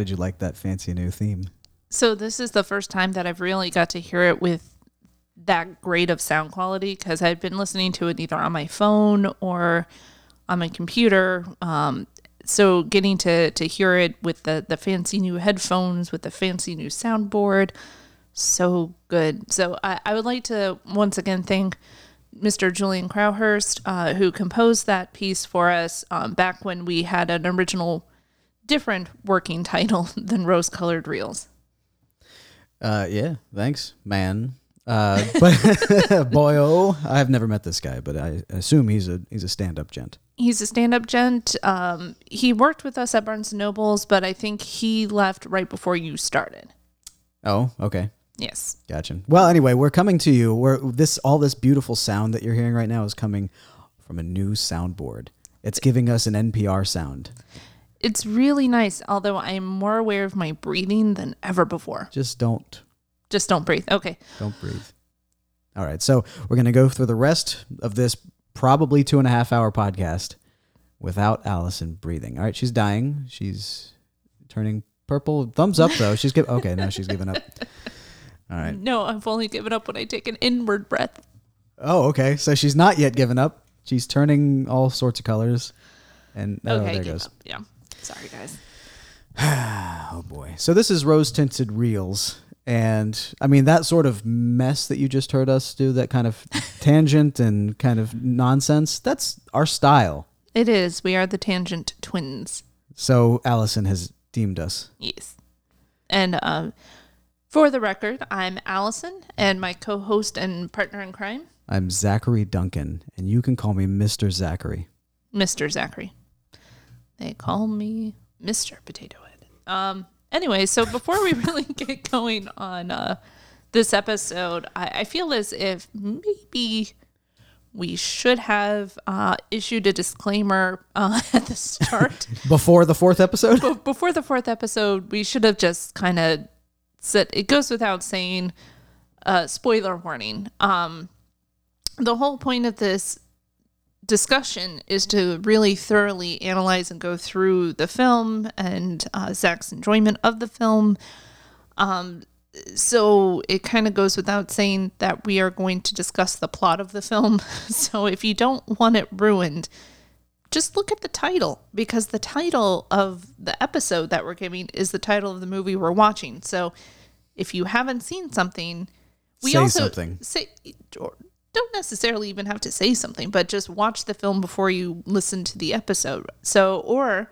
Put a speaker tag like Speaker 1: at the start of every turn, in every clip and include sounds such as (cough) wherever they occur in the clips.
Speaker 1: Did you like that fancy new theme?
Speaker 2: So this is the first time that I've really got to hear it with that great of sound quality because I've been listening to it either on my phone or on my computer. Um, so getting to to hear it with the the fancy new headphones with the fancy new soundboard, so good. So I, I would like to once again thank Mr. Julian Crowhurst, uh, who composed that piece for us um, back when we had an original different working title (laughs) than Rose Colored Reels.
Speaker 1: Uh, yeah, thanks, man. Uh, but (laughs) boyo, I've never met this guy, but I assume he's a he's a stand up gent.
Speaker 2: He's a stand up gent. Um, he worked with us at Barnes and Nobles, but I think he left right before you started.
Speaker 1: Oh, okay.
Speaker 2: Yes.
Speaker 1: Gotcha. Well, anyway, we're coming to you. We're this all this beautiful sound that you're hearing right now is coming from a new soundboard. It's giving us an NPR sound.
Speaker 2: It's really nice, although I am more aware of my breathing than ever before.
Speaker 1: Just don't
Speaker 2: Just don't breathe. Okay.
Speaker 1: don't breathe. All right, so we're gonna go through the rest of this probably two and a half hour podcast without Allison breathing. All right, she's dying. She's turning purple. Thumbs up though. She's giving. okay. Now she's giving up. All right.
Speaker 2: No, I've only given up when I take an inward breath.
Speaker 1: Oh, okay. So she's not yet given up. She's turning all sorts of colors. And oh,
Speaker 2: Okay.
Speaker 1: there it goes.
Speaker 2: up. Yeah. Sorry, guys. (sighs)
Speaker 1: Oh boy. So this is rose tinted reels. And I mean that sort of mess that you just heard us do, that kind of (laughs) tangent and kind of nonsense, that's our style.
Speaker 2: It is. We are the Tangent Twins.
Speaker 1: So Allison has deemed us.
Speaker 2: Yes. And um, for the record, I'm Allison, and my co host and partner in crime,
Speaker 1: I'm Zachary Duncan, and you can call me Mr. Zachary.
Speaker 2: Mr. Zachary. They call me Mr. Potato Head. Um. Anyway, so before we (laughs) really get going on uh, this episode, I, I feel as if maybe we should have uh, issued a disclaimer uh, (laughs) at the start. (laughs)
Speaker 1: Before the fourth episode?
Speaker 2: But before the fourth episode, we should have just kind of said it goes without saying, uh, spoiler warning. Um, the whole point of this discussion is to really thoroughly analyze and go through the film and uh, Zach's enjoyment of the film. Um, so it kind of goes without saying that we are going to discuss the plot of the film. (laughs) So if you don't want it ruined, just look at the title because the title of the episode that we're giving is the title of the movie we're watching. So if you haven't seen something, we
Speaker 1: Say
Speaker 2: also
Speaker 1: something.
Speaker 2: say or don't necessarily even have to say something, but just watch the film before you listen to the episode. So or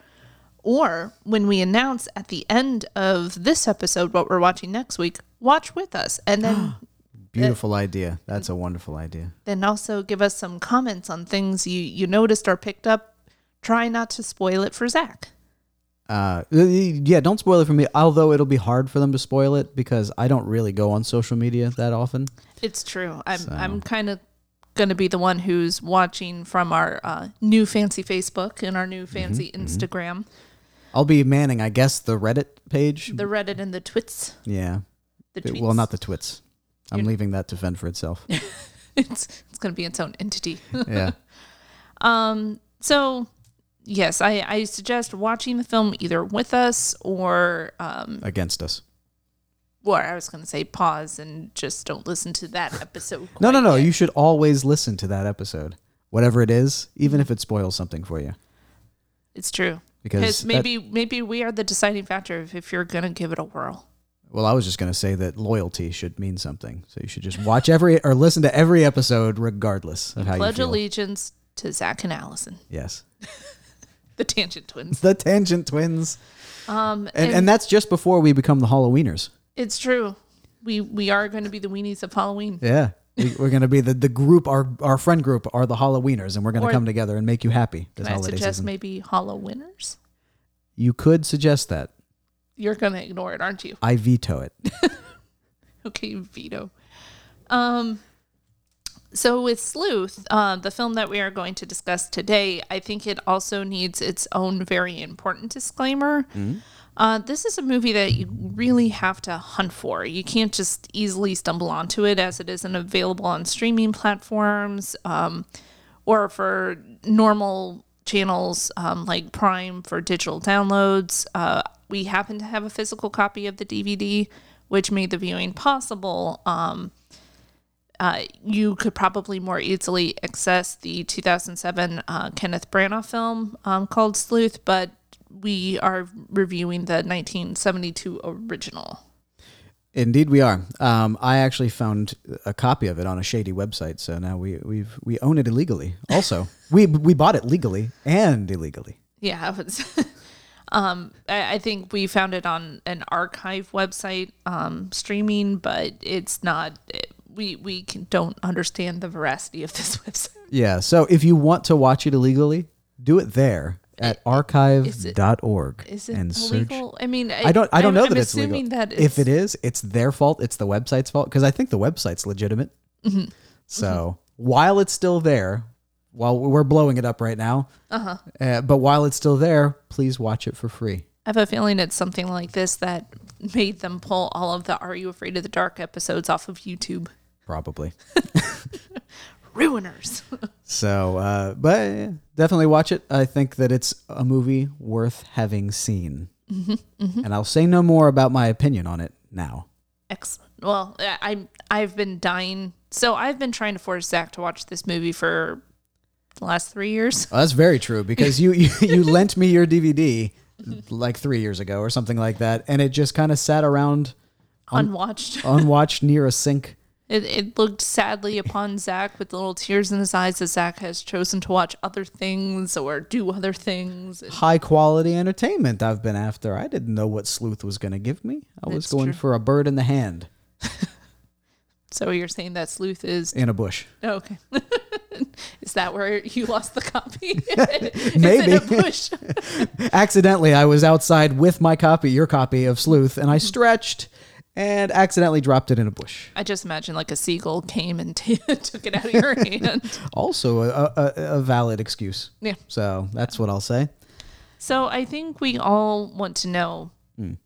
Speaker 2: or when we announce at the end of this episode what we're watching next week, watch with us and then (gasps)
Speaker 1: Beautiful idea. That's a wonderful idea.
Speaker 2: then also give us some comments on things you you noticed or picked up. Try not to spoil it for Zach.
Speaker 1: Uh, yeah, don't spoil it for me. Although it'll be hard for them to spoil it because I don't really go on social media that often.
Speaker 2: It's true. I'm I'm kind of going to be the one who's watching from our uh, new fancy Facebook and our new fancy Instagram,
Speaker 1: I'll be manning, I guess, the Reddit page.
Speaker 2: the Reddit and the twits.
Speaker 1: yeah.
Speaker 2: The tweets.
Speaker 1: well, not the twits. I'm
Speaker 2: You're-
Speaker 1: leaving that to fend for itself. (laughs)
Speaker 2: it's it's going to be its own entity.
Speaker 1: yeah. (laughs)
Speaker 2: Um, so yes, I I suggest watching the film either with us or um
Speaker 1: Against us.
Speaker 2: or I was going to say pause and just don't listen to that episode. (laughs)
Speaker 1: No, no, no.
Speaker 2: yet.
Speaker 1: You should always listen to that episode, whatever it is, even if it spoils something for you.
Speaker 2: It's true.
Speaker 1: Because
Speaker 2: Because
Speaker 1: that-
Speaker 2: maybe maybe we are the deciding factor of if you're going to give it a whirl.
Speaker 1: well, I was just going to say that loyalty should mean something. So you should just watch every or listen to every episode, regardless of how you
Speaker 2: Pledge allegiance to Zach and Allison,
Speaker 1: Yes. (laughs)
Speaker 2: the Tangent Twins.
Speaker 1: The Tangent Twins.
Speaker 2: Um,
Speaker 1: And, and that's just before we become the Halloweeners.
Speaker 2: it's true. We we are going to be the weenies of Halloween.
Speaker 1: Yeah. We, we're going to be the, the group, our, our friend group are the Halloweeners, and we're going to come together and make you happy this
Speaker 2: Can I suggest
Speaker 1: season.
Speaker 2: maybe Halloweeners?
Speaker 1: You could suggest that.
Speaker 2: You're going to ignore it, aren't you?
Speaker 1: I veto it. (laughs)
Speaker 2: Okay, veto. Um, so with Sleuth, uh, the film that we are going to discuss today, I think it also needs its own very important disclaimer. Uh, this is a movie that you really have to hunt for. You can't just easily stumble onto it as it isn't available on streaming platforms um, or for normal channels um, like Prime for digital downloads. Uh, we happen to have a physical copy of the DVD, which made the viewing possible. Um, uh, you could probably more easily access the 2007 uh, Kenneth Branagh film um, called Sleuth, but we are reviewing the 1972 original.
Speaker 1: Indeed, we are. Um, I actually found a copy of it on a shady website, so now we we've we own it illegally. Also, (laughs) we we bought it legally and illegally.
Speaker 2: Yeah, (laughs) was. um, I, I think we found it on an archive website um, streaming, but it's not. We we can, don't understand the veracity of this (laughs) website.
Speaker 1: Yeah. So if you want to watch it illegally, do it there at archive.org
Speaker 2: Is it
Speaker 1: and search.
Speaker 2: illegal? I mean,
Speaker 1: I don't. I don't
Speaker 2: I'm-
Speaker 1: know
Speaker 2: I'm
Speaker 1: that it's
Speaker 2: assuming
Speaker 1: legal.
Speaker 2: That
Speaker 1: if
Speaker 2: it's-
Speaker 1: it is, their fault. It's the website's fault because I think the website's legitimate.
Speaker 2: Mm-hmm.
Speaker 1: So while it's still there, while we're blowing it up right now, uh-huh. but while it's still there, please watch it for free.
Speaker 2: I have a feeling it's something like this that made them pull all of the "Are You Afraid of the Dark" episodes off of YouTube.
Speaker 1: Probably. (laughs)
Speaker 2: Ruiners. (laughs)
Speaker 1: So, uh, but yeah, definitely watch it. I think that it's a movie worth having seen.
Speaker 2: Mm-hmm,
Speaker 1: And I'll say no more about my opinion on it now.
Speaker 2: Excellent. Well, I I've been dying. So I've been trying to force Zach to watch this movie for the last three years.
Speaker 1: Well, that's very true because you, you, (laughs) you lent me your DVD like three years ago or something like that. And it just kind of sat around
Speaker 2: Unwatched.
Speaker 1: unwatched near a sink.
Speaker 2: It, it looked sadly upon Zach with little tears in his eyes as Zach has chosen to watch other things or do other things.
Speaker 1: High quality entertainment I've been after. I didn't know what Sleuth was going to give me. I was going
Speaker 2: true.
Speaker 1: for a bird in the hand (laughs)
Speaker 2: So you're saying that Sleuth is
Speaker 1: in a bush.
Speaker 2: oh, okay? (laughs) is that where you lost the copy? (laughs)
Speaker 1: Maybe.
Speaker 2: it a bush?
Speaker 1: accidentally I was outside with my copy, your copy of Sleuth, and I mm-hmm. stretched and accidentally dropped it in a bush.
Speaker 2: I just imagine like a seagull came and (laughs) t- took it out of your (laughs) hand.
Speaker 1: Also, a, a, a valid excuse.
Speaker 2: Yeah.
Speaker 1: So that's what I'll say.
Speaker 2: So I think we all want to know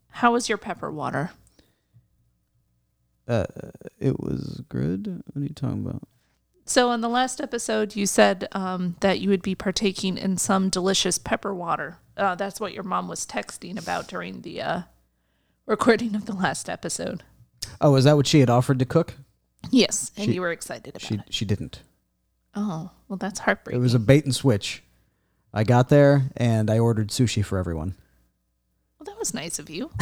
Speaker 2: how was your pepper water?
Speaker 1: Uh, It was good. What are you talking about?
Speaker 2: So in the last episode, you said um, that you would be partaking in some delicious pepper water. Uh, that's what your mom was texting about during the uh, recording of the last episode.
Speaker 1: Oh, is that what she had offered to cook?
Speaker 2: Yes, and
Speaker 1: She-
Speaker 2: you were excited about
Speaker 1: She
Speaker 2: it.
Speaker 1: she didn't.
Speaker 2: Oh, well, that's heartbreaking.
Speaker 1: It
Speaker 2: heartbreaking.
Speaker 1: was a bait and switch. I got there and I ordered sushi for everyone.
Speaker 2: well, that was nice of you. (laughs)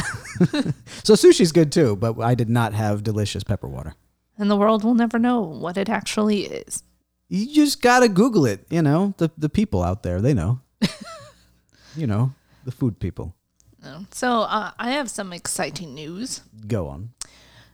Speaker 1: So sushi's good too, but I did not have delicious pepper water.
Speaker 2: And the world will never know what it actually is.
Speaker 1: You just gotta Google it. You know the the people out there, they know. (laughs) you know the food people.
Speaker 2: So uh, I have some exciting news.
Speaker 1: Go on.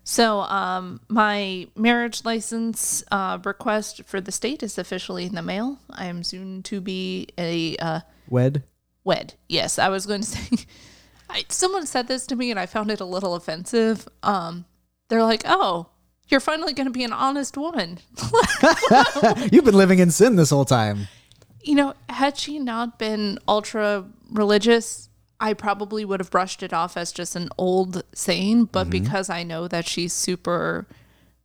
Speaker 2: So, um, my marriage license uh, request for the state is officially in the mail. I am soon to be a uh,
Speaker 1: Wed.
Speaker 2: wed. Yes, I was going to say. (laughs) I, someone said this to me, and I found it a little offensive. Um, they're like, "Oh, you're finally going to be an honest woman." (laughs)
Speaker 1: You've been living in sin this whole time.
Speaker 2: you know, had she not been ultra religious, I probably would have brushed it off as just an old saying. But because I know that she's super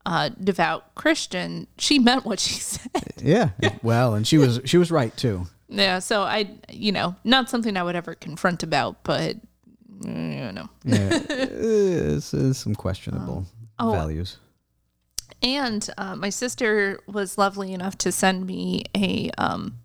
Speaker 2: uh, devout Christian, she meant what she (laughs) said.
Speaker 1: Yeah. (laughs) Well, and she was she was right too.
Speaker 2: yeah. So I, you know, not something I would ever confront about, but you know.
Speaker 1: Yeah. (laughs) it's, it's some questionable
Speaker 2: Oh.
Speaker 1: values.
Speaker 2: And uh, my sister was lovely enough to send me a um,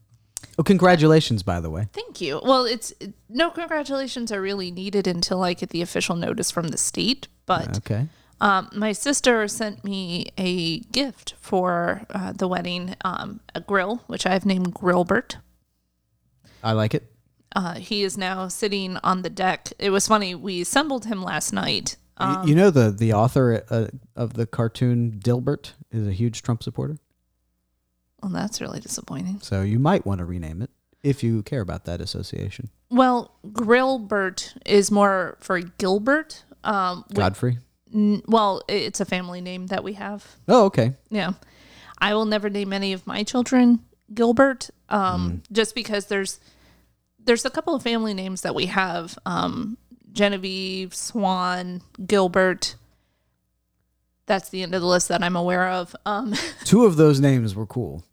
Speaker 1: Oh, congratulations, by the way.
Speaker 2: Thank you. Well, it's no congratulations are really needed until I get the official notice from the state. But
Speaker 1: Okay.
Speaker 2: um, my sister sent me a gift for uh, the wedding, um, a grill, which I have named Grillbert.
Speaker 1: I like it.
Speaker 2: Uh, he is now sitting on the deck. It was funny. We assembled him last night.
Speaker 1: Y- you know the the author uh, of the cartoon Dilbert is a huge Trump supporter,
Speaker 2: Well, that's really disappointing.
Speaker 1: so you might want to rename it if you care about that association.
Speaker 2: Well, Grillbert is more for Gilbert. Um, wh-
Speaker 1: Godfrey.
Speaker 2: n- well, it's a family name that we have.
Speaker 1: Oh, okay.
Speaker 2: Yeah. I will never name any of my children Gilbert, um, just because there's there's a couple of family names that we have. Um, Genevieve, Swan, Gilbert. That's the end of the list that I'm aware of. Um, (laughs)
Speaker 1: Two of those names were cool.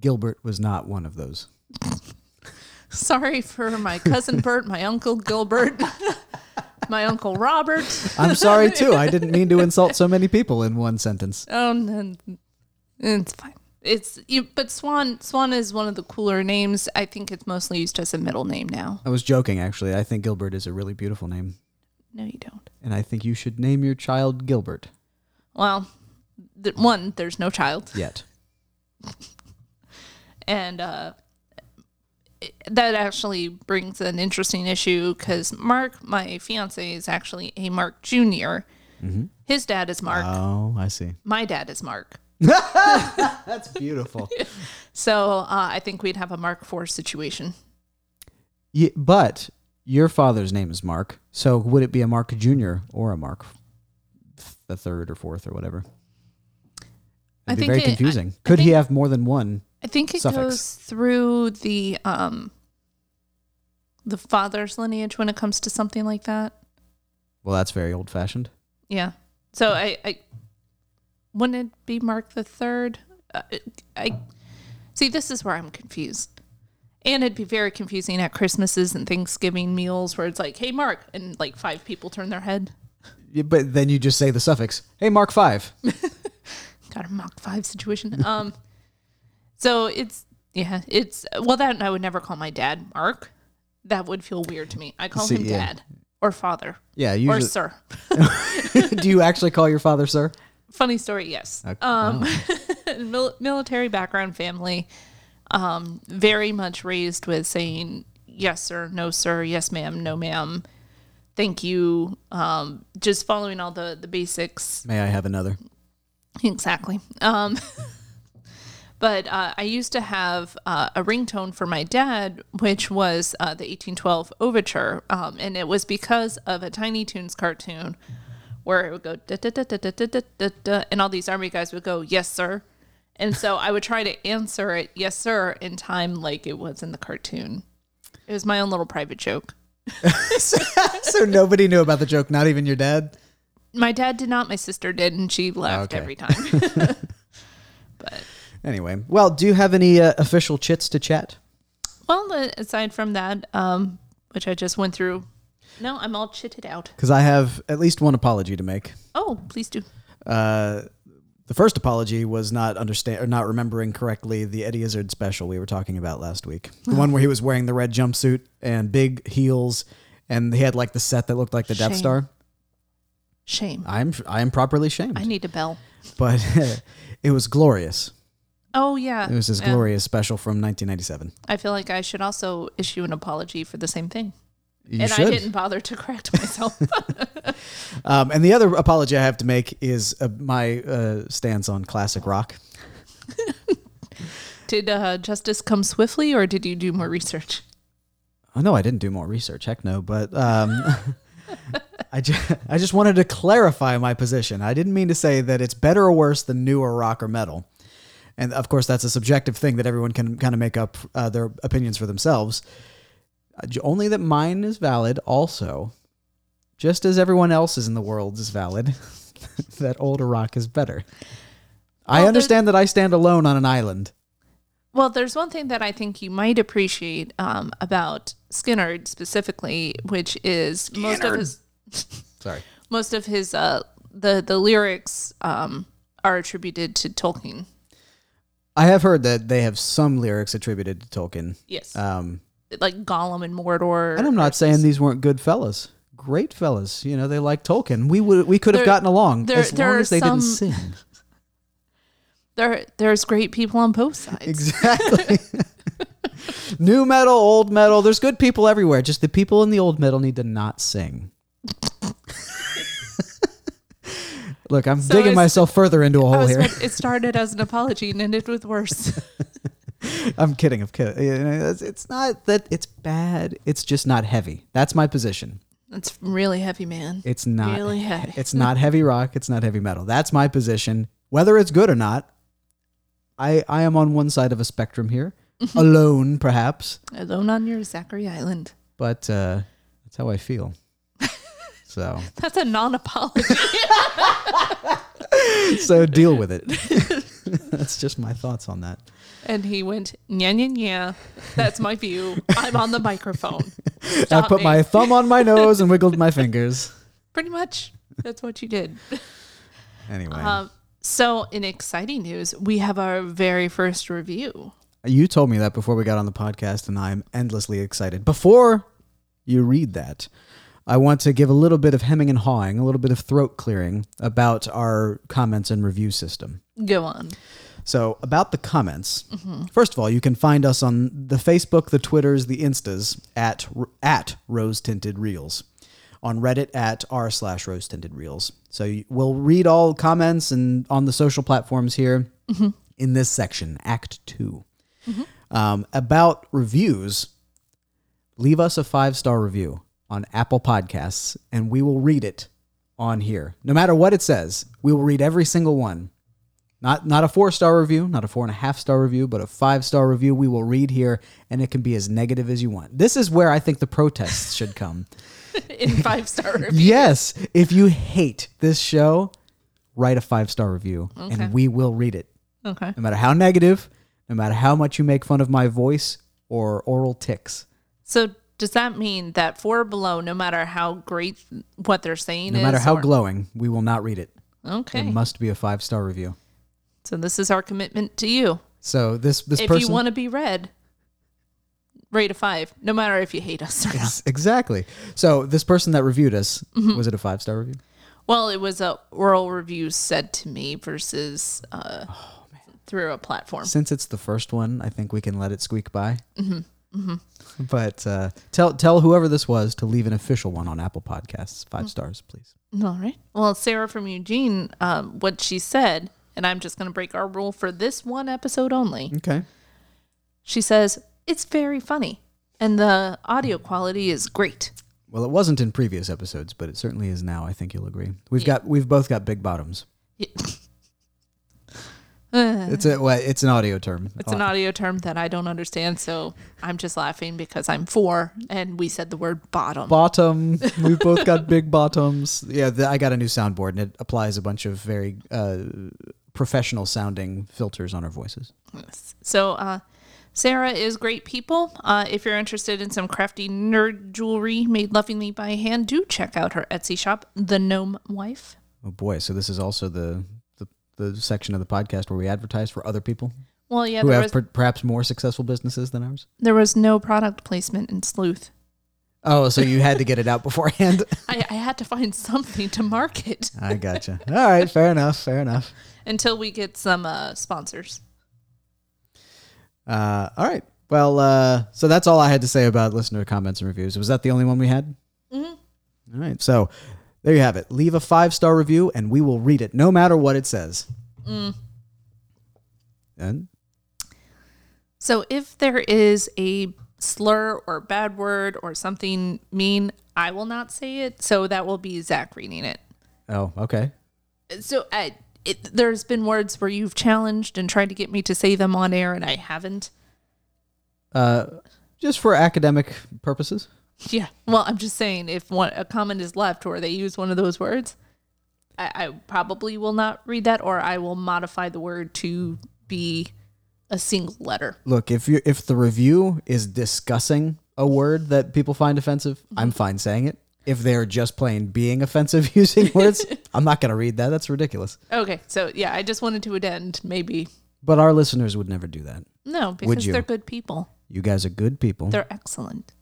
Speaker 1: Gilbert was not one of those.
Speaker 2: sorry for my cousin Bert, my uncle Gilbert. (laughs) my uncle Robert.
Speaker 1: I'm sorry too. I didn't mean to insult so many people in one sentence. (laughs)
Speaker 2: Oh, no, it's fine. It's you, but Swan Swan is one of the cooler names. I think it's mostly used as a middle name now.
Speaker 1: I was joking actually. I think Gilbert is a really beautiful name,
Speaker 2: No, you don't.
Speaker 1: and I think you should name your child Gilbert.
Speaker 2: Well, th- one, there's no child,
Speaker 1: Yet. (laughs)
Speaker 2: and uh, that actually brings an interesting issue because Mark, my fiance, is actually a Mark Junior. His dad is Mark.
Speaker 1: Oh, I see.
Speaker 2: my dad is Mark. (laughs) (laughs)
Speaker 1: That's beautiful.
Speaker 2: So uh, I think we'd have a Mark IV situation.
Speaker 1: Yeah, but your father's name is Mark, so would it be a Mark Junior or a Mark, the third or fourth or whatever?
Speaker 2: I
Speaker 1: It'd be
Speaker 2: think
Speaker 1: very
Speaker 2: it- I-
Speaker 1: confusing.
Speaker 2: I
Speaker 1: Could he
Speaker 2: think-
Speaker 1: have more than one?
Speaker 2: I think it
Speaker 1: Suffix.
Speaker 2: goes through the um the father's lineage when it comes to something like that.
Speaker 1: Well, that's very old fashioned.
Speaker 2: Yeah. So I, I wouldn't it be Mark the Third? Uh, I see. This is where I'm confused, and it'd be very confusing at Christmases and Thanksgiving meals where it's like, "Hey, Mark," and like five people turn their head.
Speaker 1: Yeah, but then you just say the suffix. Hey, Mark five. (laughs)
Speaker 2: got a Mark five situation. Um, (laughs) so it's yeah, it's well that I would never call my dad Mark. That would feel weird to me. I call
Speaker 1: See,
Speaker 2: him
Speaker 1: yeah.
Speaker 2: dad or father
Speaker 1: Yeah, usually.
Speaker 2: or sir. (laughs) (laughs)
Speaker 1: do you actually call your father sir?
Speaker 2: Funny story, yes.
Speaker 1: Okay.
Speaker 2: Um, (laughs) mil- military background family, um, very much raised with saying yes sir, no sir, yes ma'am, no ma'am, thank you. Um, just following all the the basics
Speaker 1: May I have another?
Speaker 2: Exactly. Um, but uh, I used to have uh, a ringtone for my dad, which was uh, the 1812 Overture, um, and it was because of a Tiny Toons cartoon where it would go da da da da da da da da, and all these army guys would go yes sir, and so I would try to answer it yes sir in time like it was in the cartoon. It was my own little private joke. (laughs)
Speaker 1: so nobody knew about the joke, not even your dad.
Speaker 2: My dad did not. My sister did, and she laughed
Speaker 1: Okay.
Speaker 2: every time. (laughs) but
Speaker 1: Anyway, well, do you have any uh, official chits to chat?
Speaker 2: Well, uh, aside from that, um, which I just went through, no, I'm all chitted out.
Speaker 1: Because I have at least one apology to make.
Speaker 2: Oh, please do.
Speaker 1: Uh, the first apology was not understand or not remembering correctly the Eddie Izzard special we were talking about last week. The one where he was wearing the red jumpsuit and big heels, and he had like the set that looked like the Death Star.
Speaker 2: Shame.
Speaker 1: I'm I am properly shamed,
Speaker 2: I need a bell.
Speaker 1: but (laughs) it was glorious.
Speaker 2: Oh yeah,
Speaker 1: It was his glorious special from 1997.
Speaker 2: I feel like I should also issue an apology for the same thing,
Speaker 1: You
Speaker 2: and
Speaker 1: should.
Speaker 2: I didn't bother to correct myself. (laughs) (laughs)
Speaker 1: Um, and the other apology I have to make is uh, my uh, stance on classic rock. (laughs)
Speaker 2: did uh, justice come swiftly, or did you do more research?
Speaker 1: Oh no, I didn't do more research. Heck no, but um, I just I just wanted to clarify my position. I didn't mean to say that it's better or worse than newer rock or metal. And of course, that's a subjective thing that everyone can kind of make up uh, their opinions for themselves. Only that mine is valid. Also, just as everyone else's in the world is valid, (laughs) that older rock is better. I understand that I stand alone on an island.
Speaker 2: Well, there's one thing that I think you might appreciate um, about Skinner specifically, which is most of his (laughs)
Speaker 1: Sorry.
Speaker 2: most of his uh, the the lyrics um, are attributed to Tolkien.
Speaker 1: I have heard that they have some lyrics attributed to Tolkien.
Speaker 2: Yes,
Speaker 1: Um,
Speaker 2: like Gollum and Mordor.
Speaker 1: and I'm not saying these weren't good fellas. Great fellas. You know, they like Tolkien. We would we could have
Speaker 2: There-
Speaker 1: gotten along
Speaker 2: there-
Speaker 1: as
Speaker 2: there
Speaker 1: long as they didn't
Speaker 2: some-
Speaker 1: sing. (laughs)
Speaker 2: there there's great people on both sides.
Speaker 1: Exactly. (laughs) New metal, old metal. There's good people everywhere. Just the people in the old metal need to not sing. Look, I'm
Speaker 2: So
Speaker 1: digging myself further into a
Speaker 2: I
Speaker 1: hole
Speaker 2: was
Speaker 1: here.
Speaker 2: it started as an apology and ended with worse. (laughs)
Speaker 1: I'm kidding. I'm kidding. You know, It's, it's not that it's bad. It's just not heavy. That's my position.
Speaker 2: It's really heavy, man.
Speaker 1: It's not
Speaker 2: Really heavy.
Speaker 1: It's not heavy rock, it's not heavy metal. That's my position. Whether it's good or not, I I am on one side of a spectrum here. Alone perhaps,
Speaker 2: Alone on your Zachary Island.
Speaker 1: but uh that's how I feel. So (laughs)
Speaker 2: That's a non-apology.
Speaker 1: so deal with it. (laughs) that's just my thoughts on that.
Speaker 2: and he went, yeah, yeah, yeah. That's my view. I'm on the microphone. (laughs)
Speaker 1: I put
Speaker 2: me.
Speaker 1: my thumb on my nose and wiggled my fingers.
Speaker 2: Pretty much. That's what you did.
Speaker 1: Anyway,
Speaker 2: Um, so, in exciting news, we have our very first review.
Speaker 1: you told me that before we got on the podcast, and I'm endlessly excited. Before you read that, I want to give a little bit of hemming and hawing, a little bit of throat clearing about our comments and review system.
Speaker 2: Go on.
Speaker 1: So, about the comments, mm-hmm. first of all, you can find us on the Facebook, the Twitters, the Instas at at Rose Tinted Reels, on Reddit at r slash Rose Tinted Reels. So we'll read all comments and on the social platforms here mm-hmm. in this section, Act 2 mm-hmm. Um, about reviews, leave us a five star review on Apple Podcasts, and we will read it on here. No matter what it says, we will read every single one. Not not a four star review, not a four and a half star review, but a five star review we will read here, and it can be as negative as you want. This is where I think the protests should come. (laughs)
Speaker 2: In five star (laughs) review.
Speaker 1: Yes, if you hate this show, write a five star review,
Speaker 2: Okay.
Speaker 1: and we will read it.
Speaker 2: Okay.
Speaker 1: No matter how negative, no matter how much you make fun of my voice or oral ticks.
Speaker 2: So, does that mean that four below, no matter how great what they're saying
Speaker 1: No
Speaker 2: is,
Speaker 1: matter how
Speaker 2: or-
Speaker 1: glowing, we will not read it.
Speaker 2: okay.
Speaker 1: It must be a five star review.
Speaker 2: so this is our commitment to you.
Speaker 1: So this this person
Speaker 2: if
Speaker 1: person
Speaker 2: you want to be read, rate a five, no matter if you hate us or not.
Speaker 1: Ex- exactly. So this person that reviewed us
Speaker 2: Mm-hmm.
Speaker 1: was it a five star review?
Speaker 2: Well, it was a oral review said to me versus uh,
Speaker 1: Oh,
Speaker 2: through a platform.
Speaker 1: Since it's the first one, I think we can let it squeak by. But uh, tell tell whoever this was to leave an official one on Apple Podcasts,
Speaker 2: Mm.
Speaker 1: five stars, please.
Speaker 2: All right. Well, Sarah from Eugene, um, what she said, and I'm just going to break our rule for this one episode only.
Speaker 1: Okay.
Speaker 2: She says, it's very funny and the audio quality is great.
Speaker 1: Well, it wasn't in previous episodes, but it certainly is now. I think you'll agree. We've got we've both got big bottoms.
Speaker 2: Uh, (laughs)
Speaker 1: It's a well, it's an audio term.
Speaker 2: it's an audio term that I don't understand, so I'm just laughing because I'm four and we said the word bottom.
Speaker 1: bottom. (laughs) We've both got big bottoms. Yeah, the, I got a new soundboard, and it applies a bunch of very uh, professional sounding filters on our voices. Yes.
Speaker 2: So, uh, Sarah is great people. Uh, if you're interested in some crafty nerd jewelry made lovingly by hand, do check out her Etsy shop, The Gnome Wife.
Speaker 1: Oh boy! So this is also the the, section of the podcast where we advertise for other people
Speaker 2: Well, yeah,
Speaker 1: who
Speaker 2: there
Speaker 1: have
Speaker 2: was,
Speaker 1: per- perhaps more successful businesses than ours.
Speaker 2: there was no product placement in Sleuth.
Speaker 1: Oh, so you had to get it out beforehand. (laughs)
Speaker 2: I, I had to find something to market
Speaker 1: I gotcha. All right, fair enough. Fair enough.
Speaker 2: until we get some uh, sponsors.
Speaker 1: Uh, all right. Well, uh, so that's all I had to say about listener comments and reviews. Was that the only one we had? Mm-hmm. right. So there you have it. Leave a five star review, and we will read it, no matter what it says. And
Speaker 2: So if there is a slur or bad word or something mean, I will not say it. So that will be Zach reading it.
Speaker 1: oh, okay.
Speaker 2: So I, it, there's been words where you've challenged and tried to get me to say them on air, and I haven't.
Speaker 1: Uh, just for academic purposes.
Speaker 2: Yeah. Well, I'm just saying, if one a comment is left or they use one of those words, I, I probably will not read that, or I will modify the word to be a single letter.
Speaker 1: Look, if you if the review is discussing a word that people find offensive,
Speaker 2: Mm-hmm.
Speaker 1: I'm fine saying it. If they're just plain being offensive (laughs) using words, (laughs) I'm not going to read that. That's ridiculous.
Speaker 2: Okay. So yeah, I just wanted to add end maybe.
Speaker 1: But our listeners would never do that.
Speaker 2: No, because they're good people.
Speaker 1: You guys are good people,
Speaker 2: They're excellent.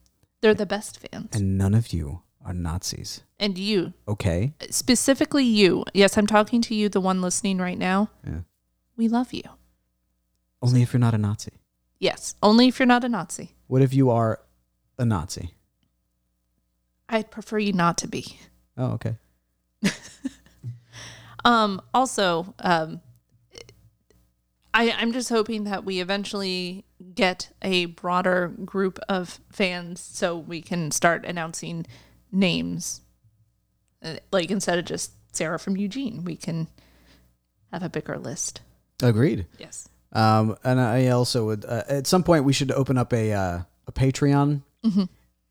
Speaker 2: They're the best fans.
Speaker 1: and none of you are Nazis.
Speaker 2: And you,
Speaker 1: Okay?
Speaker 2: specifically you, yes, I'm talking to you, the one listening right now.
Speaker 1: Yeah.
Speaker 2: We love you.
Speaker 1: Only if you're not a Nazi.
Speaker 2: Yes, only if you're not a Nazi.
Speaker 1: What if you are a Nazi?
Speaker 2: I'd prefer you not to be.
Speaker 1: Oh, okay. (laughs)
Speaker 2: Um, also, um, I, I'm just hoping that we eventually get a broader group of fans so we can start announcing names. Uh, Like instead of just Sarah from Eugene, we can have a bigger list.
Speaker 1: Agreed.
Speaker 2: Yes.
Speaker 1: Um, and I also would uh, at some point we should open up a uh, a Patreon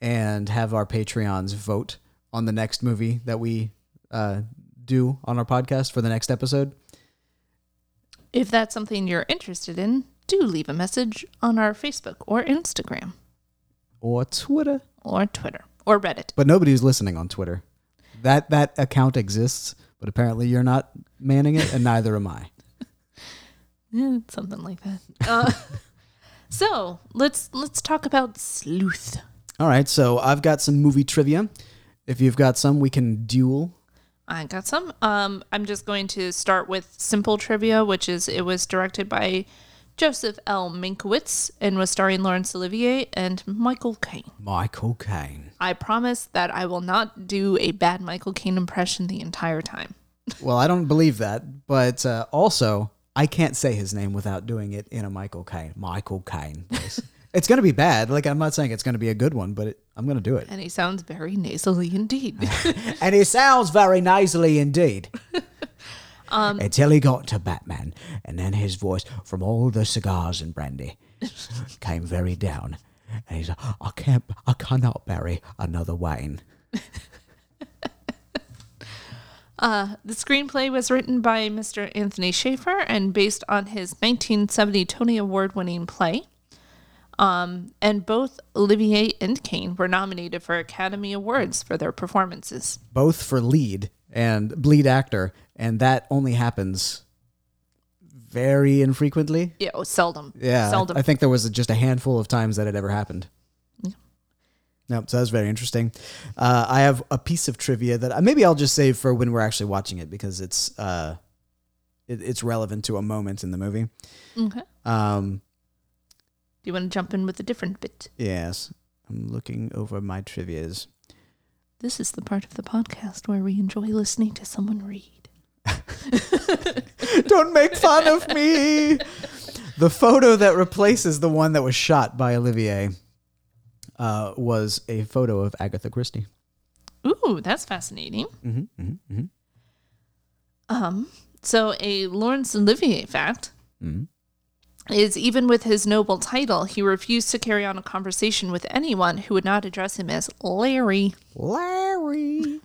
Speaker 1: and have our Patreons vote on the next movie that we uh, do on our podcast for the next episode.
Speaker 2: If that's something you're interested in, do leave a message on our Facebook or Instagram
Speaker 1: Or Twitter.
Speaker 2: or Twitter or Reddit.
Speaker 1: But nobody's listening on Twitter. That that account exists, but apparently you're not manning it, and neither am I. (laughs)
Speaker 2: Eh, something like that. Uh, (laughs) so let's let's talk about sleuth.
Speaker 1: All right, so I've got some movie trivia. If you've got some, we can duel.
Speaker 2: I got some. Um, I'm just going to start with simple trivia, which is it was directed by Joseph L. Mankiewicz and was starring Laurence Olivier and Michael Caine.
Speaker 1: Michael Caine.
Speaker 2: I promise that I will not do a bad Michael Caine impression the entire time. (laughs)
Speaker 1: Well, I don't believe that, but uh, also I can't say his name without doing it in a Michael Caine. Michael Caine. (laughs) it's going to be bad. Like I'm not saying it's going to be a good one, but it, I'm going to do it.
Speaker 2: And he sounds very nasally indeed. (laughs)
Speaker 1: and he sounds very nasally indeed. (laughs) Um, Until he got to Batman, and then his voice from all the cigars and brandy (laughs) came very down, and he's like, "I can't, I cannot bury another Wayne."
Speaker 2: Uh, the screenplay was written by Mr. Anthony Shaffer and based on his 1970 Tony Award winning play. Um, and both Olivier and Caine were nominated for Academy Awards for their performances.
Speaker 1: Both for lead and lead actor, and that only happens very infrequently.
Speaker 2: Yeah, oh, seldom.
Speaker 1: Yeah, I-
Speaker 2: Seldom.
Speaker 1: I, think there was just a handful of times that it ever happened. Yeah. No, so that's very interesting. Uh, I have a piece of trivia that I, maybe I'll just save for when we're actually watching it because it's uh, it, it's relevant to a moment in the movie.
Speaker 2: okay.
Speaker 1: Um,
Speaker 2: Do you want to jump in with a different bit?
Speaker 1: yes, I'm looking over my trivia's.
Speaker 2: This is the part of the podcast where we enjoy listening to someone read. (laughs)
Speaker 1: Don't make fun of me. The photo that replaces the one that was shot by Olivier uh, was a photo of Agatha Christie.
Speaker 2: Ooh, that's fascinating.
Speaker 1: Mm-hmm, mm-hmm, mm-hmm.
Speaker 2: Um, so a Laurence Olivier fact
Speaker 1: Mhm.
Speaker 2: Is even with his noble title, he refused to carry on a conversation with anyone who would not address him as Larry.
Speaker 1: Larry.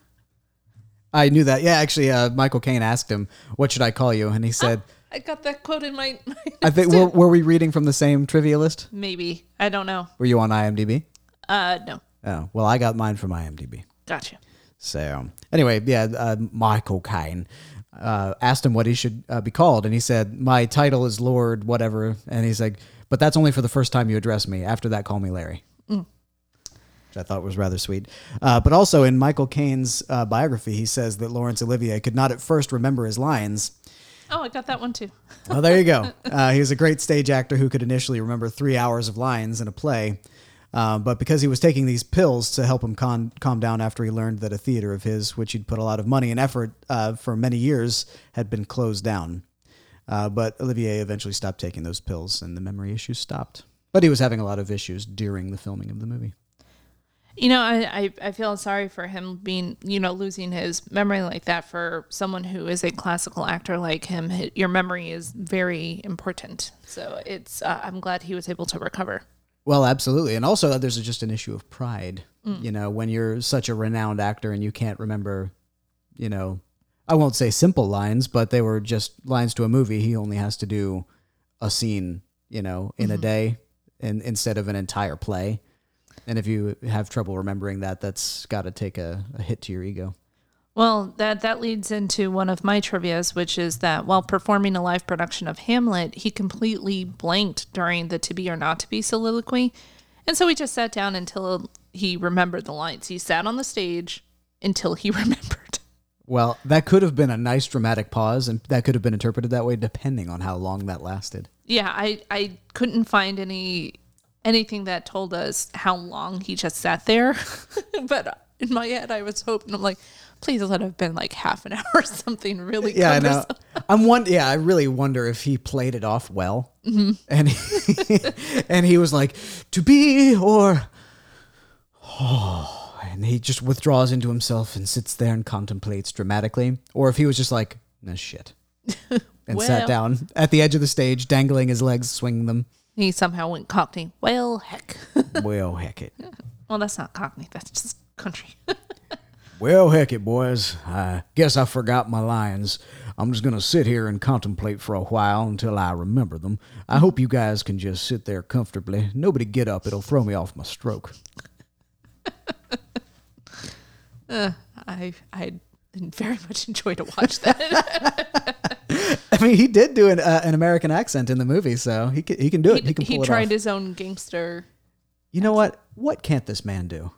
Speaker 1: I knew that. Yeah, actually, uh, Michael Caine asked him, "What should I call you?" And he said,
Speaker 2: I got that quote in my. (laughs) my
Speaker 1: "I think were, were we reading from the same trivia list?
Speaker 2: Maybe I don't know.
Speaker 1: Were you on IMDb?"
Speaker 2: Uh, no,
Speaker 1: Oh, well, I got mine from IMDb.
Speaker 2: gotcha.
Speaker 1: So anyway, yeah, uh, Michael Caine uh, asked him what he should uh, be called, and he said, "My title is Lord whatever," and he's like, "But that's only for the first time you address me. After that, call me Larry." Which I thought was rather sweet. Uh, but also in Michael Caine's uh, biography, he says that Laurence Olivier could not at first remember his lines.
Speaker 2: Oh, I got that one too.
Speaker 1: Well, there you go. (laughs) Uh, he was a great stage actor who could initially remember three hours of lines in a play. Uh, but because he was taking these pills to help him con- calm down after he learned that a theater of his, which he'd put a lot of money and effort uh, for many years, had been closed down. Uh, but Olivier eventually stopped taking those pills and the memory issues stopped. But he was having a lot of issues during the filming of the movie.
Speaker 2: You know, I, I, I feel sorry for him being, you know, losing his memory like that for someone who is a classical actor like him. Hi- Your memory is very important. So it's, uh, I'm glad he was able to recover.
Speaker 1: Well, absolutely. And also, there's just an issue of pride. Mm. You know, when you're such a renowned actor and you can't remember, you know, I won't say simple lines, but they were just lines to a movie. He only has to do a scene, you know, in a mm-hmm. day and instead of an entire play. And if you have trouble remembering that, that's got to take a, a hit to your ego.
Speaker 2: Well, that that leads into one of my trivia's, which is that while performing a live production of Hamlet, he completely blanked during the "to be or not to be" soliloquy, and so he just sat down until he remembered the lines. He sat on the stage until he (laughs) remembered.
Speaker 1: Well, that could have been a nice dramatic pause, and that could have been interpreted that way depending on how long that lasted.
Speaker 2: Yeah, I I couldn't find any anything that told us how long he just sat there, (laughs) but in my head I was hoping I'm like, please let it have been like half an (laughs) hour or something really.
Speaker 1: Yeah, i know i'm one. Yeah, I really wonder if he played it off well, mm-hmm. and he, (laughs) and he was like, "To be or," oh, (sighs) and he just withdraws into himself and sits there and contemplates dramatically, or if he was just like, "No shit," (laughs) and sat down at the edge of the stage, dangling his legs, swinging them.
Speaker 2: He somehow went Cockney. Well, heck.
Speaker 1: well, heck it.
Speaker 2: well, that's not Cockney. That's just country.
Speaker 1: Well, heck it, boys. I guess I forgot my lines. I'm just going to sit here and contemplate for a while until I remember them. I hope you guys can just sit there comfortably. Nobody get up, it'll throw me off my stroke. (laughs)
Speaker 2: Uh, I I very much enjoy to watch that. (laughs) (laughs)
Speaker 1: I mean, he did do an, uh, an American accent in the movie, so he can, he can do it. He,
Speaker 2: he
Speaker 1: can pull
Speaker 2: he tried his own gangster.
Speaker 1: You know what? What can't this man do?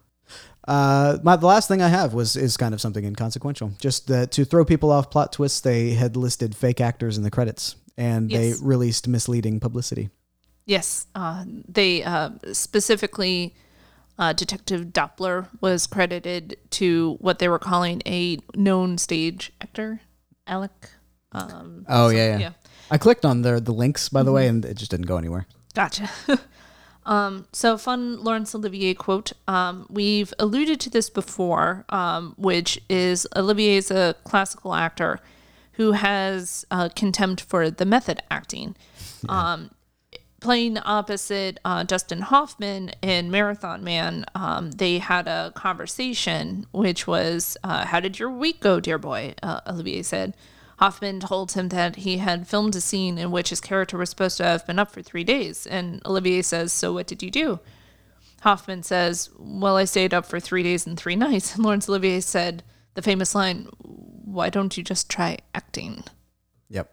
Speaker 1: Uh, my the last thing I have was is kind of something inconsequential. Just that to throw people off plot twists, they had listed fake actors in the credits, and
Speaker 2: Yes.
Speaker 1: they released misleading publicity.
Speaker 2: Yes, uh, they uh, specifically uh, Detective Doppler was credited to what they were calling a known stage actor, Alec. Um,
Speaker 1: Oh
Speaker 2: so-
Speaker 1: yeah, yeah,
Speaker 2: yeah.
Speaker 1: I clicked on the the links by the way, and it just didn't go anywhere.
Speaker 2: Gotcha. (laughs) um, so, fun Laurence Olivier quote. Um, we've alluded to this before, um, which is Olivier is a classical actor who has uh, contempt for the method acting. Um, playing opposite uh, Dustin Hoffman in Marathon Man, um, they had a conversation, which was, uh, How did your week go, dear boy? Uh, Olivier said. Hoffman told him that he had filmed a scene in which his character was supposed to have been up for three days. And Olivier says, So what did you do? Hoffman says, Well, I stayed up for three days and three nights. (laughs) And Laurence Olivier said the famous line, Why don't you just try acting?
Speaker 1: Yep.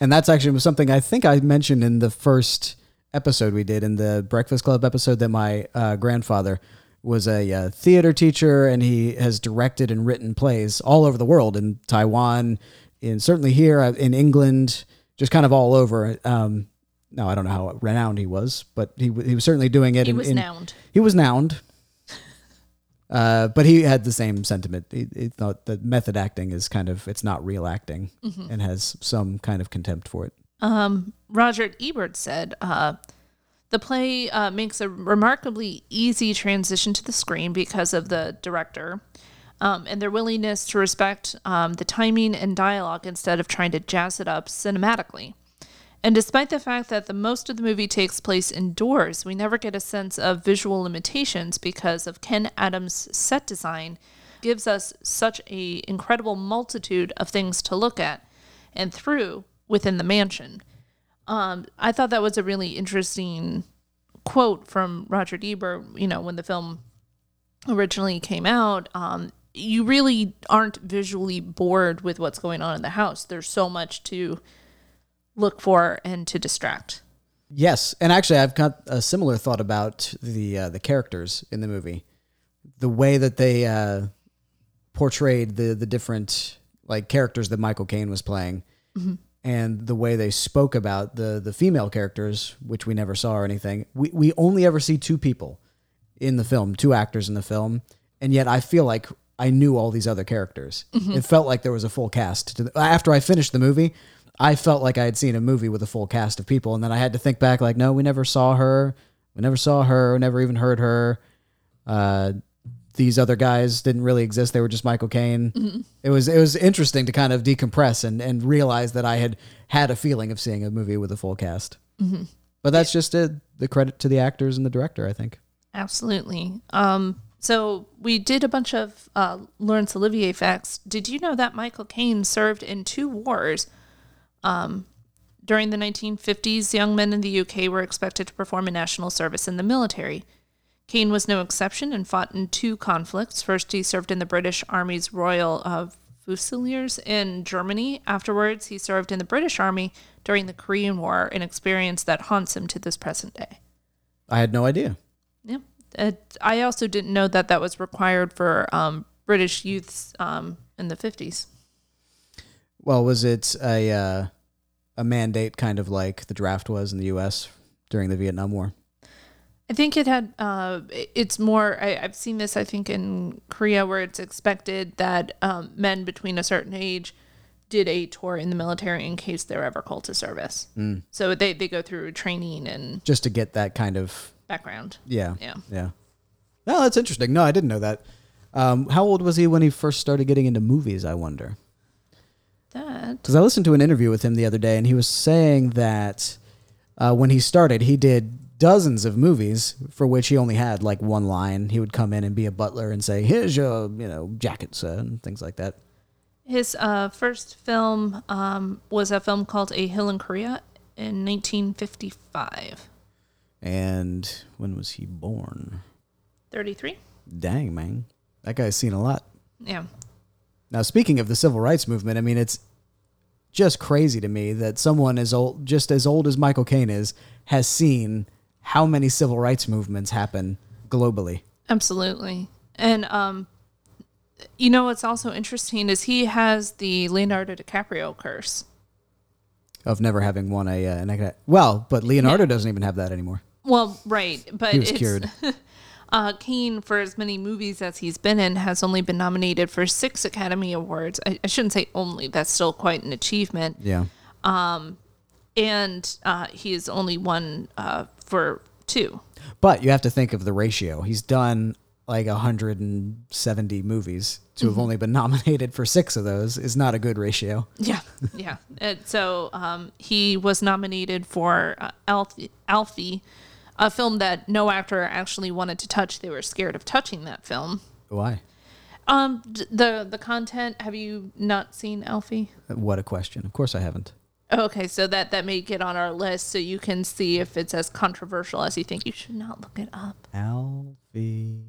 Speaker 1: And that's actually something I think I mentioned in the first episode we did in the Breakfast Club episode that my uh, grandfather was a uh, theater teacher and he has directed and written plays all over the world in Taiwan, in certainly here uh, in England, just kind of all over. Um, no, I don't know how renowned he was, but he he was certainly doing it.
Speaker 2: He
Speaker 1: in,
Speaker 2: was
Speaker 1: in-
Speaker 2: nowned.
Speaker 1: He was nowned. (laughs) Uh, but he had the same sentiment. He, he thought that method acting is kind of it's not real acting, and has some kind of contempt for it.
Speaker 2: Um, Roger Ebert said, uh, the play uh, makes a remarkably easy transition to the screen because of the director um, and their willingness to respect um, the timing and dialogue instead of trying to jazz it up cinematically. And despite the fact that the most of the movie takes place indoors, we never get a sense of visual limitations because of Ken Adams' set design gives us such a incredible multitude of things to look at and through within the mansion. Um, I thought that was a really interesting quote from Roger Ebert. You know, when the film originally came out, um, you really aren't visually bored with what's going on in the house. There's so much to look for and to distract.
Speaker 1: Yes, and actually, I've got a similar thought about the uh, the characters in the movie, the way that they uh, portrayed the the different like characters that Michael Caine was playing, and the way they spoke about the the female characters, which we never saw or anything. We we only ever see two people in the film, two actors in the film, and yet I feel like I knew all these other characters. It felt like there was a full cast. To the, after I finished the movie, I felt like I had seen a movie with a full cast of people, and then I had to think back, like, no, we never saw her, we never saw her, We never even heard her. Uh, these other guys didn't really exist; they were just Michael Caine. It was it was interesting to kind of decompress and and realize that I had had a feeling of seeing a movie with a full cast. But that's just a, the credit to the actors and the director, I think.
Speaker 2: Absolutely. Um, so we did a bunch of uh, Laurence Olivier facts. Did you know that Michael Caine served in two wars? Um, during the 1950s, young men in the UK were expected to perform a national service in the military. Caine was no exception and fought in two conflicts. First, he served in the British Army's Royal uh, Fusiliers in Germany. Afterwards, he served in the British Army during the Korean War, an experience that haunts him to this present day.
Speaker 1: I had no idea.
Speaker 2: It, I also didn't know that that was required for um, British youths um, in the 50s.
Speaker 1: Well, was it a uh, a mandate, kind of like the draft was in the U.S. during the Vietnam War?
Speaker 2: I think it had, uh, it's more, I, I've seen this, I think, in Korea, where it's expected that um, men between a certain age did a tour in the military in case they're ever called to service. So they, they go through training and
Speaker 1: Just to get that kind of
Speaker 2: background.
Speaker 1: yeah,
Speaker 2: Yeah.
Speaker 1: yeah. No, that's interesting. No, I didn't know that. Um, how old was he when he first started getting into movies? I wonder.
Speaker 2: That,
Speaker 1: Because I listened to an interview with him the other day, and he was saying that uh, when he started, he did dozens of movies for which he only had like one line. He would come in and be a butler and say, "Here's your, you know, jacket, sir," and things like that.
Speaker 2: his uh, first film um, was a film called A Hill in Korea in 1955.
Speaker 1: And when was he born?
Speaker 2: 33?
Speaker 1: Dang, man. That guy's seen a lot.
Speaker 2: Yeah.
Speaker 1: Now, speaking of the civil rights movement, I mean, it's just crazy to me that someone as old, just as old as Michael Caine is, has seen how many civil rights movements happen globally.
Speaker 2: Absolutely. And um you know what's also interesting is he has the Leonardo DiCaprio curse.
Speaker 1: Of never having won a, uh, an well, but Leonardo doesn't even have that anymore.
Speaker 2: Well, right, but
Speaker 1: He was
Speaker 2: it's,
Speaker 1: cured. (laughs)
Speaker 2: uh, Caine, for as many movies as he's been in, has only been nominated for six Academy Awards. I, I shouldn't say only; that's still quite an achievement.
Speaker 1: Yeah, Um,
Speaker 2: And uh, he's only won uh, for two.
Speaker 1: but you have to think of the ratio. He's done like 170 movies to have only been (laughs) nominated for six of those is not a good ratio.
Speaker 2: Yeah, yeah. And so um, he was nominated for uh, Alfie, Alfie, a film that no actor actually wanted to touch. They were scared of touching that film.
Speaker 1: Why?
Speaker 2: Um, the the content. Have you not seen Alfie?
Speaker 1: What a question. Of course I haven't.
Speaker 2: Okay, so that that may get on our list, so you can see if it's as controversial as you think. You should not look it up.
Speaker 1: Alfie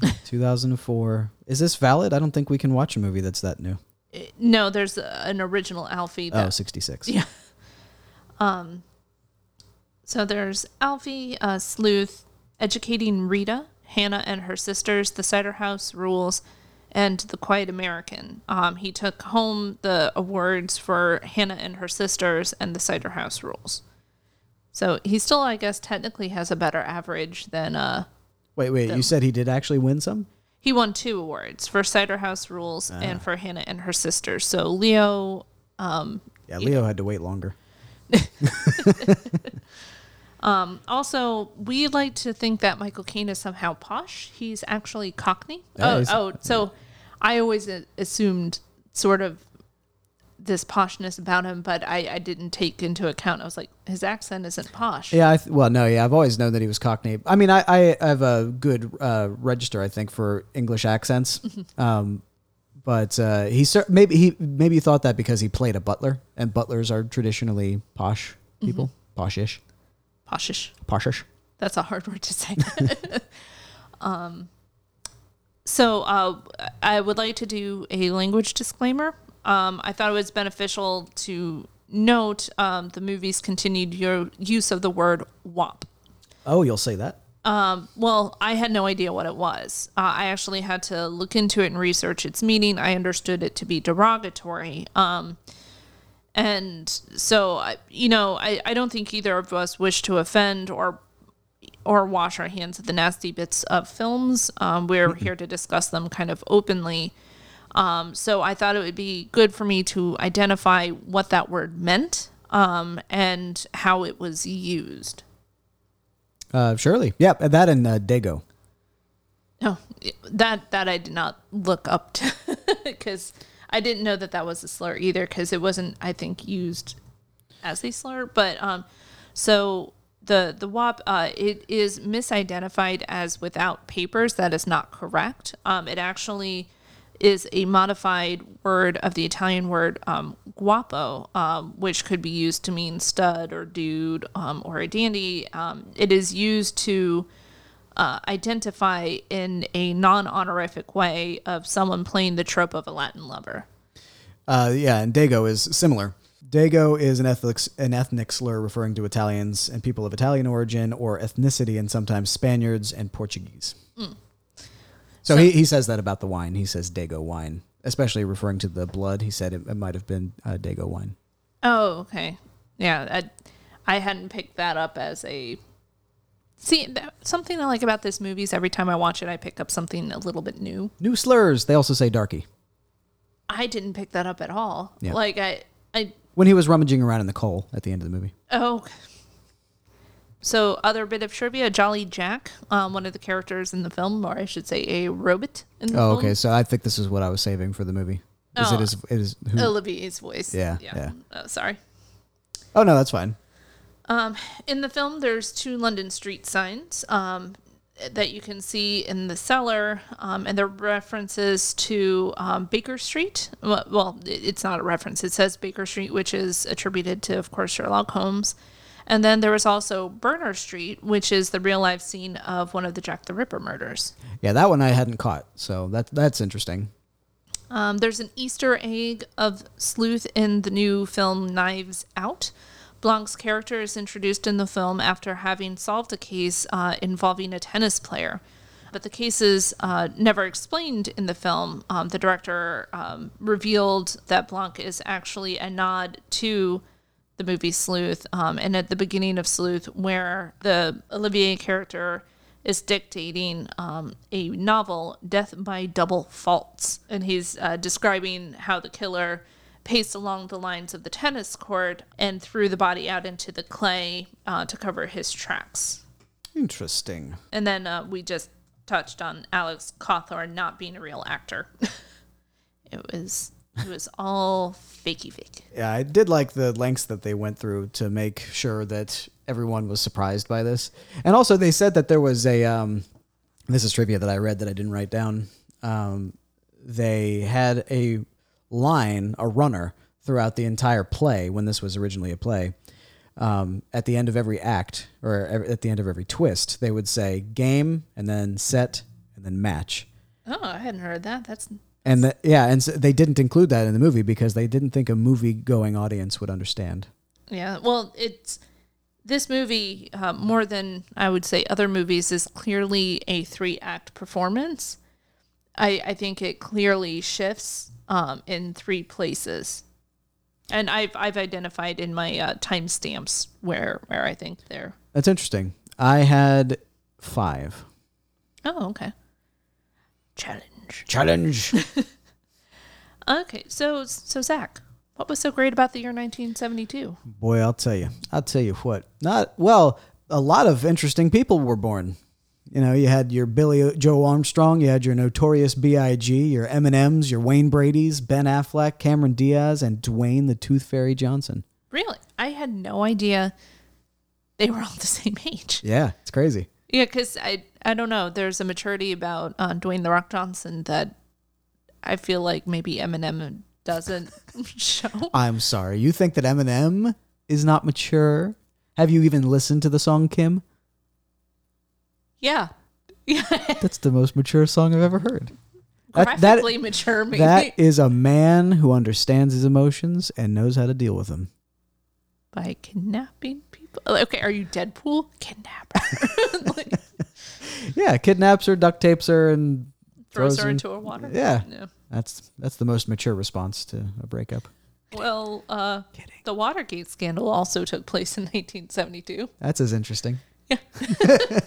Speaker 1: (laughs) 2004. Is this valid? I don't think we can watch a movie that's that new.
Speaker 2: Uh, No, there's a, an original Alfie. That,
Speaker 1: Oh, 66.
Speaker 2: Yeah. (laughs) So there's Alfie, uh, Sleuth, Educating Rita, Hannah and her sisters, The Cider House Rules, and The Quiet American. Um, he took home the awards for Hannah and her sisters and The Cider House Rules. So he still, I guess, technically has a better average than. Uh,
Speaker 1: Wait, wait. You said he did actually win some?
Speaker 2: he won two awards for Cider House Rules and for Hannah and her sisters. So Leo
Speaker 1: Yeah, Leo had to wait longer. (laughs) (laughs)
Speaker 2: Also, we like to think that Michael Caine is somehow posh. He's actually Cockney.
Speaker 1: Yeah,
Speaker 2: oh, oh, so I always assumed sort of this poshness about him, but I, I didn't take into account. I was like, his accent isn't posh.
Speaker 1: Yeah, I th- well, no, yeah, I've always known that he was Cockney. I mean, I, I have a good uh, register, I think, for English accents. (laughs) um, but uh, he maybe he maybe he thought that because he played a butler, and butlers are traditionally posh people, poshish,
Speaker 2: Poshish.
Speaker 1: poshish.
Speaker 2: That's a hard (laughs) word to say. (laughs) um, so uh, I would like to do a language disclaimer. Um, I thought it was beneficial to note um, the movie's continued u- use of the word "wop."
Speaker 1: Oh, you'll say that.
Speaker 2: Well, I had no idea what it was. Uh, I actually had to look into it and research its meaning. I understood it to be derogatory. Um, and so, you know, I, I don't think either of us wish to offend or or wash our hands of the nasty bits of films. Um, we're here to discuss them kind of openly. Um, so I thought it would be good for me to identify what that word meant um, and how it was used.
Speaker 1: Uh, surely, yeah, that and uh, Dago.
Speaker 2: No, that that I did not look up to (laughs) because I didn't know that that was a slur either because it wasn't I think used as a slur. But um, so the the WAP uh, it is misidentified as without papers. That is not correct. Um, it actually is a modified word of the Italian word um, guapo, um, which could be used to mean stud or dude um, or a dandy. Um, it is used to uh, identify in a non honorific way of someone playing the trope of a Latin lover.
Speaker 1: Uh, yeah, and Dago is similar. Dago is an ethnic, an ethnic slur referring to Italians and people of Italian origin or ethnicity, and sometimes Spaniards and Portuguese. So, he, he says that about the wine. He says Dago wine, especially referring to the blood. He said it, it might have been uh, Dago wine.
Speaker 2: Oh, okay. Yeah, I, I hadn't picked that up as a. See, that, something I like about this movie is every time I watch it, I pick up something a little bit new.
Speaker 1: New slurs. They also say darky.
Speaker 2: I didn't pick that up at all.
Speaker 1: Yeah.
Speaker 2: Like, I. I
Speaker 1: When he was rummaging around in the coal at the end of the movie.
Speaker 2: Oh. So, other bit of trivia: Jolly Jack, um, one of the characters in the film, or I should say, a robot in the
Speaker 1: Oh,
Speaker 2: film.
Speaker 1: okay. So I think this is what I was saving for the movie. Is
Speaker 2: Oh.
Speaker 1: it is it is who?
Speaker 2: Olivier's voice.
Speaker 1: Yeah, yeah.
Speaker 2: Oh, sorry.
Speaker 1: Oh no, that's fine.
Speaker 2: Um, in the film, there's two London street signs um, that you can see in the cellar, um, and they're references to um, Baker Street. Well, well, it's not a reference. It says Baker Street, which is attributed to, of course, Sherlock Holmes. And then there was also Berner Street, which is the real life scene of one of the Jack the Ripper murders.
Speaker 1: Yeah, that one I hadn't caught, so that that's interesting.
Speaker 2: Um, there's an Easter egg of Sleuth in the new film Knives Out. Blanc's character is introduced in the film after having solved a case uh, involving a tennis player. But the case is uh, never explained in the film. Um, the director um, revealed that Blanc is actually a nod to the movie Sleuth. Um, and at the beginning of Sleuth, where the Olivier character is dictating um, a novel, Death by Double Faults. And he's uh, describing how the killer paced along the lines of the tennis court and threw the body out into the clay uh, to cover his tracks.
Speaker 1: Interesting.
Speaker 2: And then uh, we just touched on Alex Cawthorne not being a real actor. (laughs) it was it was all fakey fake.
Speaker 1: Yeah, I did like the lengths that they went through to make sure that everyone was surprised by this. And also, they said that there was a. Um, this is trivia that I read that I didn't write down. Um, they had a line, a runner, throughout the entire play when this was originally a play. Um, at the end of every act, or at the end of every twist, they would say game and then set and then match.
Speaker 2: Oh, I hadn't heard that. That's
Speaker 1: And the, yeah, and so they didn't include that in the movie because they didn't think a movie going audience would understand.
Speaker 2: Yeah, well, it's this movie uh, more than I would say other movies is clearly a three act performance. I I think it clearly shifts um, in three places, and I've I've identified in my uh, timestamps where where I think they're.
Speaker 1: That's interesting. I had five.
Speaker 2: Oh, okay. Challenge.
Speaker 1: Challenge. (laughs)
Speaker 2: Okay, so so Zach, what was so great about the year 1972?
Speaker 1: Boy, I'll tell you. I'll tell you what. Not well. A lot of interesting people were born. You know, you had your Billie Joe Armstrong, you had your Notorious B.I.G., your Eminems, your Wayne Brady's, Ben Affleck, Cameron Diaz, and Dwayne the Tooth Fairy Johnson.
Speaker 2: Really, I had no idea they were all the same age.
Speaker 1: Yeah, it's crazy.
Speaker 2: Yeah, because I I don't know. There's a maturity about uh, Dwayne the Rock Johnson that I feel like maybe Eminem doesn't (laughs) show.
Speaker 1: I'm sorry. You think that Eminem is not mature? Have you even listened to the song Kim?
Speaker 2: Yeah, yeah, (laughs)
Speaker 1: That's the most mature song I've ever heard. That, that,
Speaker 2: mature maybe.
Speaker 1: that is a man who understands his emotions and knows how to deal with them.
Speaker 2: By kidnapping people. Okay, are you Deadpool? Kidnapper. (laughs) like,
Speaker 1: Yeah, kidnaps her, duct tapes her, and
Speaker 2: throws
Speaker 1: Throws
Speaker 2: her
Speaker 1: in-
Speaker 2: into a water.
Speaker 1: yeah.
Speaker 2: Yeah.
Speaker 1: That's that's the most mature response to a breakup.
Speaker 2: Well, uh, the Watergate scandal also took place in 1972.
Speaker 1: That's as interesting.
Speaker 2: Yeah. (laughs)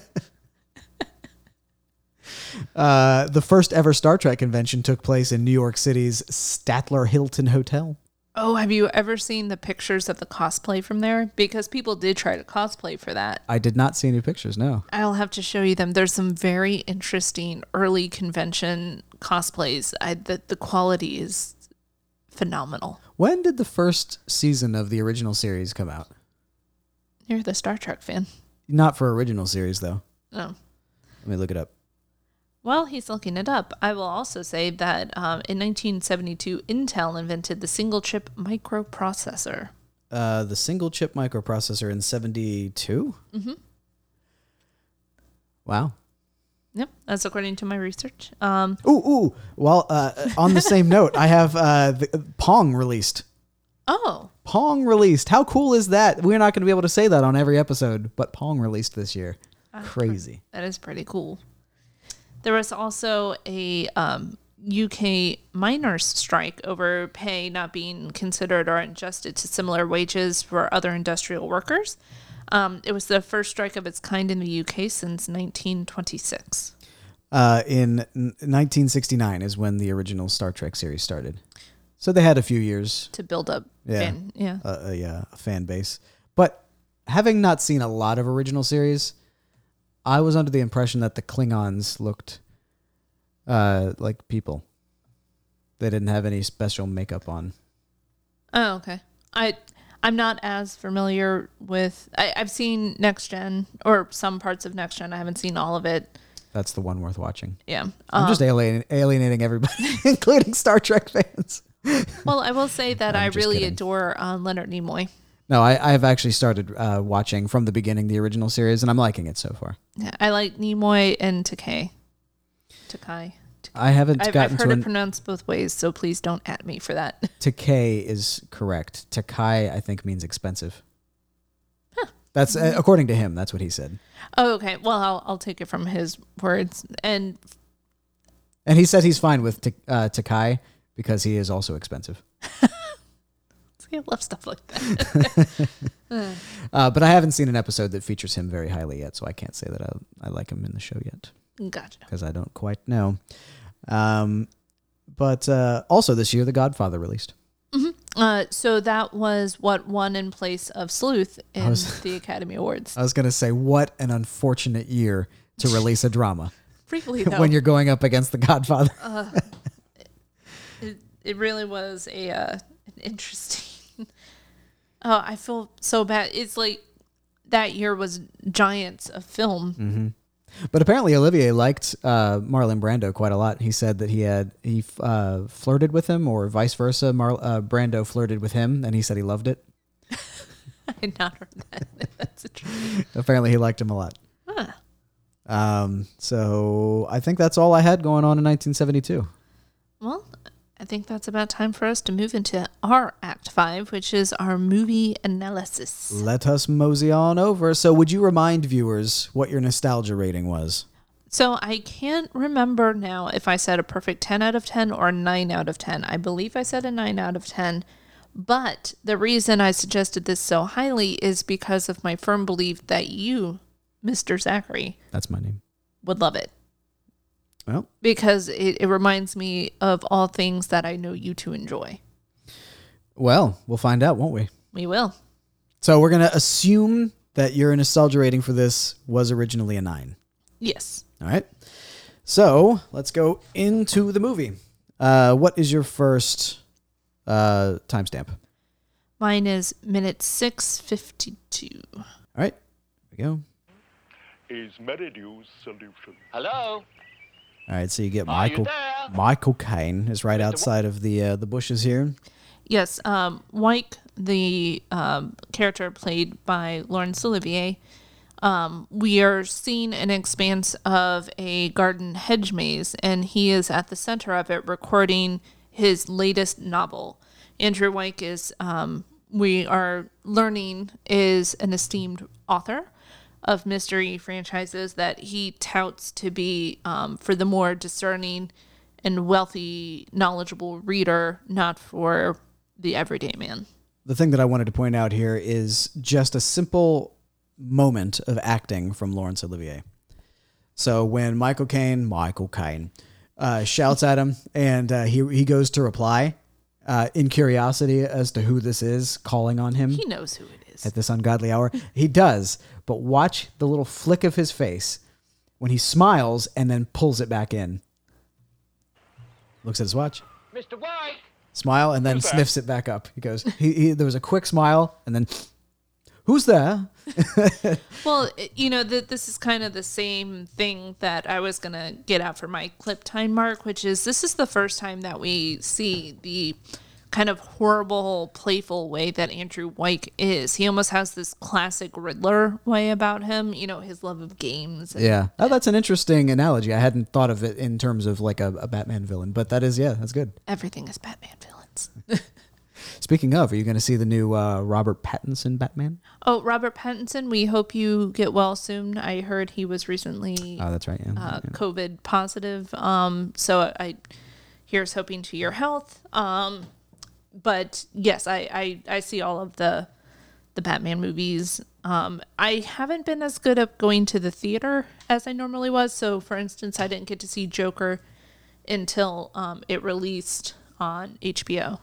Speaker 1: uh, the first ever Star Trek convention took place in New York City's Statler Hilton Hotel.
Speaker 2: Oh, have you ever seen the pictures of the cosplay from there? Because people did try to cosplay for that.
Speaker 1: I did not see any pictures. No.
Speaker 2: I'll have to show you them. There's some very interesting early convention cosplays. I, the, the quality is phenomenal.
Speaker 1: When did the first season of the original series come out?
Speaker 2: You're the Star Trek fan.
Speaker 1: Not for original series though.
Speaker 2: Oh.
Speaker 1: Let me look it up.
Speaker 2: Well, he's looking it up. I will also say that um, in 1972, Intel invented the single chip microprocessor.
Speaker 1: Uh, the single chip microprocessor in 72? Mm-hmm. Wow.
Speaker 2: Yep, that's according to my research. Um,
Speaker 1: Ooh, ooh. Well, uh, on the same (laughs) note, I have uh, the, Pong released.
Speaker 2: oh,
Speaker 1: Pong released. How cool is that? We're not going to be able to say that on every episode, but Pong released this year. Crazy.
Speaker 2: That is pretty cool. There was also a um, UK miners' strike over pay not being considered or adjusted to similar wages for other industrial workers. Um, it was the first strike of its kind in the UK since 1926.
Speaker 1: Uh, in 1969 is when the original Star Trek series started. So they had a few years,
Speaker 2: To build up,
Speaker 1: Yeah.
Speaker 2: fan, yeah,
Speaker 1: uh, a, yeah, a fan base. But having not seen a lot of original series, I was under the impression that the Klingons looked uh, like people. They didn't have any special makeup on.
Speaker 2: Oh, okay. I I'm not as familiar with. I, I've seen Next Gen or some parts of Next Gen. I haven't seen all of it.
Speaker 1: That's the one worth watching.
Speaker 2: Yeah.
Speaker 1: I'm
Speaker 2: Um,
Speaker 1: just alien, alienating everybody, (laughs) including Star Trek fans.
Speaker 2: well, I will say that
Speaker 1: I'm
Speaker 2: I really
Speaker 1: kidding.
Speaker 2: adore uh, Leonard Nimoy.
Speaker 1: No, I, I've actually started uh, watching from the beginning the original series, and I'm liking it so far.
Speaker 2: Yeah, I like Nimoy and Takei. Takai.
Speaker 1: I haven't
Speaker 2: I've, I've heard
Speaker 1: to
Speaker 2: it
Speaker 1: an,
Speaker 2: pronounced both ways, so please don't at me for that. (laughs)
Speaker 1: Takei is correct. Takai, I think, means expensive. That's uh, according to him. That's what he said,
Speaker 2: Oh, okay. Well, I'll, I'll take it from his words. And
Speaker 1: and he said he's fine with Ta- uh, Takai because he is also expensive. (laughs) (laughs)
Speaker 2: I love stuff like that. (laughs)
Speaker 1: Uh, but I haven't seen an episode that features him very highly yet, so I can't say that I, I like him in the show yet
Speaker 2: gotcha.
Speaker 1: because I don't quite know. Um, but uh, also this year, The Godfather released.
Speaker 2: Uh, so that was what won in place of Sleuth in
Speaker 1: was-
Speaker 2: the Academy Awards. (laughs)
Speaker 1: I was gonna say, what an unfortunate year to release a drama
Speaker 2: Briefly, though,
Speaker 1: when you're going up against The Godfather.
Speaker 2: it, it really was a uh, an interesting. Oh, I feel so bad. It's like that year was giants of film.
Speaker 1: But apparently Olivier liked uh, Marlon Brando quite a lot. He said that he had he uh, flirted with him, or vice versa. Mar- uh, Brando flirted with him, and he said he loved it. (laughs)
Speaker 2: I had not heard that. (laughs) That's interesting.
Speaker 1: Apparently he liked him a lot.
Speaker 2: Huh.
Speaker 1: Um, so I think that's all I had going on in 1972.
Speaker 2: Well, I think that's about time for us to move into our Act Five, which is our movie analysis.
Speaker 1: Let us mosey on over. So would you remind viewers what your nostalgia rating was?
Speaker 2: So I can't remember now if I said a perfect 10 out of 10 or a 9 out of 10. I believe I said a 9 out of 10. But the reason I suggested this so highly is because of my firm belief that you, Mr. Zachary,
Speaker 1: That's my name.
Speaker 2: would love it.
Speaker 1: Well,
Speaker 2: Because it, it reminds me of all things that I know you to enjoy.
Speaker 1: well, we'll find out, won't we?
Speaker 2: We will.
Speaker 1: So we're gonna assume that your nostalgia rating for this was originally a nine.
Speaker 2: Yes.
Speaker 1: All right. So let's go into the movie. Uh, what is your first uh, timestamp?
Speaker 2: Mine is minute 652.
Speaker 1: All right. Here we go.
Speaker 3: is Meridius solution.
Speaker 4: Hello?
Speaker 1: All right. So you get
Speaker 4: Are you
Speaker 1: Michael.
Speaker 4: there?
Speaker 1: Michael Caine is right outside of the uh, the bushes here.
Speaker 2: Yes, um, Wyke, the um, character played by Laurence Olivier, um, we are seeing an expanse of a garden hedge maze, and he is at the center of it recording his latest novel. Andrew Wyke is, um, we are learning, is an esteemed author of mystery franchises that he touts to be um, for the more discerning and wealthy, knowledgeable reader, not for the everyday man.
Speaker 1: The thing that I wanted to point out here is just a simple moment of acting from Laurence Olivier. So when Michael Caine, Michael Caine, uh, shouts at him and uh, he he goes to reply uh, in curiosity as to who this is calling on him
Speaker 2: He knows who it is.
Speaker 1: at this ungodly hour. He does, but watch the little flick of his face when he smiles and then pulls it back in. Looks at his watch,
Speaker 4: Mr. White?
Speaker 1: smile, and then
Speaker 3: Who's that?
Speaker 1: sniffs it back up. He goes, he, he, there was a quick smile, and then, who's there? (laughs)
Speaker 2: Well, you know, th- this is kind of the same thing that I was going to get out for my clip time mark, which is this is the first time that we see the kind of horrible, playful way that Andrew Wyke is. He almost has this classic Riddler way about him, you know, his love of games. And
Speaker 1: Yeah. Oh, that's an interesting analogy. I hadn't thought of it in terms of like a, a Batman villain, but that is, yeah, that's good.
Speaker 2: Everything is Batman villains. (laughs)
Speaker 1: Speaking of, are you going to see the new uh, Robert Pattinson Batman?
Speaker 2: oh, Robert Pattinson, we hope you get well soon. I heard he was recently
Speaker 1: Oh, that's right. Yeah.
Speaker 2: uh, COVID positive. Um, so I here's hoping to your health. Um, but yes, I, I, I see all of the the Batman movies. Um, I haven't been as good at going to the theater as I normally was. So, for instance, I didn't get to see Joker until um, it released on HBO.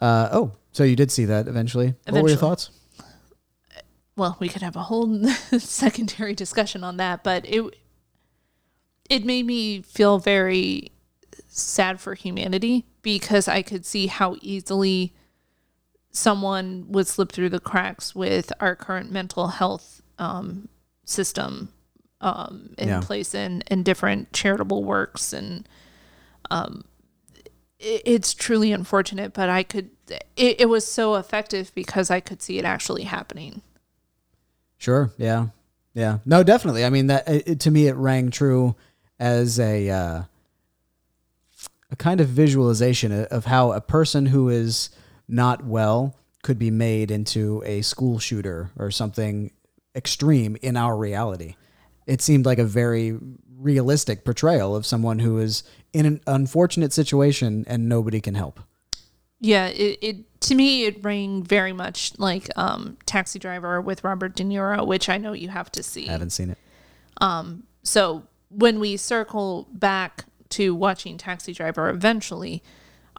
Speaker 1: Uh, oh, so you did see that eventually. What were your thoughts?
Speaker 2: well, we could have a whole (laughs) secondary discussion on that, but it it made me feel very sad for humanity because I could see how easily someone would slip through the cracks with our current mental health um, system um, in
Speaker 1: Yeah.
Speaker 2: place in, in different charitable works and um, it, it's truly unfortunate, but I could. It, it was so effective because I could see it actually happening.
Speaker 1: Sure. Yeah. Yeah. No, definitely. I mean, that it, to me, it rang true as a uh, a kind of visualization of how a person who is not well could be made into a school shooter or something extreme in our reality. It seemed like a very realistic portrayal of someone who is in an unfortunate situation and nobody can help.
Speaker 2: Yeah, it, it to me it rang very much like um, Taxi Driver with Robert De Niro, which I know you have to see.
Speaker 1: I haven't seen it.
Speaker 2: Um, so when we circle back to watching Taxi Driver eventually,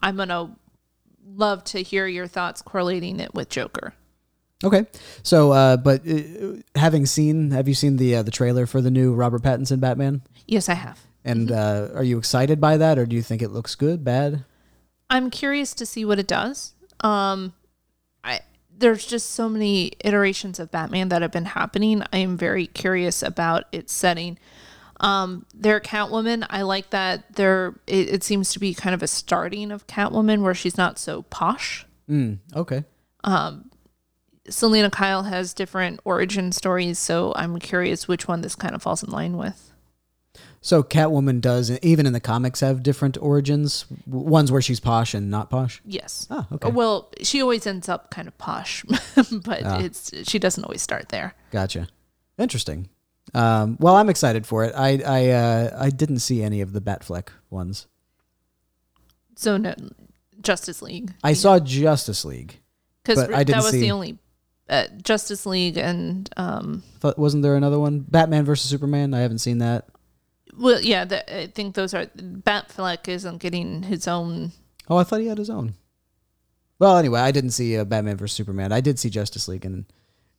Speaker 2: I'm gonna love to hear your thoughts correlating it with Joker.
Speaker 1: Okay, so uh, but uh, having seen, have you seen the uh, the trailer for the new Robert Pattinson Batman?
Speaker 2: Yes, I have.
Speaker 1: And uh, are you excited by that, or do you think it looks good, bad?
Speaker 2: I'm curious to see what it does. Um, I there's just so many iterations of Batman that have been happening. I am very curious about its setting. Um, their Catwoman, I like that. There, it, it seems to be kind of a starting of Catwoman where she's not so posh.
Speaker 1: Mm, okay.
Speaker 2: Selina Kyle has different origin stories, so I'm curious which one this kind of falls in line with.
Speaker 1: So Catwoman does even in the comics have different origins. Ones where she's posh and not posh.
Speaker 2: Yes.
Speaker 1: Oh, okay.
Speaker 2: Well, she always ends up kind of posh, (laughs) but it's she doesn't always start there.
Speaker 1: Gotcha. Interesting. Um, well, I'm excited for it. I I uh, I didn't see any of the Batfleck ones.
Speaker 2: So no, Justice League.
Speaker 1: I saw Justice League.
Speaker 2: because
Speaker 1: I
Speaker 2: that was
Speaker 1: see-
Speaker 2: the only uh, Justice League and um.
Speaker 1: Thought, wasn't there another one? Batman versus Superman. I haven't seen that.
Speaker 2: Well, yeah, the, I think those are Batfleck isn't getting his own.
Speaker 1: Oh, I thought he had his own. Well, anyway, I didn't see uh, Batman vs Superman. I did see Justice League, and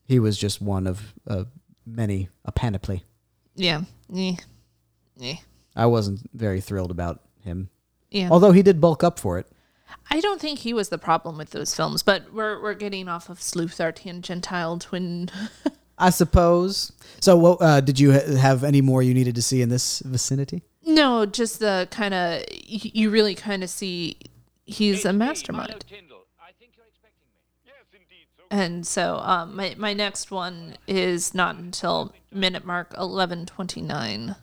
Speaker 1: he was just one of uh, many a panoply.
Speaker 2: Yeah, yeah, yeah.
Speaker 1: I wasn't very thrilled about him,
Speaker 2: yeah.
Speaker 1: although he did bulk up for it.
Speaker 2: I don't think he was the problem with those films, but we're we're getting off of Sleuth our tangentile twin.
Speaker 1: I suppose. So, what uh, did you ha- have any more you needed to see in this vicinity?
Speaker 2: no, just the kind of you really kind of see he's a mastermind.
Speaker 4: Tindle, I think you're expecting me.
Speaker 3: Yes, indeed. So
Speaker 2: And so um, my, my next one is not until minute mark 1129.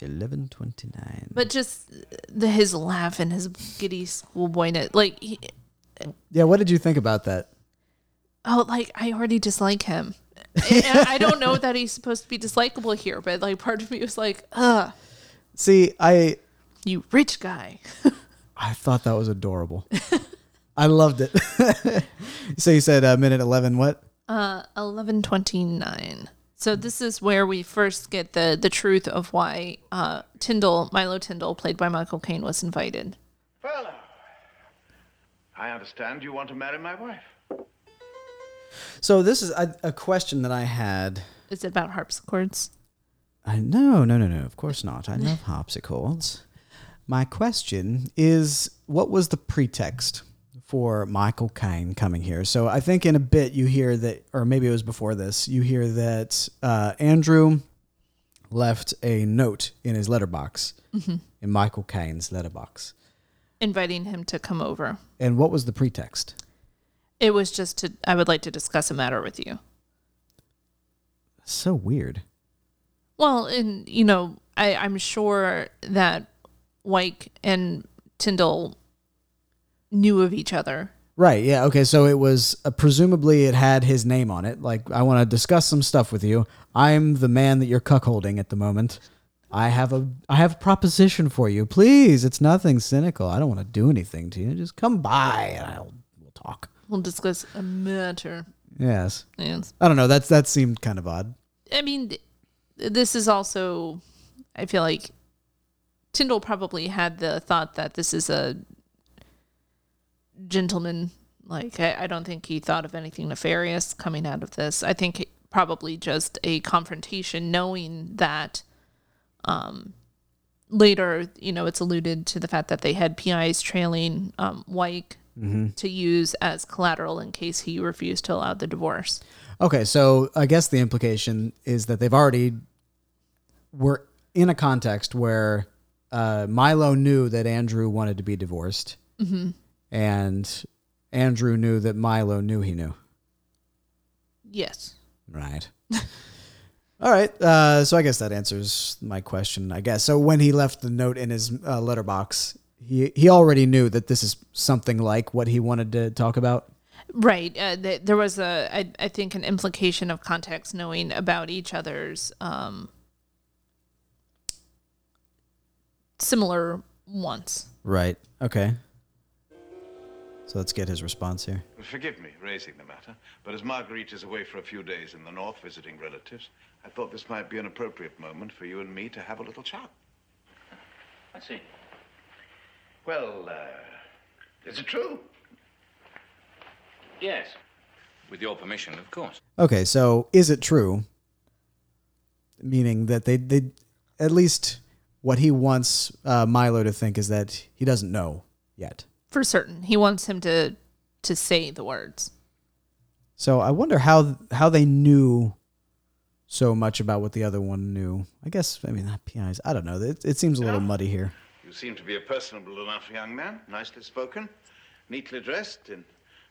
Speaker 1: Eleven twenty nine.
Speaker 2: But just the, his laugh and his giddy schoolboyness. Like, he,
Speaker 1: Yeah, what did you think about that?
Speaker 2: oh, like, I already dislike him. and I don't know (laughs) that he's supposed to be dislikable here, but like, part of me was like, ugh,
Speaker 1: See, I
Speaker 2: you rich guy. (laughs)
Speaker 1: I thought that was adorable. (laughs) I loved it. (laughs) so you said uh, minute eleven. What?
Speaker 2: Uh, 1129. So this is where we first get the, the truth of why uh, Tindle, Milo Tindle, played by Michael Caine, was invited.
Speaker 4: Well, I understand you want to marry my wife.
Speaker 1: So this is a, a question that I had.
Speaker 2: Is it about harpsichords?
Speaker 1: I no no no no. Of course not. I love (laughs) harpsichords. My question is, what was the pretext for Michael Caine coming here? So I think in a bit you hear that, or maybe it was before this. You hear that uh, Andrew left a note in his letterbox, in Michael Caine's letterbox.
Speaker 2: Inviting him to come over.
Speaker 1: And what was the pretext?
Speaker 2: It was just to, I would like to discuss a matter with you.
Speaker 1: So weird.
Speaker 2: Well, and, you know, I, I'm sure that Wyke and Tindle knew of each other.
Speaker 1: Right. Yeah. Okay. So it was uh, presumably it had his name on it. Like, I want to discuss some stuff with you. I'm the man that you're cuckolding at the moment. I have a I have a proposition for you. Please, it's nothing cynical. I don't want to do anything to you. Just come by and I'll we'll talk.
Speaker 2: We'll discuss a matter.
Speaker 1: Yes.
Speaker 2: Yes.
Speaker 1: I don't know. That's that seemed kind of odd.
Speaker 2: I mean, this is also, I feel like Tindle probably had the thought that this is a gentleman. Like, I, I don't think he thought of anything nefarious coming out of this. I think probably just a confrontation, knowing that um, later, you know, it's alluded to the fact that they had PIs trailing um, Wyke to use as collateral in case he refused to allow the divorce.
Speaker 1: Okay, so I guess the implication is that they've already were in a context where uh, Milo knew that Andrew wanted to be divorced, and Andrew knew that Milo knew he knew.
Speaker 2: Yes.
Speaker 1: Right. (laughs) All right. Uh, so I guess that answers my question. I guess so. When he left the note in his uh, letterbox, he he already knew that this is something like what he wanted to talk about.
Speaker 2: Right. Uh, th- there was a, I, I think, an implication of context knowing about each other's um, similar wants.
Speaker 1: Right. Okay. So let's get his response here.
Speaker 4: Forgive me raising the matter, but as Marguerite is away for a few days in the north visiting relatives, I thought this might be an appropriate moment for you and me to have a little chat.
Speaker 5: I see.
Speaker 4: Well, uh, is it true?
Speaker 5: Yes. With your permission, of course.
Speaker 1: Okay. So is it true? Meaning that they they at least what he wants uh, Milo to think is that he doesn't know yet.
Speaker 2: For certain. He wants him to to say the words.
Speaker 1: So I wonder how how they knew so much about what the other one knew. I guess I mean PIs. I don't know. It, it seems a little muddy here.
Speaker 4: You seem to be a personable enough young man, nicely spoken, neatly dressed in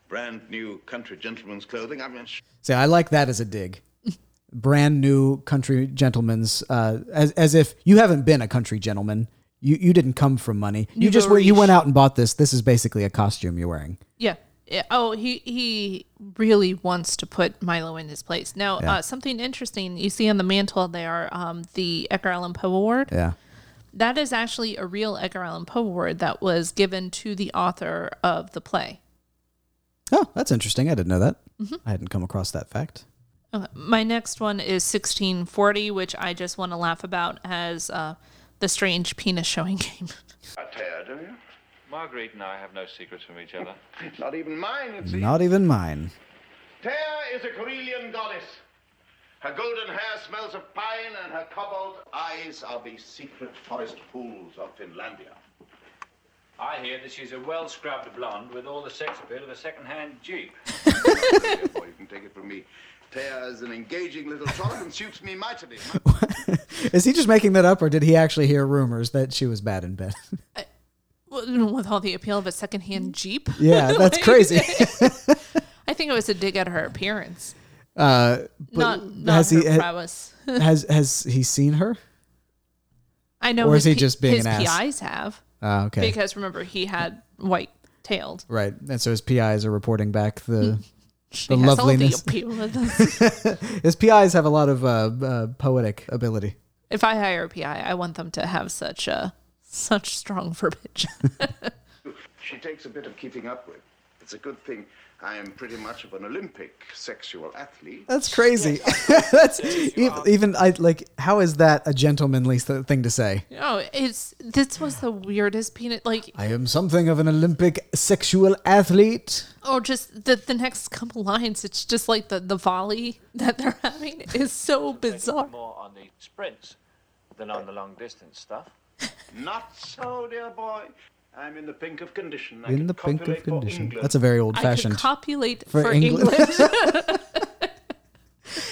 Speaker 4: brand new country gentleman's clothing. I mean, sh-
Speaker 1: See, I like that as a dig. (laughs) Brand new country gentleman's, uh, as as if you haven't been a country gentleman. You you didn't come from money. You
Speaker 2: Nouveau
Speaker 1: just were, you went out and bought this. This is basically a costume you're wearing.
Speaker 2: Yeah. Yeah. Oh, he he really wants to put Milo in his place. Now,
Speaker 1: Yeah.
Speaker 2: uh, something interesting you see on the mantle there, um, the Edgar Allan Poe Award.
Speaker 1: Yeah.
Speaker 2: That is actually a real Edgar Allan Poe Award that was given to the author of the play.
Speaker 1: Oh, that's interesting. I didn't know that. I hadn't come across that fact.
Speaker 2: Okay. My next one is 1640, which I just want to laugh about as uh, the strange penis showing game. (laughs)
Speaker 4: I tear, do you?
Speaker 5: Marguerite and I have no secrets from each other. (laughs)
Speaker 4: Not even mine, it seems.
Speaker 1: Not even mine.
Speaker 4: Tea is a Karelian goddess. Her golden hair smells of pine, and her cobalt eyes are the secret forest pools of Finlandia.
Speaker 5: I hear that she's a well scrubbed blonde with all the sex appeal of a second hand Jeep. (laughs)
Speaker 4: Therefore, you can take it from me. Tea is an engaging little trollop and suits me mightily. (laughs)
Speaker 1: Is he just making that up, or did he actually hear rumors that she was bad in bed?
Speaker 2: Well, With all the appeal of a secondhand Jeep.
Speaker 1: yeah, (laughs) that's
Speaker 2: Like-
Speaker 1: crazy. (laughs)
Speaker 2: I think it was a dig at her appearance,
Speaker 1: Uh, but
Speaker 2: not, not
Speaker 1: has
Speaker 2: her
Speaker 1: he
Speaker 2: prowess.
Speaker 1: has has he seen her?
Speaker 2: I know
Speaker 1: Or is he
Speaker 2: P-
Speaker 1: just being
Speaker 2: his
Speaker 1: an ass?
Speaker 2: PIs have.
Speaker 1: Ah, okay.
Speaker 2: Because remember, he had white tailed.
Speaker 1: Right. And so his PIs are reporting back the
Speaker 2: She
Speaker 1: The
Speaker 2: has
Speaker 1: loveliness.
Speaker 2: all the appeal of this. (laughs)
Speaker 1: his PIs have a lot of uh, uh, poetic ability.
Speaker 2: if I hire a PI, I want them to have such a such strong (laughs) verbiage.
Speaker 4: She takes a bit of keeping up with. It's a good thing I am pretty much of an Olympic sexual athlete.
Speaker 1: That's crazy. (laughs) That's e- even I like. How is that a gentlemanly thing to say?
Speaker 2: oh, it's this was the weirdest peanut. Like,
Speaker 1: I am something of an Olympic sexual athlete.
Speaker 2: or just the the next couple lines. It's just like the the volley that they're having is so bizarre.
Speaker 5: More on the sprints than on the long distance stuff.
Speaker 4: Not so, dear boy. I'm in the pink of condition. I
Speaker 1: In the pink of condition.
Speaker 4: England.
Speaker 1: That's a very old-fashioned.
Speaker 2: could copulate
Speaker 1: For
Speaker 2: for,
Speaker 1: England.
Speaker 2: England. (laughs)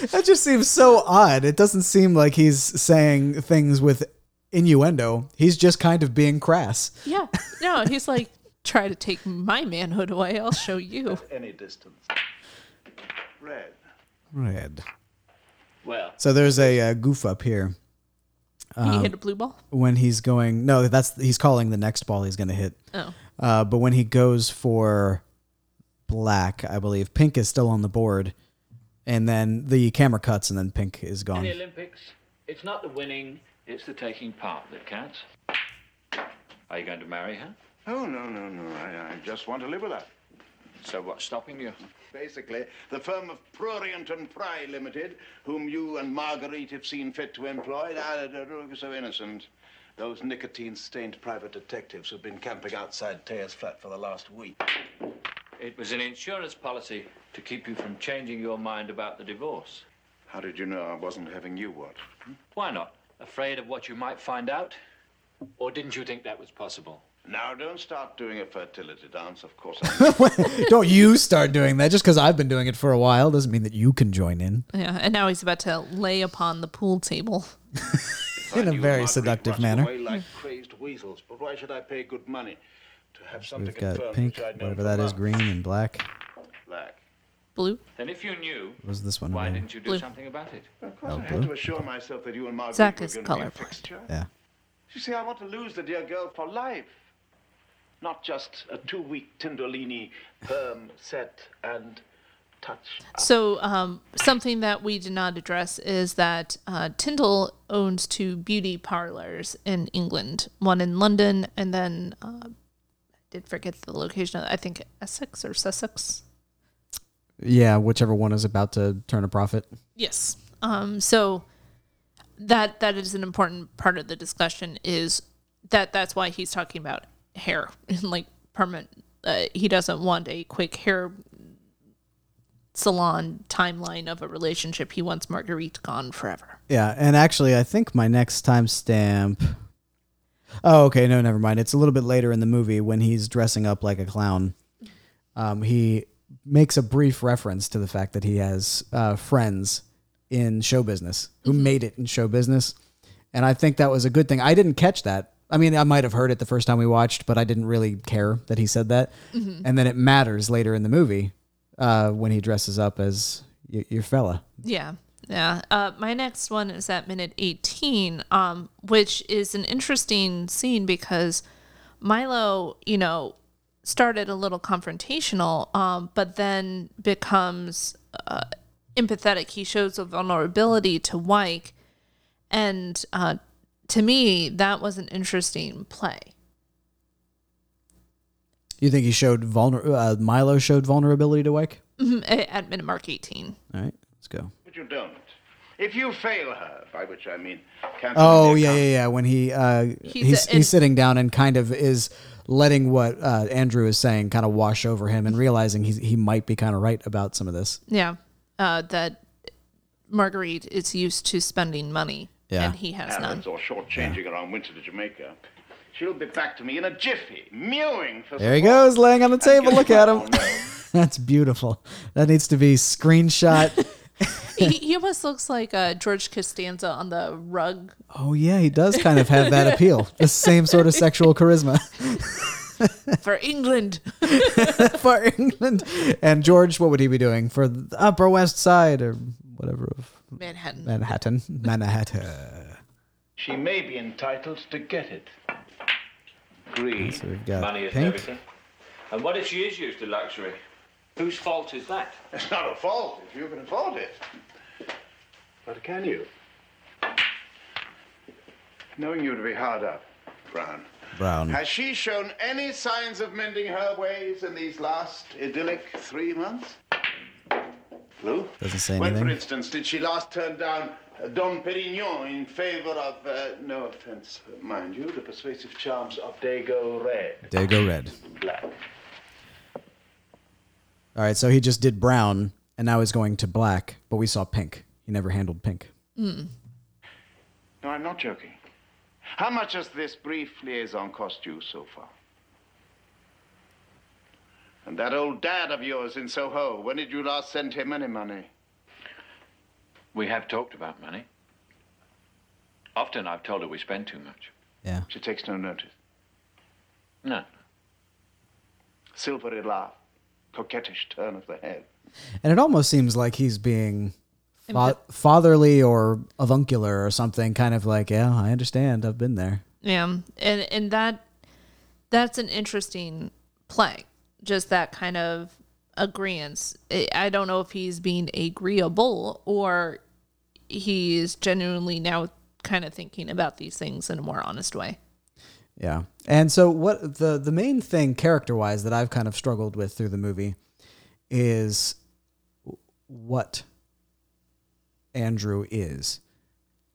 Speaker 2: (laughs)
Speaker 1: that just seems so odd. It doesn't seem like he's saying things with innuendo. He's just kind of being crass.
Speaker 2: yeah, no, he's like, try to take my manhood away. I'll show you.
Speaker 4: Any distance. Red.
Speaker 1: Red.
Speaker 5: Well,
Speaker 1: So there's a uh, goof up here
Speaker 2: he hit a blue ball.
Speaker 1: when he's going. No, that's he's calling the next ball he's going to hit.
Speaker 2: Oh,
Speaker 1: Uh, but when he goes for black, I believe pink is still on the board, and then the camera cuts, and then pink is gone.
Speaker 5: in
Speaker 1: gone.
Speaker 5: the Olympics, it's not the winning, it's the taking part that counts. Are you going to marry her?
Speaker 4: Oh, no, no, no. I, I just want to live with her.
Speaker 5: So what's stopping you?
Speaker 4: Basically, the firm of Prurient and Pry Limited, whom you and Marguerite have seen fit to employ, ah, are so innocent. Those nicotine-stained private detectives who've been camping outside Tea's flat for the last week.
Speaker 5: It was an insurance policy to keep you from changing your mind about the divorce.
Speaker 4: How did you know I wasn't having you what?
Speaker 5: Why not? Afraid of what you might find out? Or didn't you think that was possible?
Speaker 4: Now, don't start doing a fertility dance, of course. (laughs) I
Speaker 1: Don't you start doing that just because I've been doing it for a while doesn't mean that you can join in
Speaker 2: yeah, and now he's about to lay upon the pool table.
Speaker 1: in a very
Speaker 4: Marguerite
Speaker 1: seductive manner.
Speaker 4: away like hmm. crazed weasels, but why should I pay good money to have something
Speaker 1: We've got pink,
Speaker 4: which I'd known
Speaker 1: whatever that is,
Speaker 4: months?
Speaker 1: green and black.
Speaker 4: Black.
Speaker 2: Blue.
Speaker 5: Then if you knew,
Speaker 1: What was this one?
Speaker 5: why didn't you do
Speaker 2: Blue.
Speaker 5: something about it?
Speaker 4: Of course,
Speaker 1: Oh,
Speaker 4: I had
Speaker 1: blue?
Speaker 4: to assure myself that you and Marguerite
Speaker 2: Zach
Speaker 4: were
Speaker 2: is
Speaker 4: going to be a
Speaker 2: colorblind.
Speaker 4: fixture.
Speaker 1: Yeah.
Speaker 4: You see, I want to lose the dear girl for life. Not just a two-week Tindolini perm set and touch.
Speaker 2: So, um, something that we did not address is that uh, Tindle owns two beauty parlors in England, one in London, and then uh, I did forget the location. I think Essex or Sussex.
Speaker 1: Yeah, whichever one is about to turn a profit.
Speaker 2: Yes. Um, so that that is an important part of the discussion. Is that that's why he's talking about hair and (laughs) like permanent. Uh, he doesn't want a quick hair salon timeline of a relationship. He wants Marguerite gone forever.
Speaker 1: Yeah, and actually, I think my next timestamp. Oh, okay. No, never mind. It's a little bit later in the movie when he's dressing up like a clown. Um, he makes a brief reference to the fact that he has uh, friends in show business who made it in show business, and I think that was a good thing. I didn't catch that. I mean, I might have heard it the first time we watched, but I didn't really care that he said that. And then it matters later in the movie uh, when he dresses up as y- your fella.
Speaker 2: Yeah. Yeah. Uh, my next one is at minute 18, um, which is an interesting scene because Milo, you know, started a little confrontational, um, but then becomes uh, empathetic. He shows a vulnerability to Wyke. And uh, to me, that was an interesting play.
Speaker 1: You think he showed vulner? Uh, Milo showed vulnerability to Wyke.
Speaker 2: Mhm, At minute mark 18.
Speaker 1: All right, let's go.
Speaker 4: But you don't. If you fail her, by which I mean cancel
Speaker 1: Oh yeah, yeah, yeah. When he uh,
Speaker 2: He's
Speaker 1: he's
Speaker 2: a-
Speaker 1: he's, sitting down and kind of is letting what uh, Andrew is saying kind of wash over him and realizing he he might be kind of right about some of this.
Speaker 2: Yeah. Uh, that Marguerite is used to spending money
Speaker 1: Yeah.
Speaker 2: and he has none.
Speaker 4: errands or short-changing around winter to Jamaica. She'll be back to me in a jiffy, mewing for
Speaker 1: There he goes, laying on the table. Look at him. (laughs) That's beautiful. That needs to be screenshot. (laughs)
Speaker 2: he, he almost looks like uh, George Costanza on the rug.
Speaker 1: oh yeah, he does kind of have that appeal. (laughs) The same sort of sexual charisma
Speaker 2: For England.
Speaker 1: for England. And George, what would he be doing for the Upper West Side or whatever of
Speaker 2: Manhattan.
Speaker 1: Manhattan? Manhattan.
Speaker 4: She may be entitled to get it. Greed.
Speaker 1: So we've got
Speaker 5: Money is
Speaker 1: pink.
Speaker 5: everything. And what if she is used to luxury? Whose fault is that?
Speaker 4: It's not a fault if you can afford it. But can you? Knowing you to be hard up, Brown.
Speaker 1: Brown.
Speaker 4: Has she shown any signs of mending her ways in these last idyllic three months? Blue?
Speaker 1: Doesn't say anything.
Speaker 4: When, for instance, did she last turn down Dom Perignon in favor of, uh, no offense, mind you, the persuasive charms of Dago Red?
Speaker 1: Dago red.
Speaker 4: Black.
Speaker 1: All right, so he just did brown, and now he's going to black, but we saw pink. He never handled pink.
Speaker 4: No, I'm not joking. How much has this brief liaison cost you so far? And that old dad of yours in Soho, when did you last send him any money?
Speaker 5: We have talked about money. Often I've told her we spend too much.
Speaker 1: Yeah.
Speaker 4: She takes no notice.
Speaker 5: No.
Speaker 4: Silvery laugh, coquettish turn of the head.
Speaker 1: And it almost seems like he's being fa- fatherly or avuncular or something, kind of like, yeah, I understand. I've been there.
Speaker 2: Yeah. And and that that's an interesting play. Just that kind of agreement. I don't know if he's being agreeable or he's genuinely now kind of thinking about these things in a more honest way.
Speaker 1: Yeah. And so what the the main thing character wise that I've kind of struggled with through the movie is what Andrew is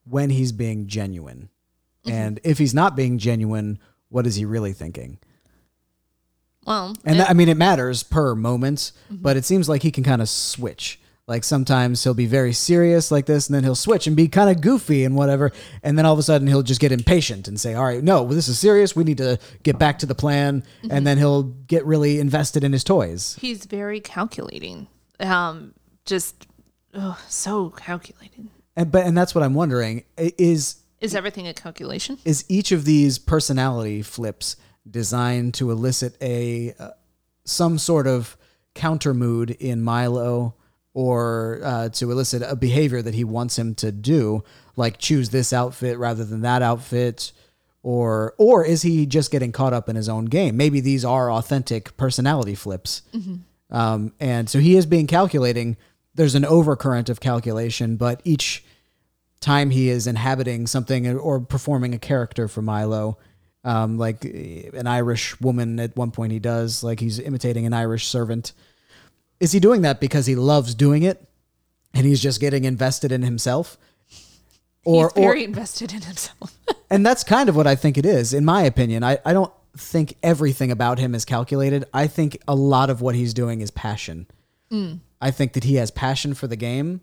Speaker 1: when he's being genuine. Mm-hmm. And if he's not being genuine, what is he really thinking?
Speaker 2: Well,
Speaker 1: And that, I mean, it matters per moment, but it seems like he can kind of switch. Like sometimes he'll be very serious like this, and then he'll switch and be kind of goofy and whatever. And then all of a sudden he'll just get impatient and say, "All right, no, this is serious. We need to get back to the plan." And then he'll get really invested in his toys.
Speaker 2: he's very calculating. Um, just oh, so calculating.
Speaker 1: And but and that's what I'm wondering is
Speaker 2: Is everything a calculation?
Speaker 1: is each of these personality flips designed to elicit a uh, some sort of counter mood in Milo or uh, to elicit a behavior that he wants him to do like choose this outfit rather than that outfit or or is he just getting caught up in his own game maybe these are authentic personality flips um, and so he is being calculating there's an overcurrent of calculation but each time he is inhabiting something or performing a character for Milo. Um, like an Irish woman at one point he does, like he's imitating an Irish servant. Is he doing that because he loves doing it and he's just getting invested in himself? Or,
Speaker 2: He's very
Speaker 1: or
Speaker 2: invested in himself. (laughs)
Speaker 1: and that's kind of what I think it is, in my opinion. I, I don't think everything about him is calculated. I think a lot of what he's doing is passion. I think that he has passion for the game.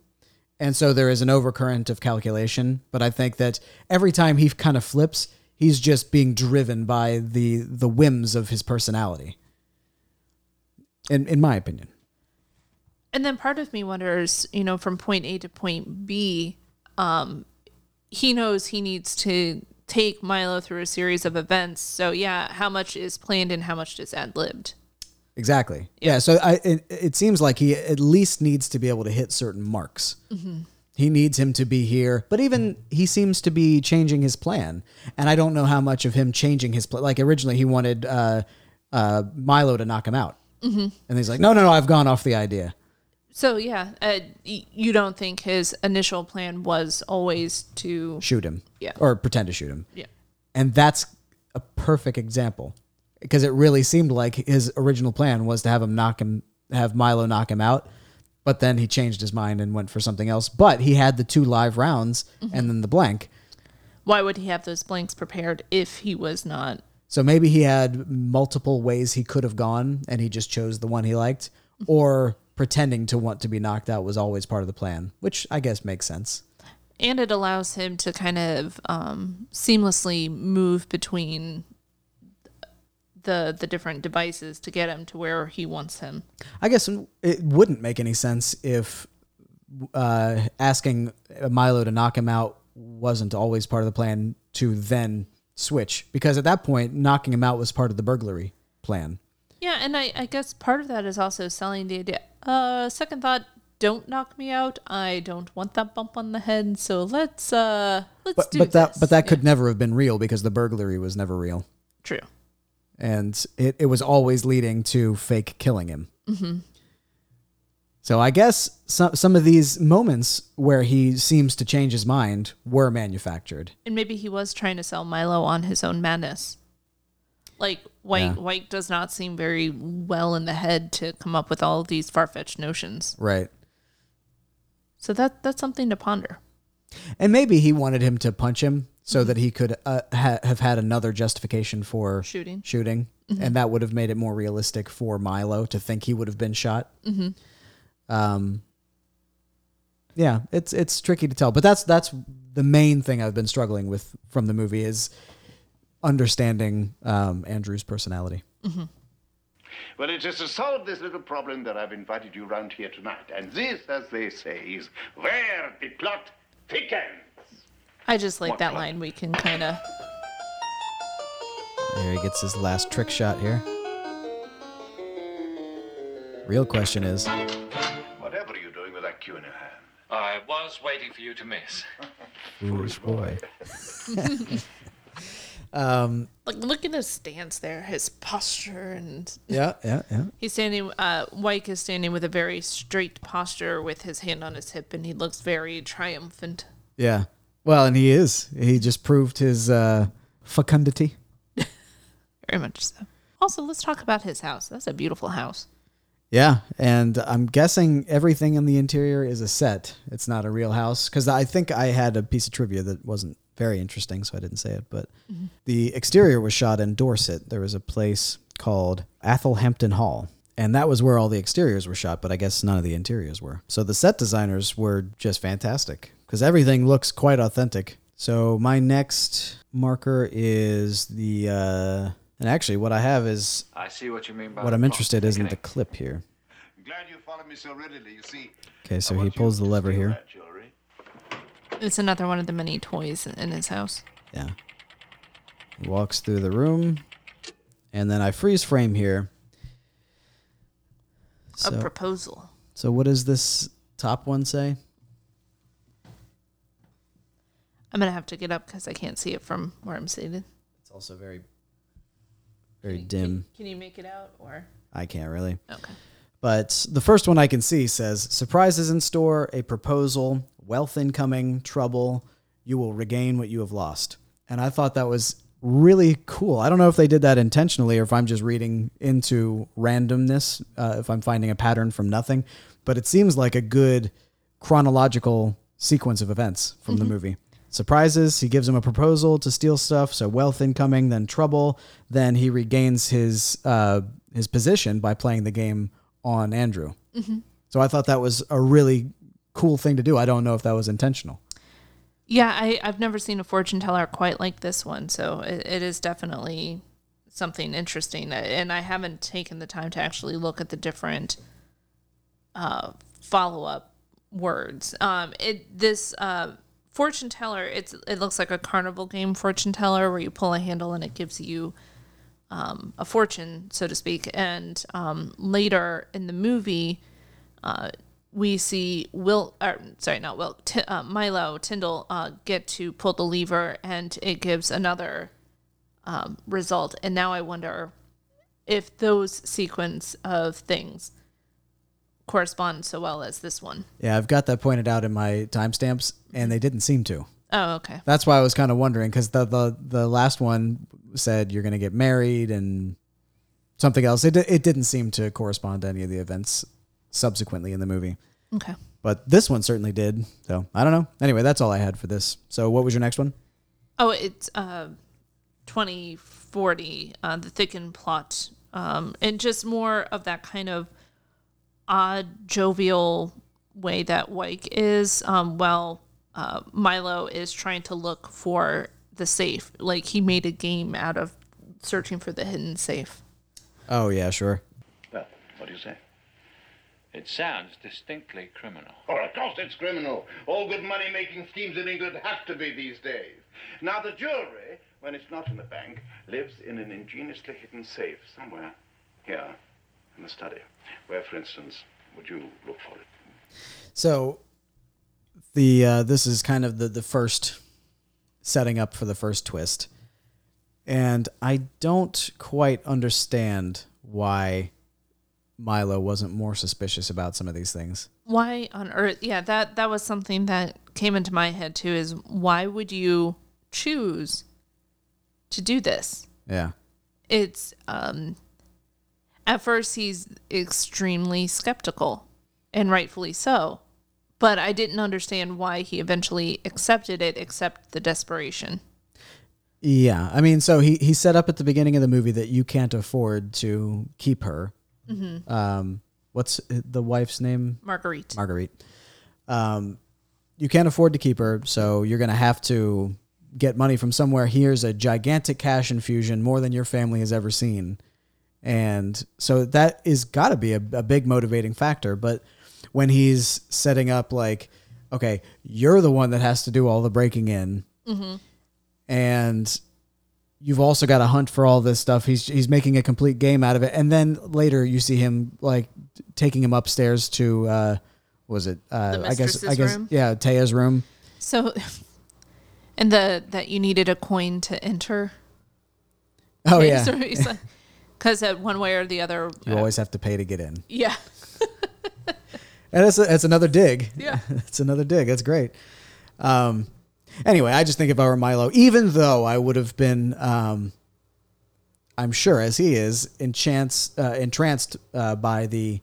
Speaker 1: And so there is an overcurrent of calculation. But I think that every time he kind of flips, he's just being driven by the the whims of his personality. In in my opinion.
Speaker 2: And then part of me wonders, you know, from point A to point B, um, he knows he needs to take Milo through a series of events. So yeah, how much is planned and how much is ad libbed?
Speaker 1: Exactly. Yeah. so I it, it seems like he at least needs to be able to hit certain marks. He needs him to be here, but even he seems to be changing his plan. And I don't know how much of him changing his plan. Like originally, he wanted uh, uh, Milo to knock him out, mm-hmm. and he's like, "No, no, no, I've gone off the idea."
Speaker 2: So yeah, uh, y- you don't think his initial plan was always to
Speaker 1: Shoot him,
Speaker 2: Yeah.
Speaker 1: or pretend to shoot him.
Speaker 2: yeah.
Speaker 1: And that's a perfect example because it really seemed like his original plan was to have him knock him, have Milo knock him out, but then he changed his mind and went for something else. But he had the two live rounds and then the blank.
Speaker 2: Why would he have those blanks prepared if he was not?
Speaker 1: So maybe he had multiple ways he could have gone and he just chose the one he liked, or pretending to want to be knocked out was always part of the plan, which I guess makes sense.
Speaker 2: And it allows him to kind of um, seamlessly move between the the different devices to get him to where he wants him.
Speaker 1: I guess it wouldn't make any sense if uh, asking Milo to knock him out wasn't always part of the plan to then switch, because at that point, knocking him out was part of the burglary plan.
Speaker 2: Yeah, and I, I guess part of that is also selling the idea. Uh, second thought, don't knock me out. I don't want that bump on the head. So let's uh let's
Speaker 1: But
Speaker 2: do
Speaker 1: but that but that could
Speaker 2: Yeah,
Speaker 1: never have been real because the burglary was never real,
Speaker 2: true.
Speaker 1: And it, it was always leading to fake killing him. Mm-hmm. So I guess some some of these moments where he seems to change his mind were manufactured.
Speaker 2: And maybe he was trying to sell Milo on his own madness. Like Wyke
Speaker 1: Yeah.
Speaker 2: Wyke does not seem very well in the head to come up with all these far fetched notions.
Speaker 1: Right.
Speaker 2: So that that's something to ponder.
Speaker 1: And maybe he wanted him to punch him so that he could uh, ha- have had another justification for
Speaker 2: Shooting.
Speaker 1: shooting, and that would have made it more realistic for Milo to think he would have been shot. Mm-hmm. Um, yeah, it's it's tricky to tell, but that's that's the main thing I've been struggling with from the movie is understanding um, Andrew's personality.
Speaker 4: Well, it is to solve this little problem that I've invited you round here tonight. And this, as they say, is where the plot thickens.
Speaker 2: I just like that line. We can kind of
Speaker 1: Here he gets his last trick shot here. Real question is,
Speaker 4: Whatever are you doing with that cue in your hand?
Speaker 5: I was waiting for you to miss. (laughs)
Speaker 1: foolish boy.
Speaker 2: like (laughs) look at his stance there, his posture, and
Speaker 1: Yeah, yeah, yeah.
Speaker 2: he's standing. Uh, Wyke is standing with a very straight posture, with his hand on his hip, and he looks very triumphant.
Speaker 1: Yeah. Well, and he is. He just proved his uh, fecundity. (laughs)
Speaker 2: Very much so. Also, let's talk about his house. That's a beautiful house.
Speaker 1: Yeah, and I'm guessing everything in the interior is a set. It's not a real house because I think I had a piece of trivia that wasn't very interesting, so I didn't say it. But the exterior was shot in Dorset. There was a place called Athelhampton Hall, and that was where all the exteriors were shot. But I guess none of the interiors were. So the set designers were just fantastic because everything looks quite authentic. So my next marker is the. Uh, and actually, what I have is
Speaker 5: I see what you mean by
Speaker 1: what I'm interested in is in the clip here.
Speaker 4: Glad you follow me so readily. You see.
Speaker 1: Okay, so he pulls the lever here.
Speaker 2: It's another one of the many toys in his house.
Speaker 1: Yeah. He walks through the room, and then I freeze frame here.
Speaker 2: A proposal.
Speaker 1: so what does this top one say?
Speaker 2: I'm gonna have to get up because I can't see it from where I'm seated.
Speaker 1: It's also very, very
Speaker 2: Can-
Speaker 1: dim.
Speaker 2: Can, you make it out or?
Speaker 1: I can't really.
Speaker 2: Okay.
Speaker 1: But the first one I can see says surprises in store, a proposal, wealth incoming, trouble, you will regain what you have lost. And I thought that was really cool. I don't know if they did that intentionally or if I'm just reading into randomness, uh, if I'm finding a pattern from nothing, but it seems like a good chronological sequence of events from the movie. Surprises, he gives him a proposal to steal stuff, so wealth incoming, then trouble, then he regains his uh, his position by playing the game on Andrew. So I thought that was a really cool thing to do. I don't know if that was intentional.
Speaker 2: Yeah, I, I've never seen a fortune teller quite like this one, so it, it is definitely something interesting. And I haven't taken the time to actually look at the different uh, follow up words. Um, it this uh, fortune teller, it's it looks like a carnival game fortune teller where you pull a handle and it gives you um, a fortune, so to speak. And um, later in the movie, uh, we see Will, or, sorry, not Will, T- uh, Milo Tindle uh, get to pull the lever, and it gives another um, result. And now I wonder if those sequence of things correspond so well as this one.
Speaker 1: Yeah, I've got that pointed out in my timestamps, and they didn't seem to.
Speaker 2: Oh, okay.
Speaker 1: That's why I was kind of wondering because the, the the last one said you're going to get married and something else. It it didn't seem to correspond to any of the events subsequently in the movie,
Speaker 2: Okay.
Speaker 1: but this one certainly did. So I don't know. Anyway, that's all I had for this. So what was your next one?
Speaker 2: Oh, it's uh, 2040, uh, the thickened plot, um, and just more of that kind of odd, jovial way that Wyke is, um, while uh, Milo is trying to look for the safe. Like he made a game out of searching for the hidden safe.
Speaker 1: Oh yeah, sure.
Speaker 4: Well, what do you say?
Speaker 5: It sounds distinctly criminal.
Speaker 4: Oh, of course it's criminal. All good money-making schemes in England have to be these days. Now, the jewelry, when it's not in the bank, lives in an ingeniously hidden safe somewhere here in the study. Where, for instance, would you look for it?
Speaker 1: So the uh, this is kind of the the first setting up for the first twist, and I don't quite understand why Milo wasn't more suspicious about some of these things.
Speaker 2: Why on earth? Yeah, that that was something that came into my head too. Is why would you choose to do this?
Speaker 1: Yeah.
Speaker 2: it's um at first he's extremely skeptical and rightfully so but i didn't understand why he eventually accepted it except the desperation
Speaker 1: Yeah, I mean, so he he set up at the beginning of the movie that you can't afford to keep her. Um, what's the wife's name?
Speaker 2: marguerite
Speaker 1: Marguerite. Um, you can't afford to keep her, so you're gonna have to get money from somewhere. Here's a gigantic cash infusion, more than your family has ever seen, and so that is got to be a, a big motivating factor. But when he's setting up, like, okay, you're the one that has to do all the breaking in, and you've also got to hunt for all this stuff. He's he's making a complete game out of it, and then later you see him like taking him upstairs to uh, what was it? Uh, I guess I guess
Speaker 2: room?
Speaker 1: yeah, Taya's room.
Speaker 2: so (laughs) and the that you needed a coin to enter
Speaker 1: Oh (laughs) yeah,
Speaker 2: because at one way or the other
Speaker 1: you
Speaker 2: uh,
Speaker 1: always have to pay to get in,
Speaker 2: yeah (laughs)
Speaker 1: and that's that's another dig.
Speaker 2: Yeah. (laughs)
Speaker 1: it's another dig. That's great. Um, anyway, I just think if I were Milo, even though I would have been, um, I'm sure as he is, enchants, uh, entranced uh, by the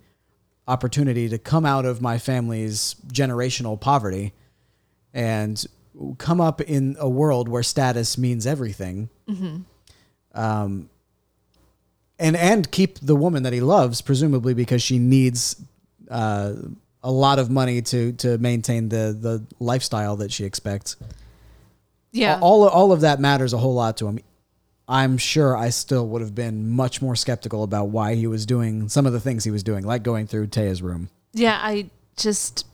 Speaker 1: opportunity to come out of my family's generational poverty and come up in a world where status means everything. Um, and and keep the woman that he loves, presumably because she needs uh, a lot of money to to maintain the the lifestyle that she expects.
Speaker 2: yeah
Speaker 1: All all of that matters a whole lot to him. I'm sure I still would have been much more skeptical about why he was doing some of the things he was doing, like going through Taya's room.
Speaker 2: Yeah, I just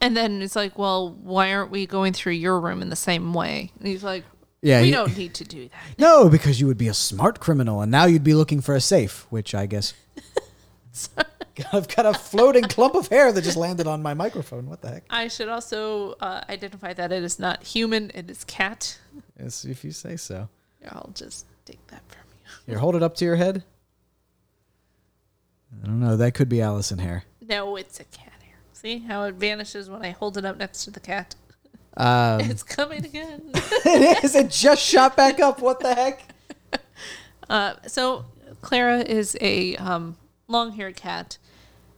Speaker 2: And then it's like, well, why aren't we going through your room in the same way? And he's like,
Speaker 1: Yeah,
Speaker 2: we
Speaker 1: he-
Speaker 2: don't need to do that.
Speaker 1: No, because you would be a smart criminal, and now you'd be looking for a safe, which I guess. (laughs) I've got a floating clump of hair that just landed on my microphone. What the heck?
Speaker 2: I should also uh, identify that it is not human; it is cat.
Speaker 1: Yes, if you say so.
Speaker 2: I'll just take that from you.
Speaker 1: Here, hold it up to your head. I don't know. That could be Allison hair.
Speaker 2: No, it's a cat hair. See how it vanishes when I hold it up next to the cat?
Speaker 1: Um,
Speaker 2: It's coming again. (laughs)
Speaker 1: it is. It just shot back up. What the heck? (laughs)
Speaker 2: Uh, so Clara is a um, long-haired cat.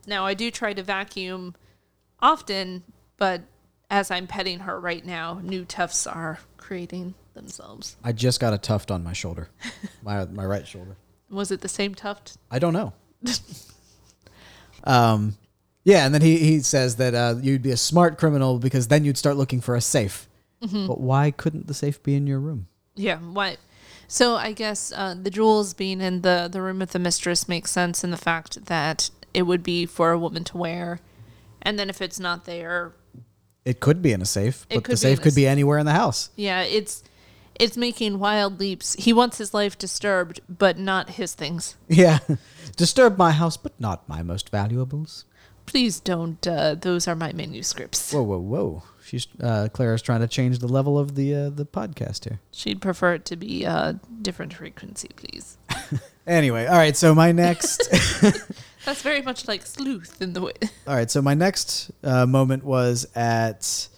Speaker 2: Now I do try to vacuum often, but as I'm petting her right now, new tufts are creating themselves.
Speaker 1: I just got a tuft on my shoulder, my my right shoulder.
Speaker 2: Was it the same tuft?
Speaker 1: I don't know. (laughs) um, yeah, and then he, he says that uh, you'd be a smart criminal because then you'd start looking for a safe. But why couldn't the safe be in your room?
Speaker 2: Yeah. What? So I guess uh, the jewels being in the the room with the mistress makes sense in the fact that it would be for a woman to wear, and then if it's not there,
Speaker 1: It could be in a safe, but the safe could be anywhere in the house.
Speaker 2: yeah, it's it's making wild leaps. He wants his life disturbed, but not his things. (laughs)
Speaker 1: Yeah, (laughs) disturb my house, but not my most valuables.
Speaker 2: Please don't. Uh, those are my manuscripts.
Speaker 1: Whoa, whoa, whoa! She's uh, Clara's trying to change the level of the uh, the podcast here.
Speaker 2: She'd prefer it to be a different frequency, please. (laughs)
Speaker 1: Anyway, all right. So my next, (laughs) (laughs)
Speaker 2: That's very much like sleuth in the way.
Speaker 1: all right. So my next uh, moment was at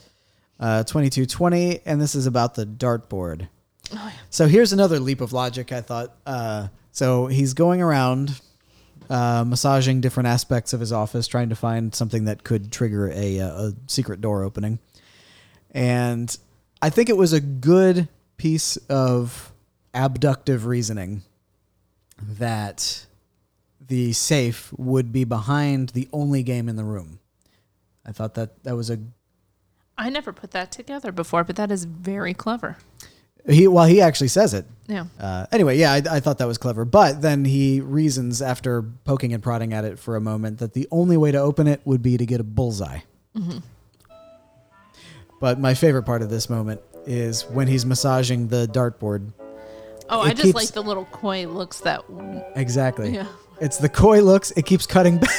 Speaker 1: uh, twenty two twenty, and this is about the dartboard. Oh, yeah. So here's another leap of logic. I thought. Uh, so he's going around uh, massaging different aspects of his office, trying to find something that could trigger a, uh, a secret door opening. And I think it was a good piece of abductive reasoning that the safe would be behind the only game in the room. I thought that that was a
Speaker 2: I never put that together before, but that is very clever.
Speaker 1: He. Well, he actually says it.
Speaker 2: Yeah.
Speaker 1: Uh, anyway, yeah, I, I thought that was clever. But then he reasons after poking and prodding at it for a moment that the only way to open it would be to get a bullseye. But my favorite part of this moment is when he's massaging the dartboard.
Speaker 2: Oh,
Speaker 1: It
Speaker 2: I just
Speaker 1: keeps-
Speaker 2: like the little coy looks that.
Speaker 1: Exactly.
Speaker 2: Yeah.
Speaker 1: It's the coy looks. It keeps cutting (laughs) back.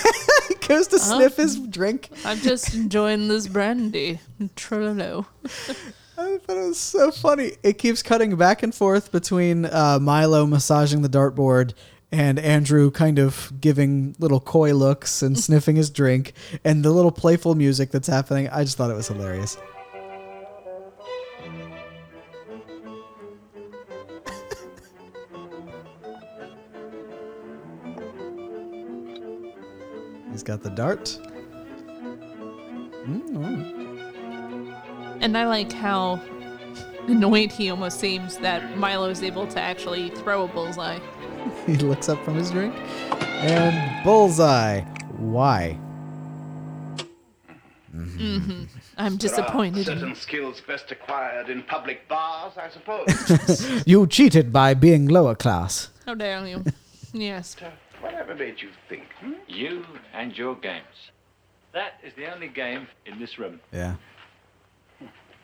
Speaker 1: he goes to sniff his drink.
Speaker 2: I'm just enjoying this brandy. Trololo. (laughs)
Speaker 1: I thought it was so funny. It keeps cutting back and forth between uh, Milo massaging the dartboard and Andrew kind of giving little coy looks and (laughs) sniffing his drink and the little playful music that's happening. I just thought it was hilarious. (laughs) He's got the dart.
Speaker 2: And I like how annoyed he almost seems that Milo is able to actually throw a bullseye. (laughs)
Speaker 1: He looks up from his drink and bullseye. Why?
Speaker 2: I'm disappointed. in
Speaker 4: Certain skills best acquired in public bars, I suppose. (laughs)
Speaker 1: You cheated by being lower class.
Speaker 2: How dare you? (laughs) Yes.
Speaker 4: Whatever made you think? Hmm?
Speaker 5: You and your games. That is the only game in this room.
Speaker 1: Yeah.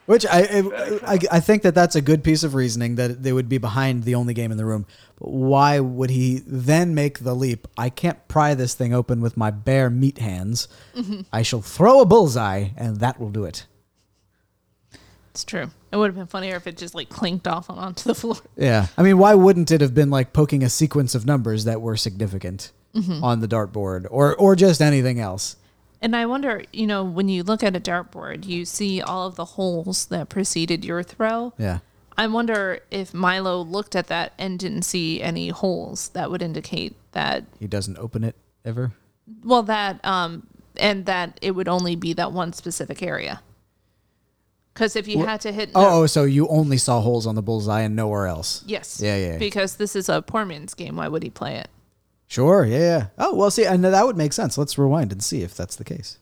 Speaker 1: Which I, I I I think that that's a good piece of reasoning that they would be behind the only game in the room. But why would he then make the leap? I can't pry this thing open with my bare meat hands. Mm-hmm. I shall throw a bullseye, and that will do it.
Speaker 2: It's true. It would have been funnier if it just like clinked off and onto the floor.
Speaker 1: Yeah. I mean, why wouldn't it have been like poking a sequence of numbers that were significant mm-hmm. on the dartboard, or or just anything else?
Speaker 2: And I wonder, you know, when you look at a dartboard, you see all of the holes that preceded your throw.
Speaker 1: Yeah.
Speaker 2: I wonder if Milo looked at that and didn't see any holes that would indicate that
Speaker 1: He doesn't open it ever.
Speaker 2: well that um and that it would only be that one specific area. Cuz if you had to hit
Speaker 1: Oh, oh, so you only saw holes on the bullseye and nowhere else?
Speaker 2: yes.
Speaker 1: Yeah, yeah, yeah.
Speaker 2: Because this is a poor man's game, why would he play it?
Speaker 1: Sure, yeah, yeah. Oh, well, see, and that would make sense. Let's rewind and see if that's the case.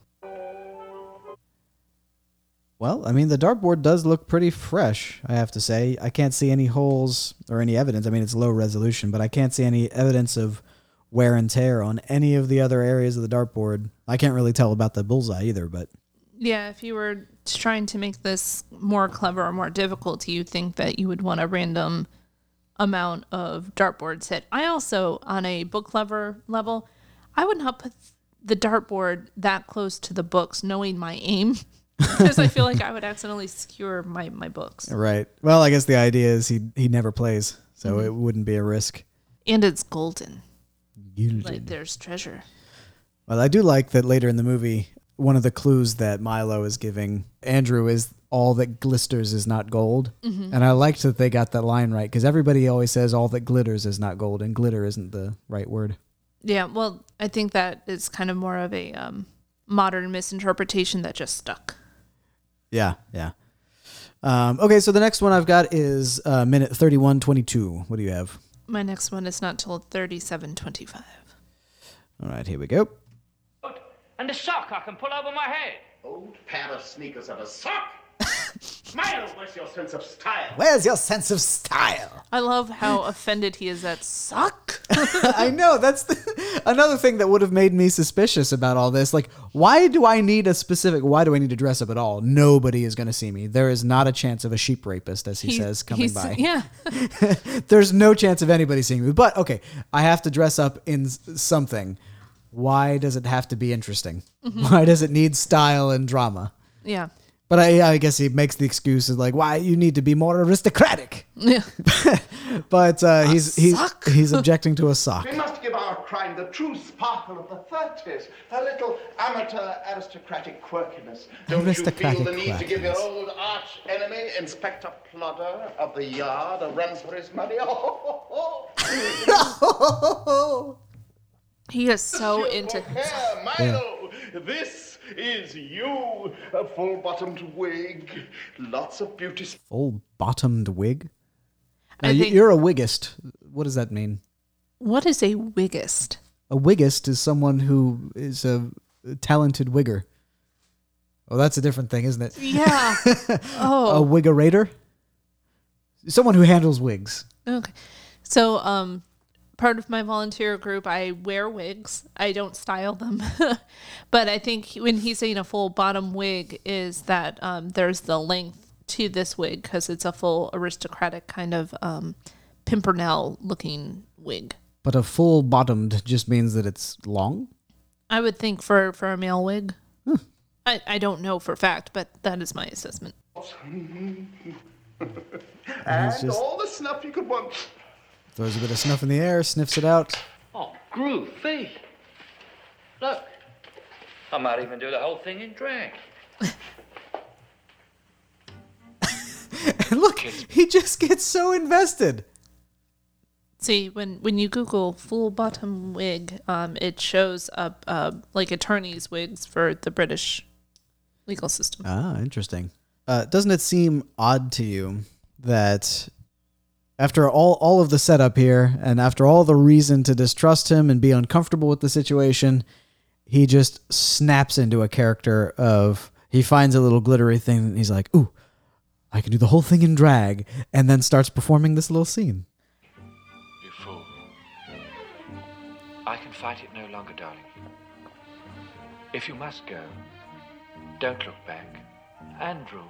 Speaker 1: Well, I mean, the dartboard does look pretty fresh, I have to say. I can't see any holes or any evidence. I mean, it's low resolution, but I can't see any evidence of wear and tear on any of the other areas of the dartboard. I can't really tell about the bullseye either, but
Speaker 2: Yeah, if you were trying to make this more clever or more difficult, you think that you would want a random amount of dartboards hit. I also, on a book lover level, I would not put the dartboard that close to the books, knowing my aim, (laughs) because I feel like I would accidentally skewer my, my books.
Speaker 1: Right. Well, I guess the idea is he he never plays, so mm-hmm. it wouldn't be a risk.
Speaker 2: And it's golden. Like there's treasure.
Speaker 1: Well, I do like that later in the movie, one of the clues that Milo is giving Andrew is all that glisters is not gold. And I liked that they got that line right because everybody always says all that glitters is not gold, and glitter isn't the right word.
Speaker 2: Yeah, well, I think that is kind of more of a um, modern misinterpretation that just stuck.
Speaker 1: Yeah, yeah. Um, okay, so the next one I've got is uh, minute 31.22. What do you have?
Speaker 2: My next one is not till 3725.
Speaker 1: All right, here we go.
Speaker 5: And a sock I can pull over my head.
Speaker 4: Old pair of sneakers and a sock. (laughs) Milo, where's your sense of style?
Speaker 1: Where's your sense of style?
Speaker 2: I love how (laughs) offended he is at suck. (laughs)
Speaker 1: I know that's the, another thing that would have made me suspicious about all this. Like, why do I need a specific? Why do I need to dress up at all? Nobody is going to see me. There is not a chance of a sheep rapist, as he, says, coming by.
Speaker 2: Yeah.
Speaker 1: There's no chance of anybody seeing me. But okay, I have to dress up in something. Why does it have to be interesting? Why does it need style and drama?
Speaker 2: Yeah.
Speaker 1: But I, I guess he makes the excuse of like, why you need to be more aristocratic.
Speaker 2: Yeah. (laughs)
Speaker 1: But uh, he's he's
Speaker 2: sock?
Speaker 1: he's (laughs) objecting to a sock.
Speaker 4: We must give our crime the true sparkle of the 30s, a little amateur aristocratic quirkiness. Don't you feel the need to give your old arch enemy, Inspector Plodder of the Yard, a run for his money? (laughs)
Speaker 2: He is so into
Speaker 4: Here, Milo, this is you. A full-bottomed wig, lots of beauty.
Speaker 1: Full bottomed wig. Now,
Speaker 2: I
Speaker 1: you-
Speaker 2: think-
Speaker 1: you're a wigist. What does that mean?
Speaker 2: What is a wiggist?
Speaker 1: A wigist is someone who is a talented wigger. Oh, that's a different thing, isn't it?
Speaker 2: Yeah. (laughs) Oh.
Speaker 1: A wiggerator? Someone who handles wigs.
Speaker 2: Okay. So, um, part of my volunteer group, I wear wigs. I don't style them, (laughs) but I think when he's saying a full bottom wig, is that um, there's the length to this wig because it's a full aristocratic kind of um, pimpernel looking wig.
Speaker 1: But a full bottomed just means that it's long?
Speaker 2: I would think for for a male wig. I, I don't know for fact, but that is my assessment. (laughs)
Speaker 4: And
Speaker 1: just-
Speaker 4: all the snuff you could want.
Speaker 1: Throws a bit of snuff in the air, sniffs it out.
Speaker 5: Oh, groovy. Look, I might even do the whole thing in drag.
Speaker 1: And (laughs) look, he just gets so invested.
Speaker 2: See, when when you Google full bottom wig, um, it shows up uh, like attorneys' wigs for the British legal system.
Speaker 1: Ah, interesting. Uh, doesn't it seem odd to you that after all all of the setup here and after all the reason to distrust him and be uncomfortable with the situation, he just snaps into a character of he finds a little glittery thing and he's like, "Ooh, I can do the whole thing in drag," and then starts performing this little scene.
Speaker 5: You fool. I can fight it no longer, darling. If you must go, don't look back. Andrew.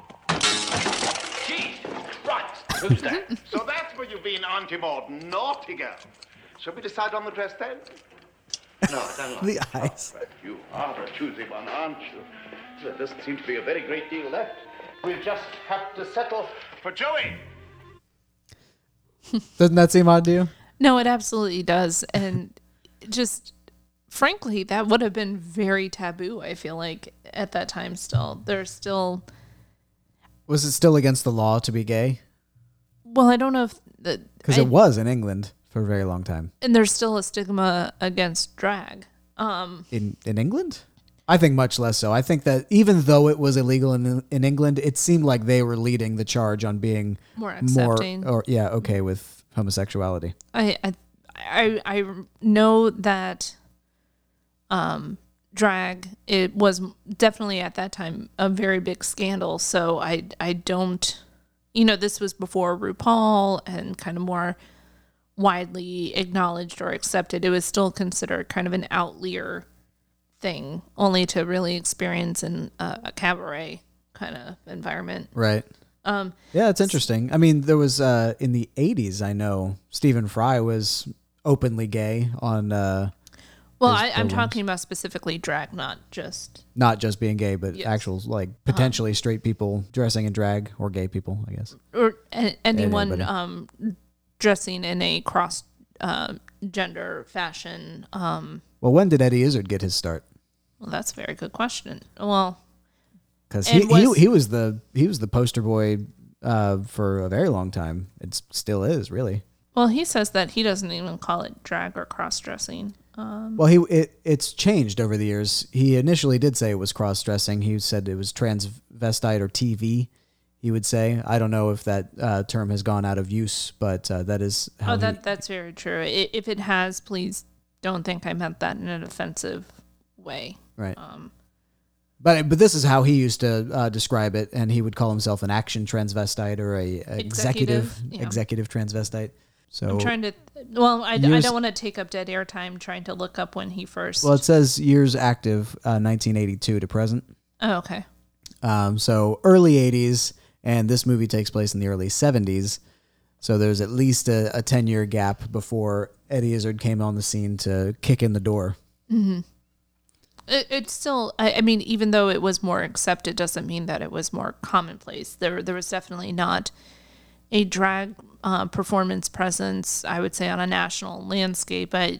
Speaker 4: Jesus Christ! Who's that? (laughs) so that's where you've been, Auntie Maud. Naughty girl. Shall we decide on the dress then?
Speaker 5: No, I don't like
Speaker 1: The eyes.
Speaker 4: But you are a choosy one, aren't you? There doesn't seem to be a very great deal left. We'll just have to settle for Joey. (laughs)
Speaker 1: Doesn't that seem odd to you?
Speaker 2: No, it absolutely does, and just frankly, that would have been very taboo. I feel like at that time, still there's still.
Speaker 1: Was it still against the law to be gay?
Speaker 2: Well, I don't know if
Speaker 1: Because it was in England for a very long time.
Speaker 2: and there's still a stigma against drag. Um,
Speaker 1: in in England? I think much less so. I think that even though it was illegal in in England, it seemed like they were leading the charge on being
Speaker 2: More accepting.
Speaker 1: or yeah, okay with homosexuality.
Speaker 2: I I I, I know that um drag it was definitely at that time a very big scandal so I I don't you know this was before RuPaul and kind of more widely acknowledged or accepted it was still considered kind of an outlier thing, only to really experience in a, a cabaret kind of environment.
Speaker 1: Right.
Speaker 2: Um,
Speaker 1: Yeah, it's interesting. I mean, there was uh, in the '80s. I know Stephen Fry was openly gay on uh,
Speaker 2: well, I, I'm talking about specifically drag, not just.
Speaker 1: not just being gay, but
Speaker 2: Yes. Uh-huh.
Speaker 1: actual like potentially straight people dressing in drag or gay people. I guess.
Speaker 2: or a- anyone um, dressing in a cross uh, gender fashion. Um,
Speaker 1: Well, when did Eddie Izzard get his start?
Speaker 2: well, that's a very good question. Well,
Speaker 1: Because he,
Speaker 2: was-
Speaker 1: he he was the he was the poster boy uh, for a very long time. It still is really.
Speaker 2: well, he says that he doesn't even call it drag or cross dressing. Um,
Speaker 1: Well, he it it's changed over the years. He initially did say it was cross dressing. He said it was transvestite or TV. He would say. I don't know if that uh, term has gone out of use, but uh, that is how
Speaker 2: oh,
Speaker 1: he-
Speaker 2: that that's very true. If it has, please don't think I meant that in an offensive way.
Speaker 1: right.
Speaker 2: Um,
Speaker 1: But but this is how he used to uh, describe it, and he would call himself an action transvestite or a, a executive
Speaker 2: Executive, yeah.
Speaker 1: executive transvestite. So
Speaker 2: I'm trying to. Well, I, I don't want to take up dead air time trying to look up when he first.
Speaker 1: well, it says years active, uh, 1982 to present.
Speaker 2: oh, okay.
Speaker 1: Um, so early 80s, and this movie takes place in the early 70s. So there's at least a, a 10 year gap before Eddie Izzard came on the scene to kick in the door.
Speaker 2: It, it's still. I, I mean, even though it was more accepted, doesn't mean that it was more commonplace. There, there was definitely not a drag uh, performance presence. I would say on a national landscape, but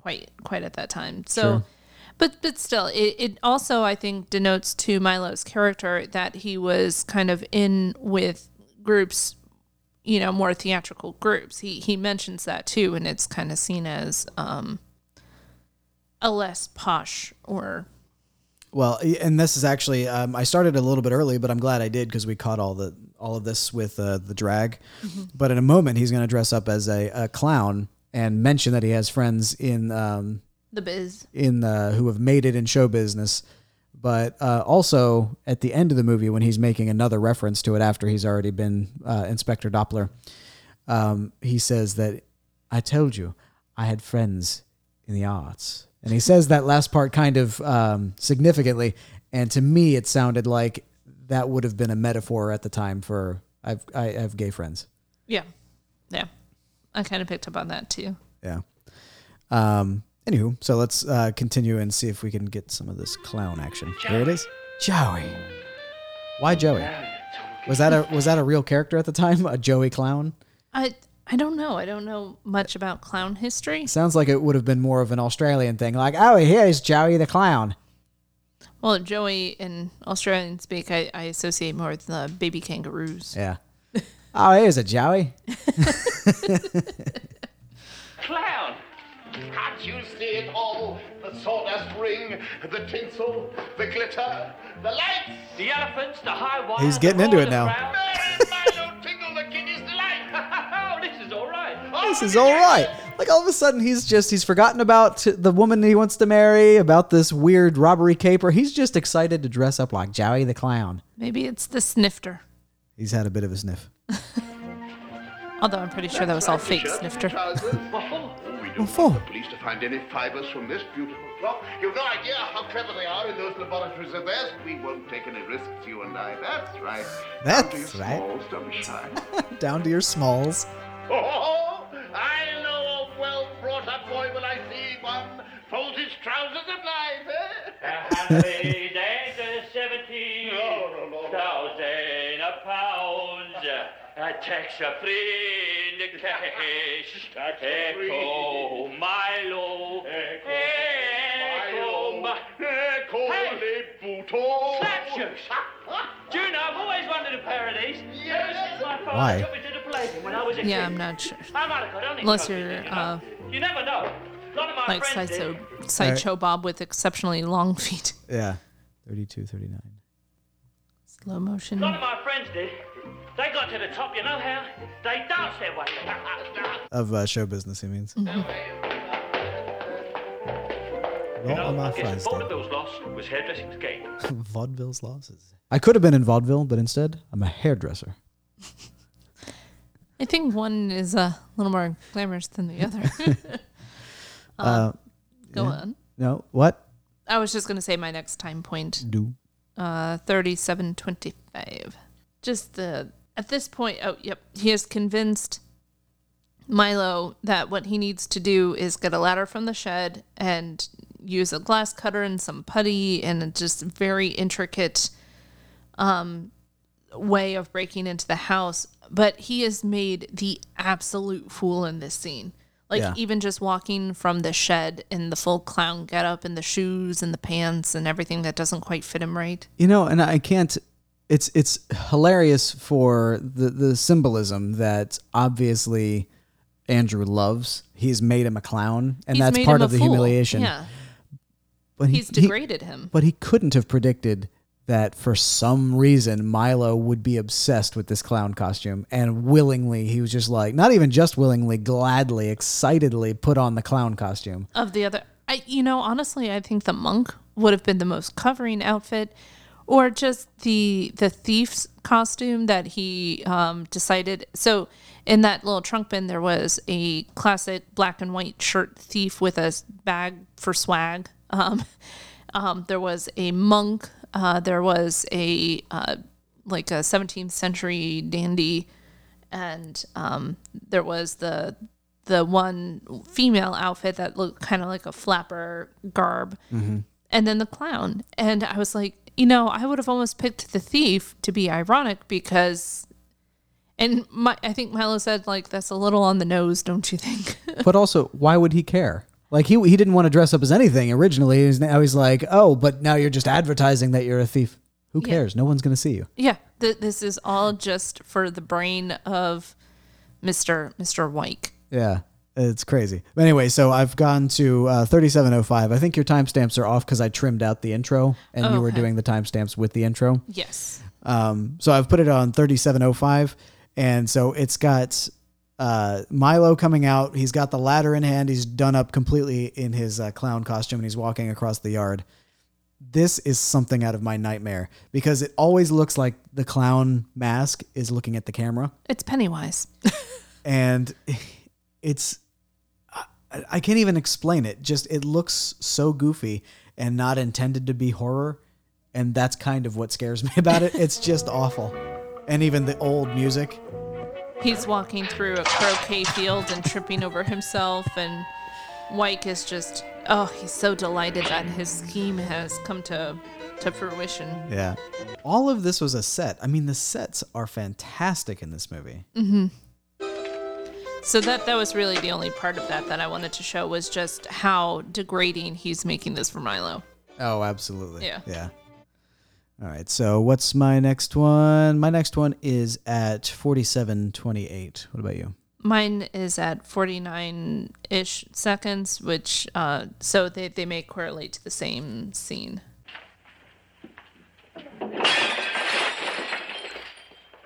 Speaker 2: quite, quite at that time. So.
Speaker 1: Sure.
Speaker 2: But but still, it, it also I think denotes to Milo's character that he was kind of in with groups, you know, more theatrical groups. He he mentions that too, and it's kind of seen as um, a less posh or
Speaker 1: Well, and this is actually um, I started a little bit early, but I'm glad I did because we caught all the all of this with uh, the drag. But in a moment, he's going to dress up as a, a clown and mention that he has friends in um,
Speaker 2: the biz.
Speaker 1: in the who have made it in show business. But uh, also at the end of the movie, when he's making another reference to it after he's already been uh, Inspector Doppler, um, he says that I told you I had friends in the arts, and he says that last part kind of um, significantly. And to me, it sounded like that would have been a metaphor at the time for I've I have gay friends.
Speaker 2: Yeah, yeah. I kind of picked up on that too.
Speaker 1: Yeah. Um. Anywho, so let's uh, continue and see if we can get some of this clown action. Here it is, Joey. Why Joey? Was that a was that a real character at the time? A Joey clown?
Speaker 2: I I don't know. I don't know much about clown history.
Speaker 1: Sounds like it would have been more of an Australian thing, like oh here's Joey the clown.
Speaker 2: Well, Joey in Australian speak, I, I associate more with the baby kangaroos.
Speaker 1: Yeah. (laughs) Oh here's a Joey.
Speaker 5: Clown!
Speaker 4: Can't you see it all? The sawdust ring, the tinsel, the glitter, the lights.
Speaker 5: The elephants, the high wire.
Speaker 1: He's getting
Speaker 5: the
Speaker 1: into it now.
Speaker 5: crowd.
Speaker 4: Milo Tindle the kiddies delight. (laughs)
Speaker 5: oh, this is all right. (laughs)
Speaker 1: This oh, is all right. Like all of a sudden he's just he's forgotten about the woman he wants to marry, about this weird robbery caper. He's just excited to dress up like Joey the clown.
Speaker 2: Maybe it's the snifter.
Speaker 1: He's had a bit of a sniff. (laughs)
Speaker 2: Although I'm pretty sure that was all fake snifter.
Speaker 4: Uh, we don't want the police to find any fibers from this beautiful cloth. You've no idea how clever they are in those laboratories of theirs. We won't take any risks, you and I. That's right. Down to
Speaker 1: That's
Speaker 4: your
Speaker 1: right.
Speaker 4: Smalls, don't be shy. (laughs)
Speaker 1: Down to your smalls.
Speaker 4: Oh, I know a well brought up boy when I see one. Folds his trousers at night, eh?
Speaker 5: Happy day to seventeen
Speaker 4: No, no, no.
Speaker 5: thousand a pounds. A tax a free in the cash. Echo Milo. Echo Ma-
Speaker 4: Echo
Speaker 5: Hey!
Speaker 4: le bouton.
Speaker 5: Snapshoes! Do you know, I've always wanted a pair of these. Ever since my father
Speaker 1: Why?
Speaker 5: took me to the playground when I was a kid.
Speaker 2: Yeah, I'm not sure.
Speaker 5: I might have got only
Speaker 2: Unless you're,
Speaker 5: you know.
Speaker 2: uh,
Speaker 5: You never know. A lot of my
Speaker 2: Like
Speaker 5: friends did.
Speaker 2: sideshow, sideshow Bob with exceptionally long feet. (laughs)
Speaker 1: Yeah. 32, 39.
Speaker 2: Slow motion.
Speaker 5: A lot of my friends did. They got to the top, you know how? They danced their way.
Speaker 1: Of uh, show business, he means.
Speaker 5: You
Speaker 1: All
Speaker 5: know,
Speaker 1: my
Speaker 5: I guess. Vaudeville's loss was hairdressing's gain. (laughs)
Speaker 1: Vaudeville's losses. I could have been in vaudeville, but instead, I'm a hairdresser.
Speaker 2: I think one is a little more glamorous than the other. (laughs) (laughs)
Speaker 1: Uh,
Speaker 2: Go
Speaker 1: yeah.
Speaker 2: on.
Speaker 1: No, what?
Speaker 2: I was just gonna say my next time point.
Speaker 1: Do.
Speaker 2: Uh, thirty-seven twenty-five. Just the at this point. Oh, yep. He has convinced Milo that what he needs to do is get a ladder from the shed and use a glass cutter and some putty and a just very intricate um, way of breaking into the house. But he is made the absolute fool in this scene. Like
Speaker 1: Yeah.
Speaker 2: even just walking from the shed in the full clown getup and the shoes and the pants and everything that doesn't quite fit him right.
Speaker 1: You know, and I can't. It's it's hilarious for the the symbolism that obviously Andrew loves. He's made him a clown, and
Speaker 2: He's
Speaker 1: that's part of the
Speaker 2: fool.
Speaker 1: humiliation.
Speaker 2: Yeah,
Speaker 1: but
Speaker 2: he's
Speaker 1: he-
Speaker 2: degraded him.
Speaker 1: But he couldn't have predicted that for some reason Milo would be obsessed with this clown costume and willingly he was just like not even just willingly gladly excitedly put on the clown costume.
Speaker 2: Of the other I you know honestly I think the monk would have been the most covering outfit or just the the thief's costume that he um, decided. So in that little trunk bin there was a classic black and white shirt thief with a bag for swag um, um, there was a monk uh, there was a uh, like a 17th century dandy and um, there was the the one female outfit that looked kind of like a flapper garb, and then the clown. And I was like, you know, I would have almost picked the thief to be ironic because, and my I think Milo said like that's a little on the nose, don't you think? (laughs)
Speaker 1: but also why would he care like he he didn't want to dress up as anything originally He's- now he's like oh but now you're just advertising that you're a thief who
Speaker 2: Yeah.
Speaker 1: cares no one's going to see you
Speaker 2: yeah, th- this is all just for the brain of Mister Mister Wyke.
Speaker 1: Yeah, it's crazy. But anyway, so I've gone to uh, 3705. I think your timestamps are off because I trimmed out the intro and you were doing the timestamps with the intro.
Speaker 2: Yes.
Speaker 1: Um, so I've put it on 3705. And so it's got uh, Milo coming out. He's got the ladder in hand. He's done up completely in his uh, clown costume and he's walking across the yard. This is something out of my nightmare because it always looks like the clown mask is looking at the camera
Speaker 2: It's Pennywise. (laughs)
Speaker 1: and it's I, I can't even explain it just it looks so goofy and not intended to be horror and that's kind of what scares (laughs) me about it it's just awful and even the old music
Speaker 2: He's walking through a croquet field and tripping over himself, and Wyke is just, oh, he's so delighted that his scheme has come to, to fruition.
Speaker 1: yeah all of this was a set i mean the sets are fantastic in this movie mm-hmm
Speaker 2: So that that was really the only part of that that I wanted to show was just how degrading he's making this for Milo.
Speaker 1: oh absolutely
Speaker 2: Yeah.
Speaker 1: yeah all right so what's my next one my next one is at 4728 what about you
Speaker 2: Mine is at 49 ish seconds, which, uh, so they, they may correlate to the same scene.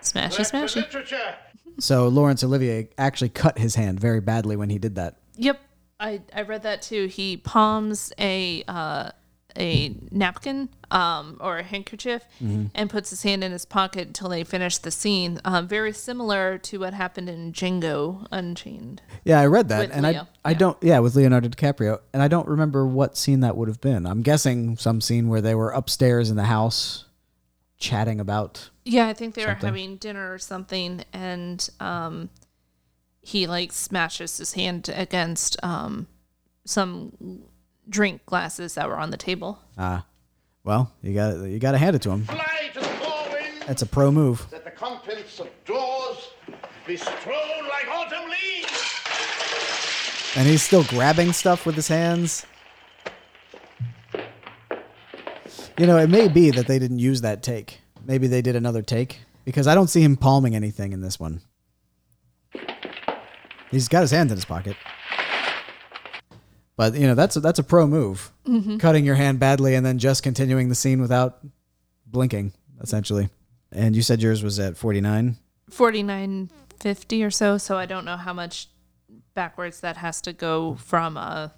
Speaker 2: Smashy, smashy.
Speaker 1: so laurence olivier actually cut his hand very badly when he did that
Speaker 2: Yep, I I read that too. He palms a uh, a napkin um, or a handkerchief and puts his hand in his pocket until they finish the scene. Um, very similar to what happened in Django Unchained.
Speaker 1: Yeah, I read that, and
Speaker 2: Leo,
Speaker 1: I I
Speaker 2: yeah.
Speaker 1: don't yeah with Leonardo DiCaprio, and I don't remember what scene that would have been. I'm guessing some scene where they were upstairs in the house, chatting about.
Speaker 2: Yeah, I think they were having dinner or something, and um, he like smashes his hand against um, some drink glasses that were on the table.
Speaker 1: Ah, well, you got you got to hand it to him.
Speaker 4: Fly to the four winds,
Speaker 1: That's a pro move.
Speaker 4: that the contents of doors be strewn like autumn leaves.
Speaker 1: And he's still grabbing stuff with his hands. You know, it may be that they didn't use that take. Maybe they did another take because I don't see him palming anything in this one. He's got his hand in his pocket. But you know, that's a, that's a pro move. Cutting your hand badly and then just continuing the scene without blinking, essentially. And you said yours was at 49.
Speaker 2: forty nine fifty or so. So I don't know how much backwards that has to go from uh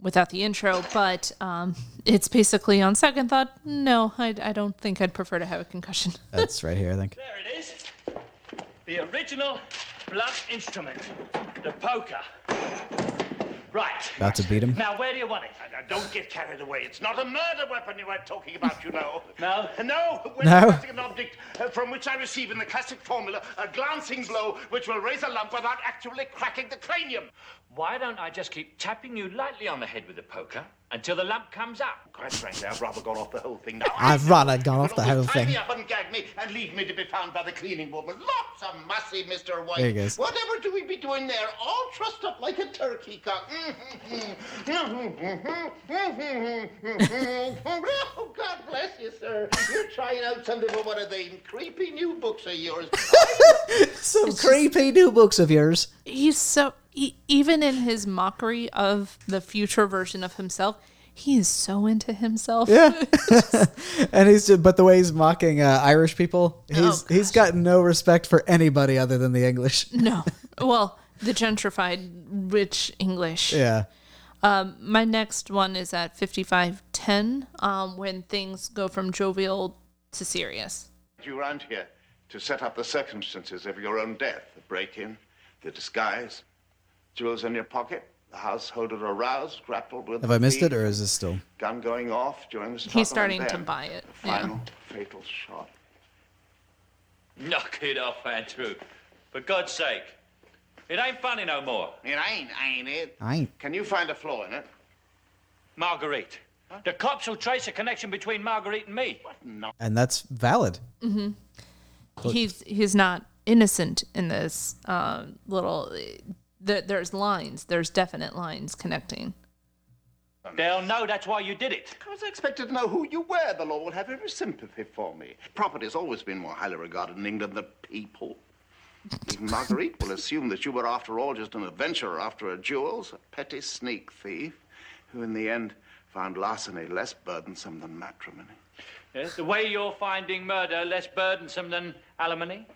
Speaker 2: without the intro, but um, it's basically on second thought. No, I, I don't think I'd prefer to have a concussion. (laughs)
Speaker 1: That's right here, I think.
Speaker 6: There it is. The original blood instrument. The poker.
Speaker 3: Right.
Speaker 1: About to beat him.
Speaker 3: Now, where do you want it?
Speaker 4: Now, don't get carried away. It's not a murder weapon you were talking about, you know. (laughs)
Speaker 3: No?
Speaker 4: No. When
Speaker 1: No.
Speaker 4: pressing an object uh, from which I receive in the classic formula a glancing blow which will raise a lump without actually cracking the cranium.
Speaker 5: Why don't I just keep tapping you lightly on the head with the poker until the lump comes up?
Speaker 4: Quite frankly, I've rather gone off the whole thing now.
Speaker 1: I've rather gone off the
Speaker 4: Always
Speaker 1: whole
Speaker 4: tie
Speaker 1: thing.
Speaker 4: me up and gag me and leave me to be found by the cleaning woman. Lots of mercy, Mr. Wyke.
Speaker 1: There he goes.
Speaker 4: Whatever do we be doing there? All trussed up like a turkey cock. oh, God bless you, sir. You're trying out something for one of them creepy new books of yours. (laughs)
Speaker 1: Some creepy new books of yours.
Speaker 2: He's so e- even in his mockery of the future version of himself, he is so into himself.
Speaker 1: Yeah. (laughs) (laughs) and he's just, but the way he's mocking uh, Irish people, he's
Speaker 2: Oh,
Speaker 1: he's got no respect for anybody other than the English.
Speaker 2: No. (laughs) Well, the gentrified rich English.
Speaker 1: Yeah.
Speaker 2: Um, my next one is at 5510 um, when things go from jovial to serious.
Speaker 4: you around here to set up the circumstances of your own death the break in, the disguise, jewels in your pocket, the householder aroused, grappled with.
Speaker 1: Have I
Speaker 4: the
Speaker 1: missed it, or is this still?
Speaker 4: Gun going off during the struggle.
Speaker 2: He's starting to buy it,
Speaker 4: The
Speaker 2: yeah.
Speaker 4: final fatal shot.
Speaker 5: Knock it off, Andrew. For God's sake. It ain't funny no more.
Speaker 4: It ain't, ain't it?
Speaker 1: I ain't.
Speaker 4: Can you find a flaw in it?
Speaker 5: Marguerite. The cops will trace a connection between Marguerite and me.
Speaker 4: No.
Speaker 1: And that's valid.
Speaker 2: He's he's not innocent in this uh, little. There, there's lines. There's definite lines connecting.
Speaker 5: They'll know that's why you did it.
Speaker 4: I was expected to know who you were. The law will have every sympathy for me. Property has always been more highly regarded in England than people. Even Marguerite will assume that you were, after all, just an adventurer after her jewels, a petty sneak thief, who in the end found larceny less burdensome than matrimony.
Speaker 5: Yes, the way you're finding murder less burdensome than alimony.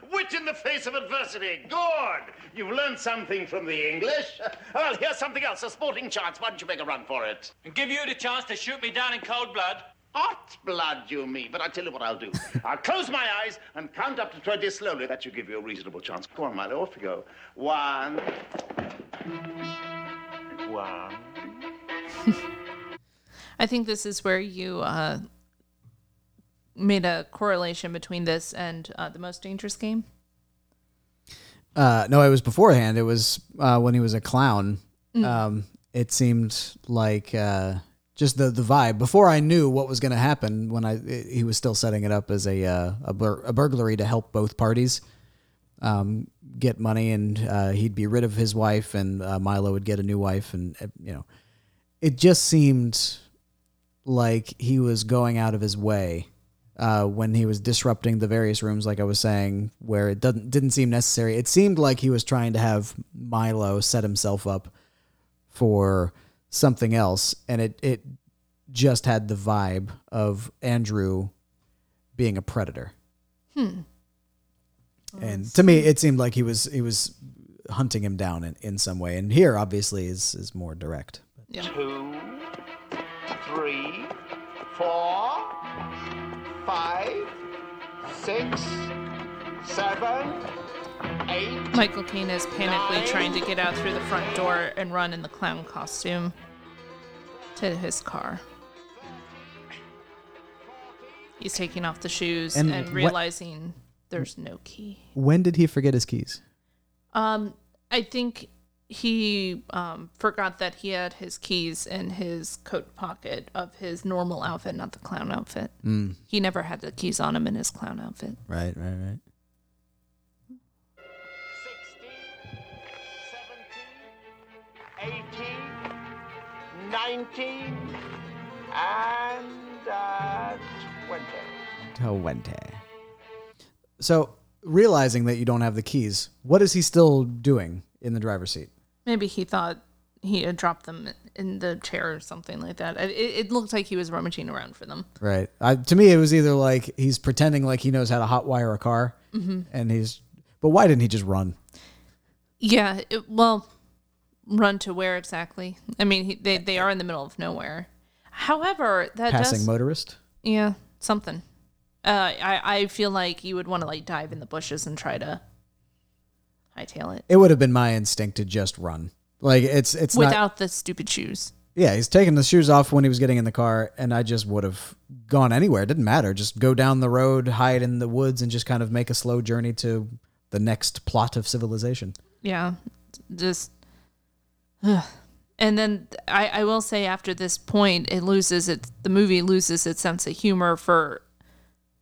Speaker 4: Ha! Wit in the face of adversity. Good. You've learned something from the English. Well, here's something else. A sporting chance. Why don't you make a run for it?
Speaker 5: And give you the chance to shoot me down in cold blood.
Speaker 4: Hot blood, you mean. But I'll tell you what I'll do. (laughs) I'll close my eyes and count up to 20 slowly. That should give you a reasonable chance. Go on, Milo. Off you go. One. One. (laughs)
Speaker 2: I think this is where you uh, made a correlation between this and uh, the most dangerous game.
Speaker 1: Uh, no, it was beforehand. It was uh, when he was a clown. Um, it seemed like uh, just the the vibe before I knew what was going to happen. When I he was still setting it up as a uh, a, bur- a burglary to help both parties um, get money, and uh, he'd be rid of his wife, and uh, Milo would get a new wife, and you know, it just seemed like he was going out of his way uh, when he was disrupting the various rooms, like I was saying, where it doesn't didn't seem necessary. It seemed like he was trying to have Milo set himself up for something else, and it it just had the vibe of Andrew being a predator. Hmm. And to me, it seemed like he was he was hunting him down in, in some way. And here, obviously, is is more direct.
Speaker 2: Yeah.
Speaker 4: Two. Three. Four. Five. Six. Seven. Eight.
Speaker 2: Michael Caine is panically trying to get out through the front door and run in the clown costume to his car. He's taking off the shoes
Speaker 1: And
Speaker 2: and,
Speaker 1: what-
Speaker 2: realizing there's no key.
Speaker 1: When did he forget his keys?
Speaker 2: Um, I think he um, forgot that he had his keys in his coat pocket of his normal outfit, not the clown outfit. Mm. He never had the keys on him in his clown outfit.
Speaker 1: Right, right, right.
Speaker 4: 16, 17, 18, 19, and uh, 20.
Speaker 1: Towente. So, realizing that you don't have the keys, what is he still doing in the driver's seat?
Speaker 2: Maybe he thought he had dropped them in the chair or something like that. It, it looked like he was rummaging around for them.
Speaker 1: Right. I, to me, it was either like he's pretending like he knows how to hotwire a car, and he's. But why didn't he just run?
Speaker 2: Yeah, it, well, run to where exactly? I mean, he, they they are in the middle of nowhere. However, that
Speaker 1: Passing
Speaker 2: does
Speaker 1: motorist.
Speaker 2: yeah something. Uh, I I feel like you would want to like dive in the bushes and try to hightail it.
Speaker 1: It would have been my instinct to just run. Like it's it's not.
Speaker 2: without the stupid shoes.
Speaker 1: Yeah, he's taking the shoes off when he was getting in the car, and I just would have gone anywhere. It didn't matter. Just go down the road, hide in the woods, and just kind of make a slow journey to the next plot of civilization.
Speaker 2: Yeah, just. ugh. And then I, I will say after this point, it loses its the movie loses its sense of humor for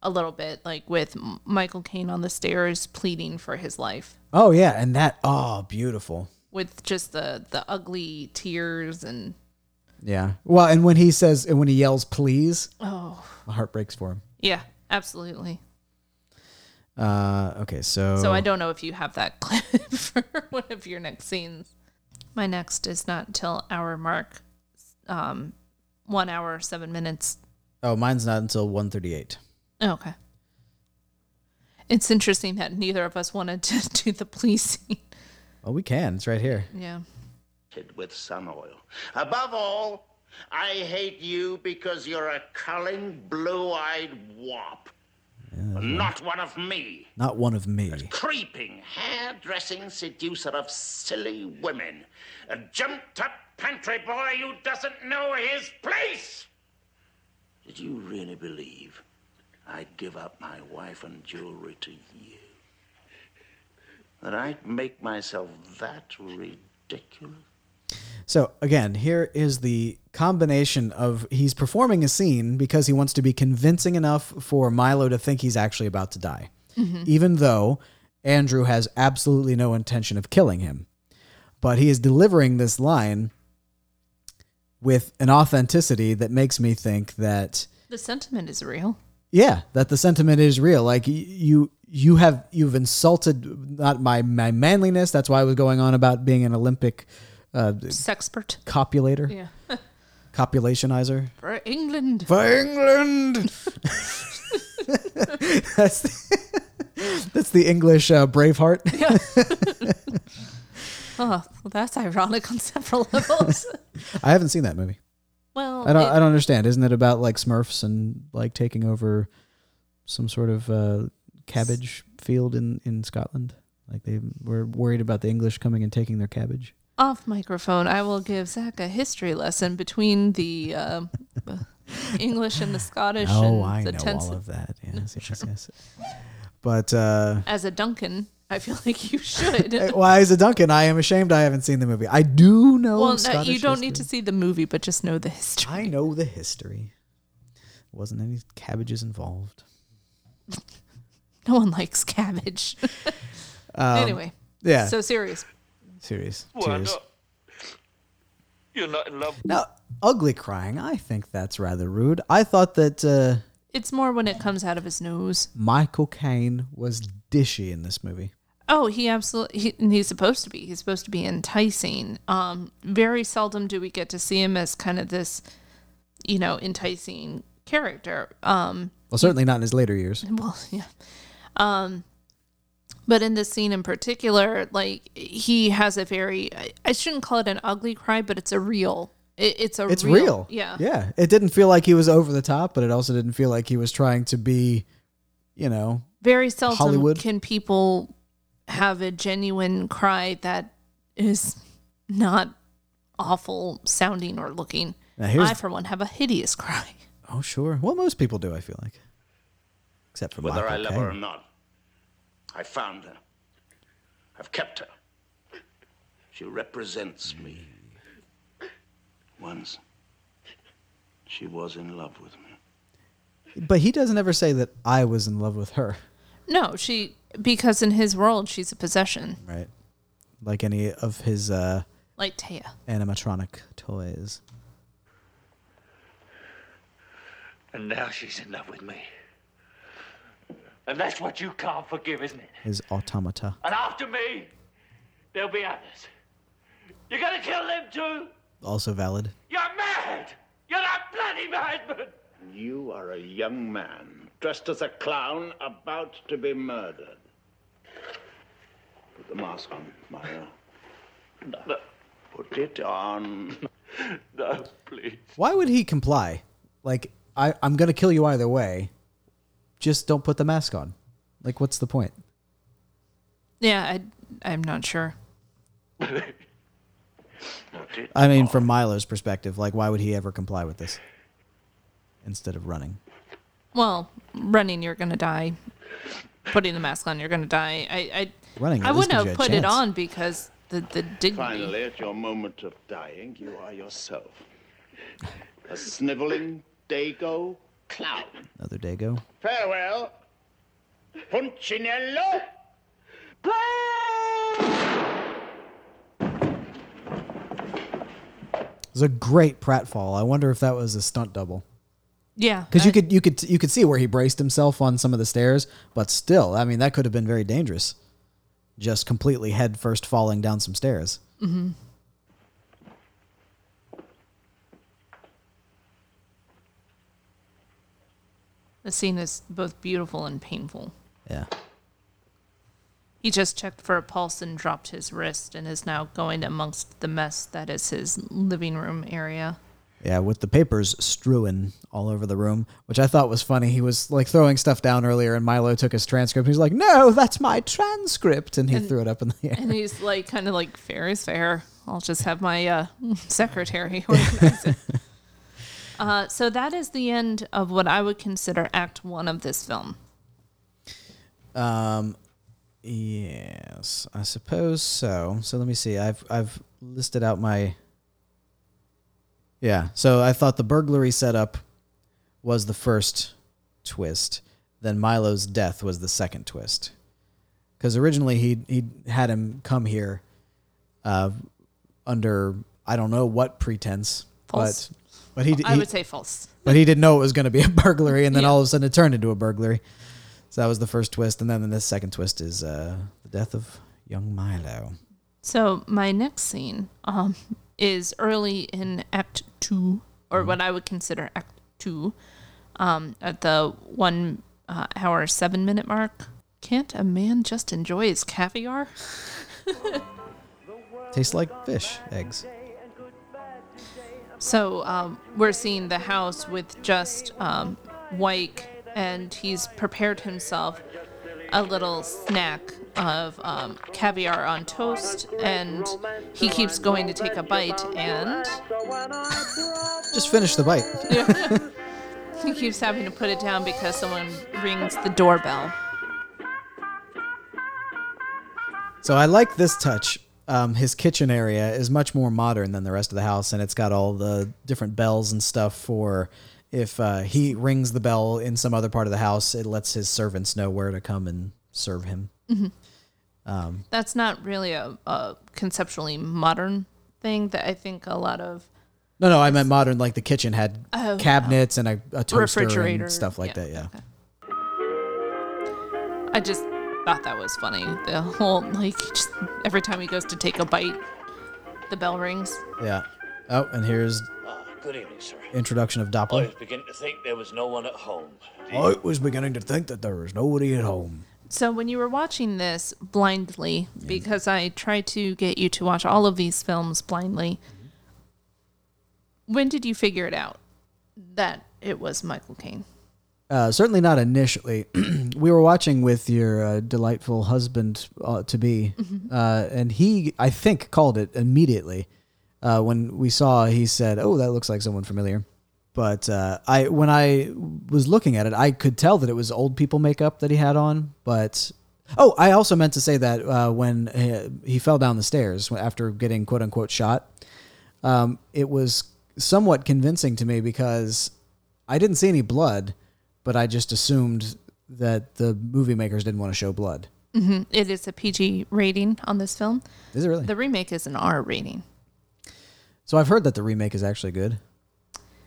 Speaker 2: a little bit, like with Michael Caine on the stairs pleading for his life,
Speaker 1: Oh yeah, and that oh beautiful.
Speaker 2: with just the the ugly tears and
Speaker 1: Yeah. Well, and when he says and when he yells please,
Speaker 2: oh
Speaker 1: my heart breaks for him.
Speaker 2: yeah, absolutely.
Speaker 1: Uh okay, so
Speaker 2: So I don't know if you have that (laughs) clip for one of your next scenes. My next is not until hour mark, um, one hour seven minutes.
Speaker 1: Oh, mine's not until 138.
Speaker 2: Oh, okay. It's interesting that neither of us wanted to (laughs) do the police scene.
Speaker 1: Oh, we can. It's right here.
Speaker 2: Yeah.
Speaker 4: with sun oil. Above all, I hate you because you're a culling, blue-eyed wop. Not one of me.
Speaker 1: Not one of me.
Speaker 4: Creeping, hair-dressing seducer of silly women. A jumped-up pantry boy who doesn't know his place. Did you really believe I'd give up my wife and jewelry to you? That I'd make myself that ridiculous?
Speaker 1: So again, here is the combination of he's performing a scene because he wants to be convincing enough for Milo to think he's actually about to die, mm-hmm. even though Andrew has absolutely no intention of killing him. But he is delivering this line with an authenticity that makes me think that
Speaker 2: The sentiment is real.
Speaker 1: Yeah, that the sentiment is real. Like you you have you've insulted not my my manliness. That's why I was going on about being an Olympic uh,
Speaker 2: Sexpert.
Speaker 1: copulator,
Speaker 2: Yeah. (laughs)
Speaker 1: copulationizer.
Speaker 2: For England.
Speaker 1: For England. (laughs) that's the, (laughs) that's the English uh, Braveheart.
Speaker 2: Oh, well, that's ironic on several levels.
Speaker 1: I haven't seen that movie.
Speaker 2: Well,
Speaker 1: I don't.
Speaker 2: it-
Speaker 1: I don't understand. Isn't it about like Smurfs and like taking over some sort of uh, cabbage field in in Scotland? Like they were worried about the English coming and taking their cabbage.
Speaker 2: off microphone, I will give Zach a history lesson between the uh, (laughs) English and the Scottish.
Speaker 1: Oh,
Speaker 2: and
Speaker 1: I
Speaker 2: the
Speaker 1: know
Speaker 2: tense-
Speaker 1: all of that. Yes, (laughs) yes, yes. But uh,
Speaker 2: As a Duncan, I feel like you should.
Speaker 1: why is it Duncan? I am ashamed I haven't seen the movie. I do know.
Speaker 2: well, no,
Speaker 1: Scottish
Speaker 2: you don't need to see the movie, but just know the history.
Speaker 1: I know the history. Wasn't any cabbages involved. (laughs)
Speaker 2: No one likes cabbage. (laughs) anyway,
Speaker 1: Um, Yeah.
Speaker 2: so serious.
Speaker 1: serious.
Speaker 3: Why
Speaker 1: Tears.
Speaker 3: not? You're not in love.
Speaker 1: Now, ugly crying. I think that's rather rude. I thought that uh,
Speaker 2: It's more when it comes out of his nose.
Speaker 1: Michael Caine was dishy in this movie.
Speaker 2: Oh, he absolutely. He, and he's supposed to be. He's supposed to be enticing. Um, very seldom do we get to see him as kind of this, you know, enticing character. Um,
Speaker 1: Well, certainly not in his later years.
Speaker 2: well, (laughs) yeah. Um, but in this scene in particular, like he has a very. I, I shouldn't call it an ugly cry, but it's a real. It, it's a
Speaker 1: It's
Speaker 2: real.
Speaker 1: real.
Speaker 2: Yeah.
Speaker 1: Yeah. It didn't feel like he was over the top, but it also didn't feel like he was trying to be, you know,
Speaker 2: Very seldom
Speaker 1: Hollywood.
Speaker 2: can people have a genuine cry that is not awful sounding or looking. I, for one, have a hideous cry.
Speaker 1: oh, sure. Well, most people do, I feel like. Except for
Speaker 4: Whether
Speaker 1: Michael
Speaker 4: I love her or not, I found her. I've kept her. She represents me. Once, she was in love with me.
Speaker 1: But he doesn't ever say that I was in love with her,
Speaker 2: No, she because in his world she's a possession,
Speaker 1: right? Like any of his uh,
Speaker 2: like Taya.
Speaker 1: animatronic toys.
Speaker 5: And now she's in love with me. And that's what you can't forgive, isn't it?
Speaker 1: His automata.
Speaker 5: And after me, there'll be others. You're gonna kill them too?
Speaker 1: Also valid.
Speaker 5: You're mad! You're a bloody madman!
Speaker 4: You are a young man, dressed as a clown, about to be murdered. Put the mask on, Myra.
Speaker 5: No,
Speaker 4: Put it on. (laughs)
Speaker 5: no, please.
Speaker 1: Why would he comply? Like, I, I'm going to kill you either way. Just don't put the mask on. Like, what's the point?
Speaker 2: Yeah, I, I'm not sure.
Speaker 1: I mean, from Milo's perspective, like, why would he ever comply with this instead of running?
Speaker 2: Well, running, you're gonna die. Putting the mask on, you're gonna die. I, I,
Speaker 1: Running,
Speaker 2: I
Speaker 1: at least
Speaker 2: wouldn't have
Speaker 1: you a
Speaker 2: put it on because the the dignity.
Speaker 4: Finally, at your moment of dying, you are yourself. A sniveling Dago clown.
Speaker 1: Another Dago.
Speaker 4: Farewell, Punchinello.
Speaker 1: It was a great pratfall. I wonder if that was a stunt double.
Speaker 2: Yeah,
Speaker 1: Because you could you could you could see where he braced himself on some of the stairs, but still, I mean, that could have been very dangerous. Just completely head first falling down some stairs. Mm-hmm.
Speaker 2: The scene is both beautiful and painful.
Speaker 1: Yeah.
Speaker 2: He just checked for a pulse and dropped his wrist and is now going amongst the mess that is his living room area.
Speaker 1: Yeah, with the papers strewn all over the room, which I thought was funny. He was like throwing stuff down earlier, and Milo took his transcript. He's like, "No, that's my transcript," and he threw it up in the air.
Speaker 2: And he's like, kind of like, fair is fair. I'll just have my uh, secretary (laughs) organize it. Uh, so that is the end of what I would consider Act One of this film.
Speaker 1: Um, yes, I suppose so. So let me see. I've I've listed out my. Yeah, so I thought the burglary setup was the first twist. Then Milo's death was the second twist. Because originally he he had him come here, uh, under I don't know what pretense,
Speaker 2: False.
Speaker 1: but but he,
Speaker 2: I would say false.
Speaker 1: but he didn't know it was going to be a (laughs) burglary, and then
Speaker 2: Yeah.
Speaker 1: all of a sudden it turned into a burglary. So that was the first twist, and then the second twist is uh, the death of young Milo.
Speaker 2: So my next scene um, is early in Act Two, or what I would consider Act Two, um, at the one uh, hour seven minute mark. Can't a man just enjoy his caviar? (laughs)
Speaker 1: Tastes like fish eggs.
Speaker 2: So um, we're seeing the house with just um, Wyke, and he's prepared himself a little snack of um, caviar on toast, and he keeps going to take a bite, and
Speaker 1: Just finish the bite. (laughs)
Speaker 2: he keeps having to put it down because someone rings the doorbell.
Speaker 1: So I like this touch. Um, his kitchen area is much more modern than the rest of the house, and it's got all the different bells and stuff for if uh, he rings the bell in some other part of the house, it lets his servants know where to come and serve him.
Speaker 2: That's not really a, a conceptually modern thing that I think a lot of
Speaker 1: No, no, I meant modern. Like the kitchen had
Speaker 2: Oh,
Speaker 1: cabinets and a, a toaster
Speaker 2: refrigerator
Speaker 1: and stuff like that. Yeah.
Speaker 2: okay. I just thought that was funny. The whole like just every time he goes to take a bite, the bell rings.
Speaker 1: Yeah. Oh, and here's
Speaker 5: Ah, good evening, sir.
Speaker 1: introduction of Doppler.
Speaker 5: I was beginning to think there was no one at home.
Speaker 1: I was beginning to think that there was nobody at home.
Speaker 2: So when you were watching this blindly, because I try to get you to watch all of these films blindly, when did you figure it out that it was Michael Caine?
Speaker 1: Uh, certainly not initially. (clears throat) we were watching with your uh, delightful husband uh, to be, uh, and he, I think, called it immediately. Uh, when we saw, he said, "Oh, that looks like someone familiar." But uh, I, when I was looking at it, I could tell that it was old people makeup that he had on. But oh, I also meant to say that uh, when he, he fell down the stairs after getting quote unquote shot, um, it was somewhat convincing to me because I didn't see any blood, but I just assumed that the movie makers didn't want to show blood.
Speaker 2: It is a PG rating on this film.
Speaker 1: Is it really?
Speaker 2: The remake is an R rating.
Speaker 1: so I've heard that the remake is actually good.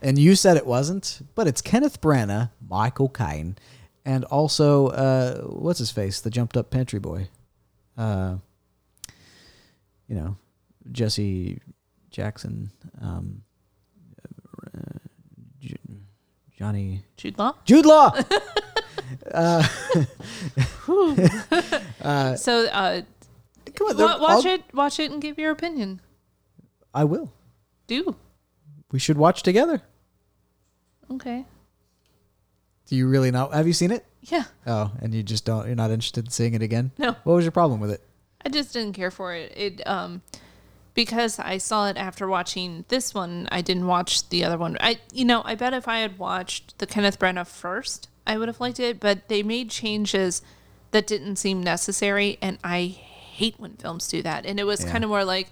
Speaker 1: And you said it wasn't, but it's Kenneth Branagh, Michael Caine, and also uh, what's his face, the jumped up pantry boy. Uh, you know, Jesse Jackson, um, uh, J- Johnny
Speaker 2: Jude Law.
Speaker 1: Jude Law. (laughs) (laughs)
Speaker 2: So uh,
Speaker 1: Come on,
Speaker 2: watch it, watch it, and give your opinion.
Speaker 1: I will.
Speaker 2: Do
Speaker 1: We should watch together.
Speaker 2: okay?
Speaker 1: Do you really not? Have you seen it?
Speaker 2: Yeah,
Speaker 1: Oh, and you just don't. You're not interested in seeing it again.
Speaker 2: No.
Speaker 1: What was your problem with it?
Speaker 2: I just didn't care for it. It um because I saw it after watching this one, I didn't watch the other one. I, you know, I bet if I had watched the Kenneth Branagh first, I would have liked it. But they made changes that didn't seem necessary, and I hate when films do that. And it was kind of more like,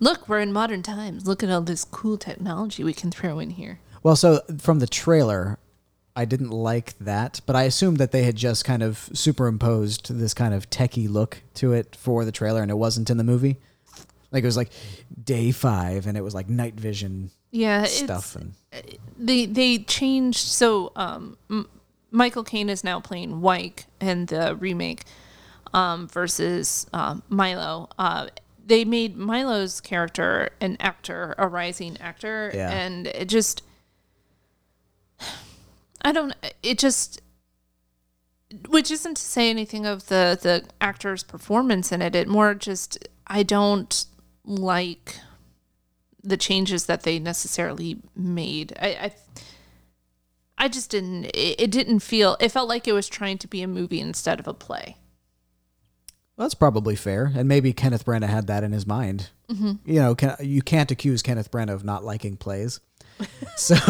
Speaker 2: look, we're in modern times. Look at all this cool technology we can throw in here.
Speaker 1: Well, so from the trailer, I didn't like that, but I assumed that they had just kind of superimposed this kind of techie look to it for the trailer, and it wasn't in the movie. Like it was like day five, and it was like night vision
Speaker 2: Yeah,
Speaker 1: stuff, and
Speaker 2: they they changed so um M- Michael Caine is now playing Wyke in the remake um versus um Milo uh they made Milo's character an actor a rising actor
Speaker 1: Yeah.
Speaker 2: and it just (sighs) I don't it just which isn't to say anything of the the actor's performance in it it more just I don't like the changes that they necessarily made. I, I, I just didn't. It, it didn't feel. It felt like it was trying to be a movie instead of a play.
Speaker 1: That's probably fair, and maybe Kenneth Branagh had that in his mind. Mm-hmm. You know, can, you can't accuse Kenneth Branagh of not liking plays, (laughs) so (laughs)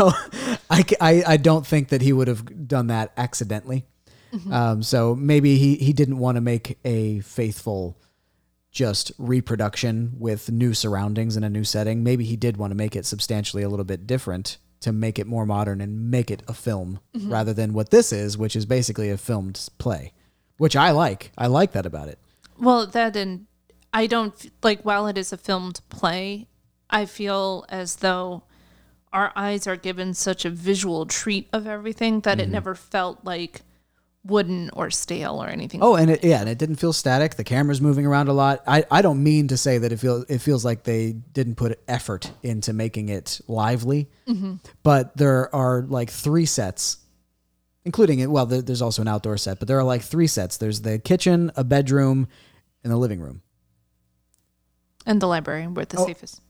Speaker 1: I, I I don't think that he would have done that accidentally. Mm-hmm. Um, so maybe he he didn't want to make a faithful just reproduction with new surroundings and a new setting. Maybe he did want to make it substantially a little bit different to make it more modern and make it a film mm-hmm. rather than what this is, which is basically a filmed play, which I like. I like that about it.
Speaker 2: Well, that and I don't like. While it is a filmed play, I feel as though our eyes are given such a visual treat of everything that it mm-hmm. never felt like wooden or stale or anything.
Speaker 1: Oh, and it, yeah, and it didn't feel static. The camera's moving around a lot. I, I don't mean to say that it feels it feels like they didn't put effort into making it lively, mm-hmm. but there are like three sets, including it. Well, there, there's also an outdoor set, but there are like three sets. There's the kitchen, a bedroom, and the living room.
Speaker 2: and the library where the
Speaker 1: Oh.
Speaker 2: safe is.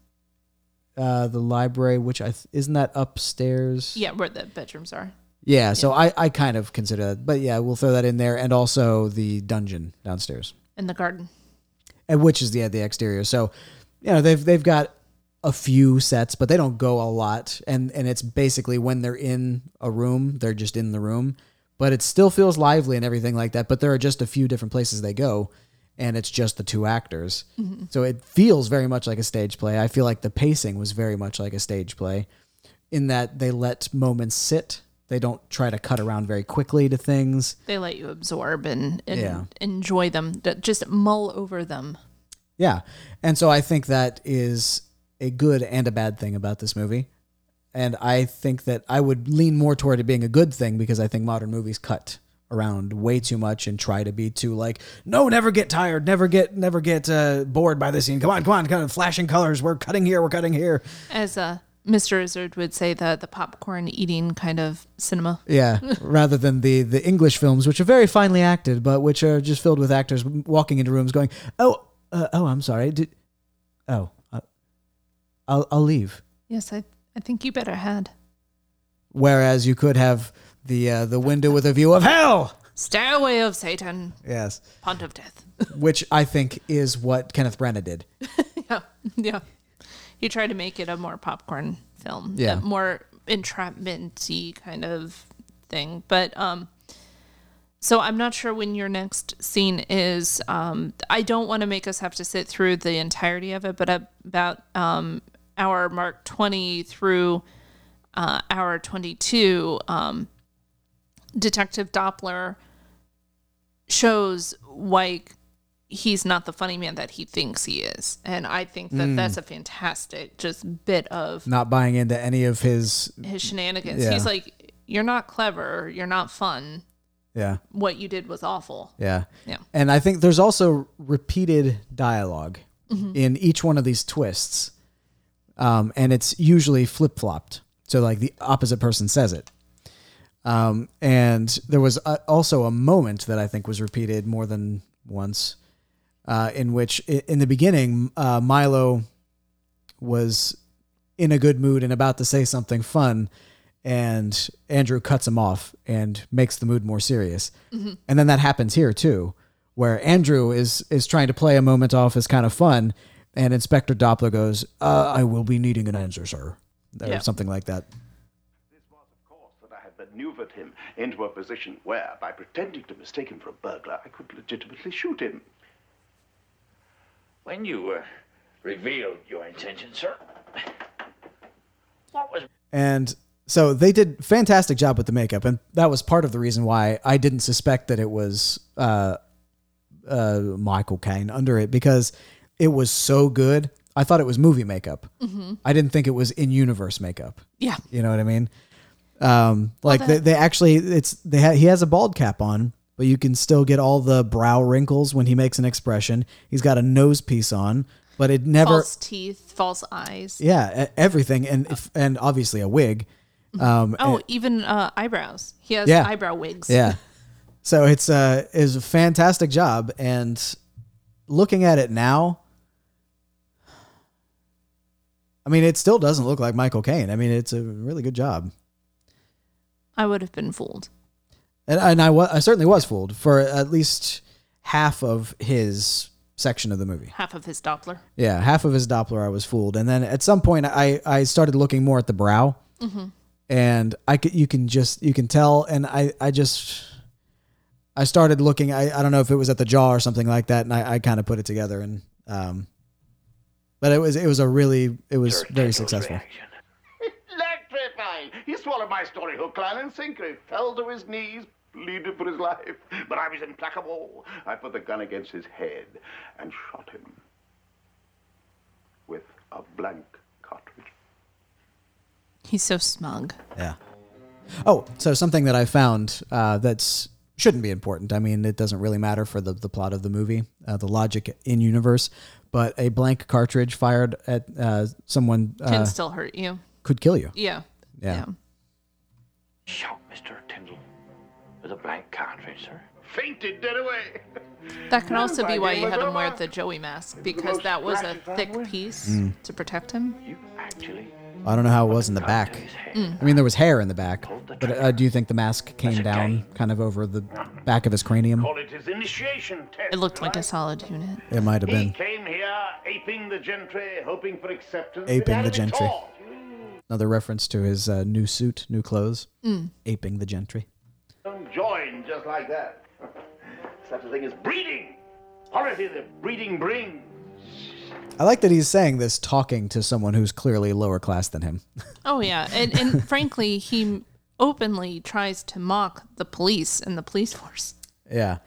Speaker 1: Uh, the library, which I th- isn't that upstairs.
Speaker 2: Yeah, where the bedrooms are.
Speaker 1: Yeah, so I, I kind of consider that, but yeah, we'll throw that in there, and also the dungeon downstairs.
Speaker 2: In the garden.
Speaker 1: and which is the the exterior. So, you know, they've they've got a few sets, but they don't go a lot, and and it's basically when they're in a room, they're just in the room, but it still feels lively and everything like that. But there are just a few different places they go, and it's just the two actors, so it feels very much like a stage play. I feel like the pacing was very much like a stage play, in that they let moments sit. They don't try to cut around very quickly to things.
Speaker 2: They let you absorb and, and
Speaker 1: Yeah.
Speaker 2: enjoy them. Just mull over them.
Speaker 1: Yeah. And so I think that is a good and a bad thing about this movie. And I think that I would lean more toward it being a good thing because I think modern movies cut around way too much and try to be too like, no, never get tired, never get never get uh, bored by this scene. Come on, come on, kind of flashing colors. We're cutting here, we're cutting here.
Speaker 2: As uh, Mr. Izzard would say, the, the popcorn eating kind of cinema.
Speaker 1: Yeah, (laughs) rather than the the English films, which are very finely acted, but which are just filled with actors walking into rooms going, "Oh, uh, oh, I'm sorry. Did, oh, uh, I'll I'll leave."
Speaker 2: Yes, I, I think you better had.
Speaker 1: Whereas you could have the uh, the window with a view of hell.
Speaker 2: Stairway of Satan,
Speaker 1: Yes,
Speaker 2: Pont of Death. (laughs)
Speaker 1: which I think is what Kenneth Branagh did. (laughs)
Speaker 2: yeah, yeah. You try to make it a more popcorn film,
Speaker 1: Yeah.
Speaker 2: a more entrapment-y kind of thing. But um, so I'm not sure when your next scene is. Um, I don't want to make us have to sit through the entirety of it, but about um, hour mark 20 through uh, hour 22, um, Detective Doppler shows Wyke he's not the funny man that he thinks he is. And I think that that's a fantastic just bit of
Speaker 1: Not buying into any of his.
Speaker 2: his shenanigans.
Speaker 1: Yeah.
Speaker 2: He's like, You're not clever, you're not fun.
Speaker 1: Yeah,
Speaker 2: What you did was awful.
Speaker 1: yeah,
Speaker 2: Yeah.
Speaker 1: And I think there's also repeated dialog in each one of these twists, um, and it's usually flip flopped. So like the opposite person says it. Um, and there was a, also a moment that I think was repeated more than once, uh, in which in the beginning uh, Milo was in a good mood and about to say something fun, and Andrew cuts him off and makes the mood more serious. And then that happens here too, where Andrew is is trying to play a moment off as kind of fun, And Inspector Doppler goes, uh, "I will be needing an answer, sir," or
Speaker 2: Yeah.
Speaker 1: something like that.
Speaker 4: Maneuvered him into a position where, by pretending to mistake him for a burglar, I could legitimately shoot him.
Speaker 5: When you uh, revealed your intention, sir, what was
Speaker 1: And so they did fantastic job with the makeup, and that was part of the reason why I didn't suspect that it was uh, uh, Michael Caine under it because it was so good. I thought it was movie makeup. I didn't think it was in universe makeup.
Speaker 2: Yeah.
Speaker 1: You know what I mean? Um, like they, they actually, it's they ha- he has a bald cap on, but you can still get all the brow wrinkles when he makes an expression. He's got a nose piece on, but it never,
Speaker 2: False teeth, false eyes.
Speaker 1: yeah, e- everything, and if, and obviously a wig. Um,
Speaker 2: Oh, even uh, eyebrows. He has
Speaker 1: Yeah.
Speaker 2: eyebrow wigs.
Speaker 1: Yeah. So it's uh is a fantastic job and looking at it now I mean it still doesn't look like Michael Caine. I mean it's a really good job.
Speaker 2: I would have been fooled.
Speaker 1: And and I wa- I certainly was fooled for at least half of his section of the movie.
Speaker 2: Half of his Doppler.
Speaker 1: Yeah, half of his Doppler I was fooled. And then at some point I I started looking more at the brow. And I could you can just you can tell and I I just I started looking I, I don't know if it was at the jaw or something like that and I, I kind of put it together and um but it was it was a really it was
Speaker 5: Sir
Speaker 1: very successful.
Speaker 5: reaction?
Speaker 4: Electrifying! He swallowed my story hook, line, and sinker. He fell to his knees, pleaded for his life. But I was implacable. I put the gun against his head and shot him with a blank cartridge.
Speaker 2: He's so smug.
Speaker 1: Yeah. Oh, so something that I found uh, that's shouldn't be important. I mean, it doesn't really matter for the, the plot of the movie, uh, the logic in universe. But a blank cartridge fired at uh, someone
Speaker 2: Can
Speaker 1: uh,
Speaker 2: still hurt you.
Speaker 1: could kill you.
Speaker 2: Yeah.
Speaker 1: Yeah.
Speaker 5: Shot Mr. Tindle with a blank cartridge, sir.
Speaker 4: Fainted dead away.
Speaker 2: That can also be why
Speaker 4: Fighting
Speaker 2: you had him wear the Joey mask because that was a thick piece
Speaker 1: Mm.
Speaker 2: to protect him.
Speaker 5: You actually
Speaker 1: I don't know how it was in the back.
Speaker 2: Mm.
Speaker 1: I mean, there was hair in the back, but uh, do you think the mask came down kind of over the back of his cranium?
Speaker 4: Call it his initiation test.
Speaker 2: It looked like a solid unit.
Speaker 1: It might have
Speaker 4: He
Speaker 1: been
Speaker 4: came here aping the gentry, hoping for acceptance.
Speaker 1: Aping the gentry.
Speaker 4: taught.
Speaker 1: Another reference to his uh, new suit, new clothes, aping the gentry.
Speaker 4: Don't join just like that. (laughs) Such a thing as breeding. Horrity that breeding brings.
Speaker 1: I like that he's saying this talking to someone who's clearly lower class than him. (laughs)
Speaker 2: Oh yeah, and and frankly, he openly tries to mock the police and the police force.
Speaker 1: Yeah.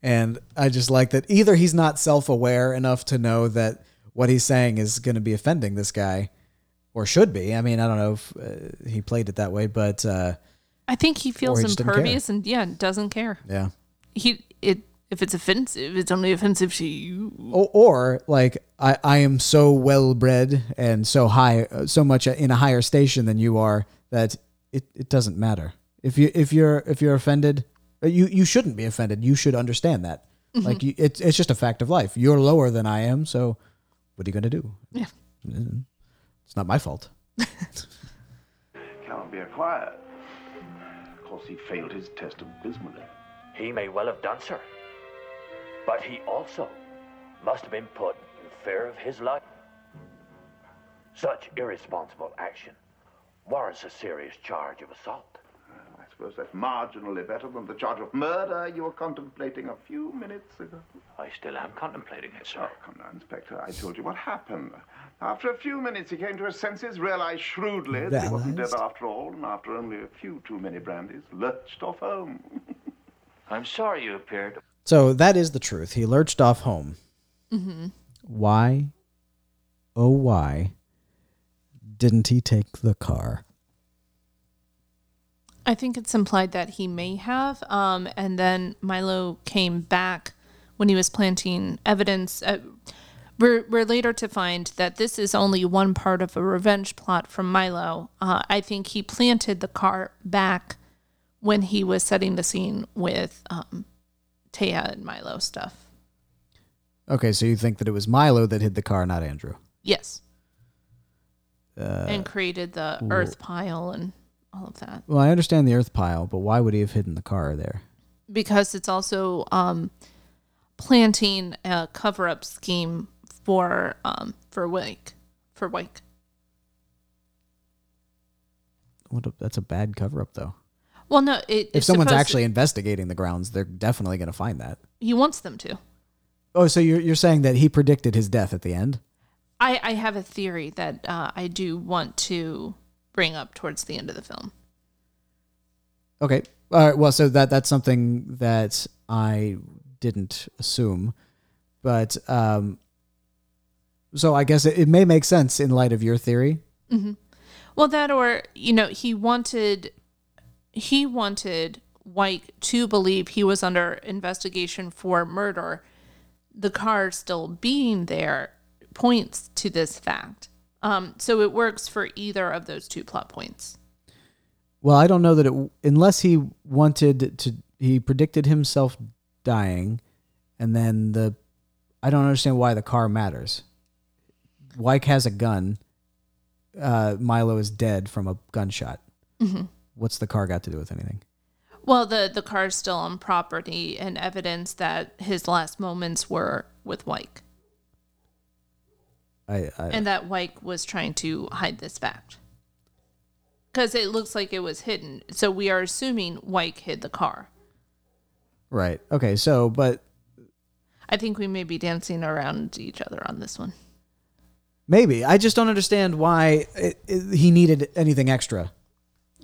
Speaker 1: And I just like that either he's not self aware enough to know that what he's saying is going to be offending this guy or should be. I mean, I don't know if uh, he played it that way, but uh,
Speaker 2: I think he feels
Speaker 1: he just didn't care.
Speaker 2: impervious and yeah, doesn't care.
Speaker 1: yeah.
Speaker 2: He it if it's offensive, it's only offensive to you.
Speaker 1: Or, or like, I, I am so well bred and so high, uh, so much in a higher station than you are that it, it doesn't matter. If you if you're if you're offended, uh, you you shouldn't be offended. You should understand that. Like you, it's it's just a fact of life. You're lower than I am, so what are you gonna do?
Speaker 2: Yeah.
Speaker 1: It's not my fault.
Speaker 4: Cannot be acquired. Of course, he failed his test abysmally.
Speaker 5: He may well have done, sir. But he also must have been put in fear of his life. Such irresponsible action warrants a serious charge of assault.
Speaker 4: I suppose that's marginally better than the charge of murder you were contemplating a few minutes ago.
Speaker 5: I still am contemplating it,
Speaker 4: Oh,
Speaker 5: sir.
Speaker 4: come now, Inspector. I told you what happened. After a few minutes, he came to his senses, realized shrewdly that he wasn't dead after all, and after only a few too many brandies, lurched off home. (laughs)
Speaker 5: I'm sorry you appeared.
Speaker 1: So that is the truth. He lurched off home. Mm-hmm. Why, oh why, didn't he take the car?
Speaker 2: I think it's implied that he may have. Um, and then Milo came back when he was planting evidence. Uh, we're, we're later to find that this is only one part of a revenge plot from Milo. Uh, I think he planted the car back when he was setting the scene with um, Taya and Milo stuff.
Speaker 1: Okay, so you think that it was Milo that hid the car, not Andrew?
Speaker 2: Yes.
Speaker 1: Uh,
Speaker 2: and created the earth pile and all of that.
Speaker 1: Well, I understand the earth pile, but why would he have hidden the car there?
Speaker 2: because it's also um, planting a cover up scheme for um for Wyke for Wyke.
Speaker 1: What a, that's a bad cover up though.
Speaker 2: Well, no, it,
Speaker 1: If someone's actually investigating the grounds, they're definitely going to find that.
Speaker 2: he wants them to.
Speaker 1: Oh, so you're you're saying that he predicted his death at the end?
Speaker 2: I I have a theory that uh, I do want to bring up towards the end of the film.
Speaker 1: Okay. All right. Well, so that that's something that I didn't assume, but um, so I guess it, it may make sense in light of your theory.
Speaker 2: Well, that or you know, he wanted he wanted Wyke to believe he was under investigation for murder. The car still being there points to this fact. Um, so it works for either of those two plot points.
Speaker 1: Well, I don't know that it unless he wanted to. He predicted himself dying, and then the. I don't understand why the car matters. Wyke has a gun. Uh, Milo is dead from a gunshot. What's the car got to do with anything?
Speaker 2: Well, the the car is still on property and evidence that his last moments were with Wyke,
Speaker 1: I, I
Speaker 2: and that Wyke was trying to hide this fact. Because it looks like it was hidden, so we are assuming Wyke hid the car.
Speaker 1: right. Okay. So, but
Speaker 2: I think we may be dancing around each other on this one.
Speaker 1: maybe I just don't understand why it, it, he needed anything extra.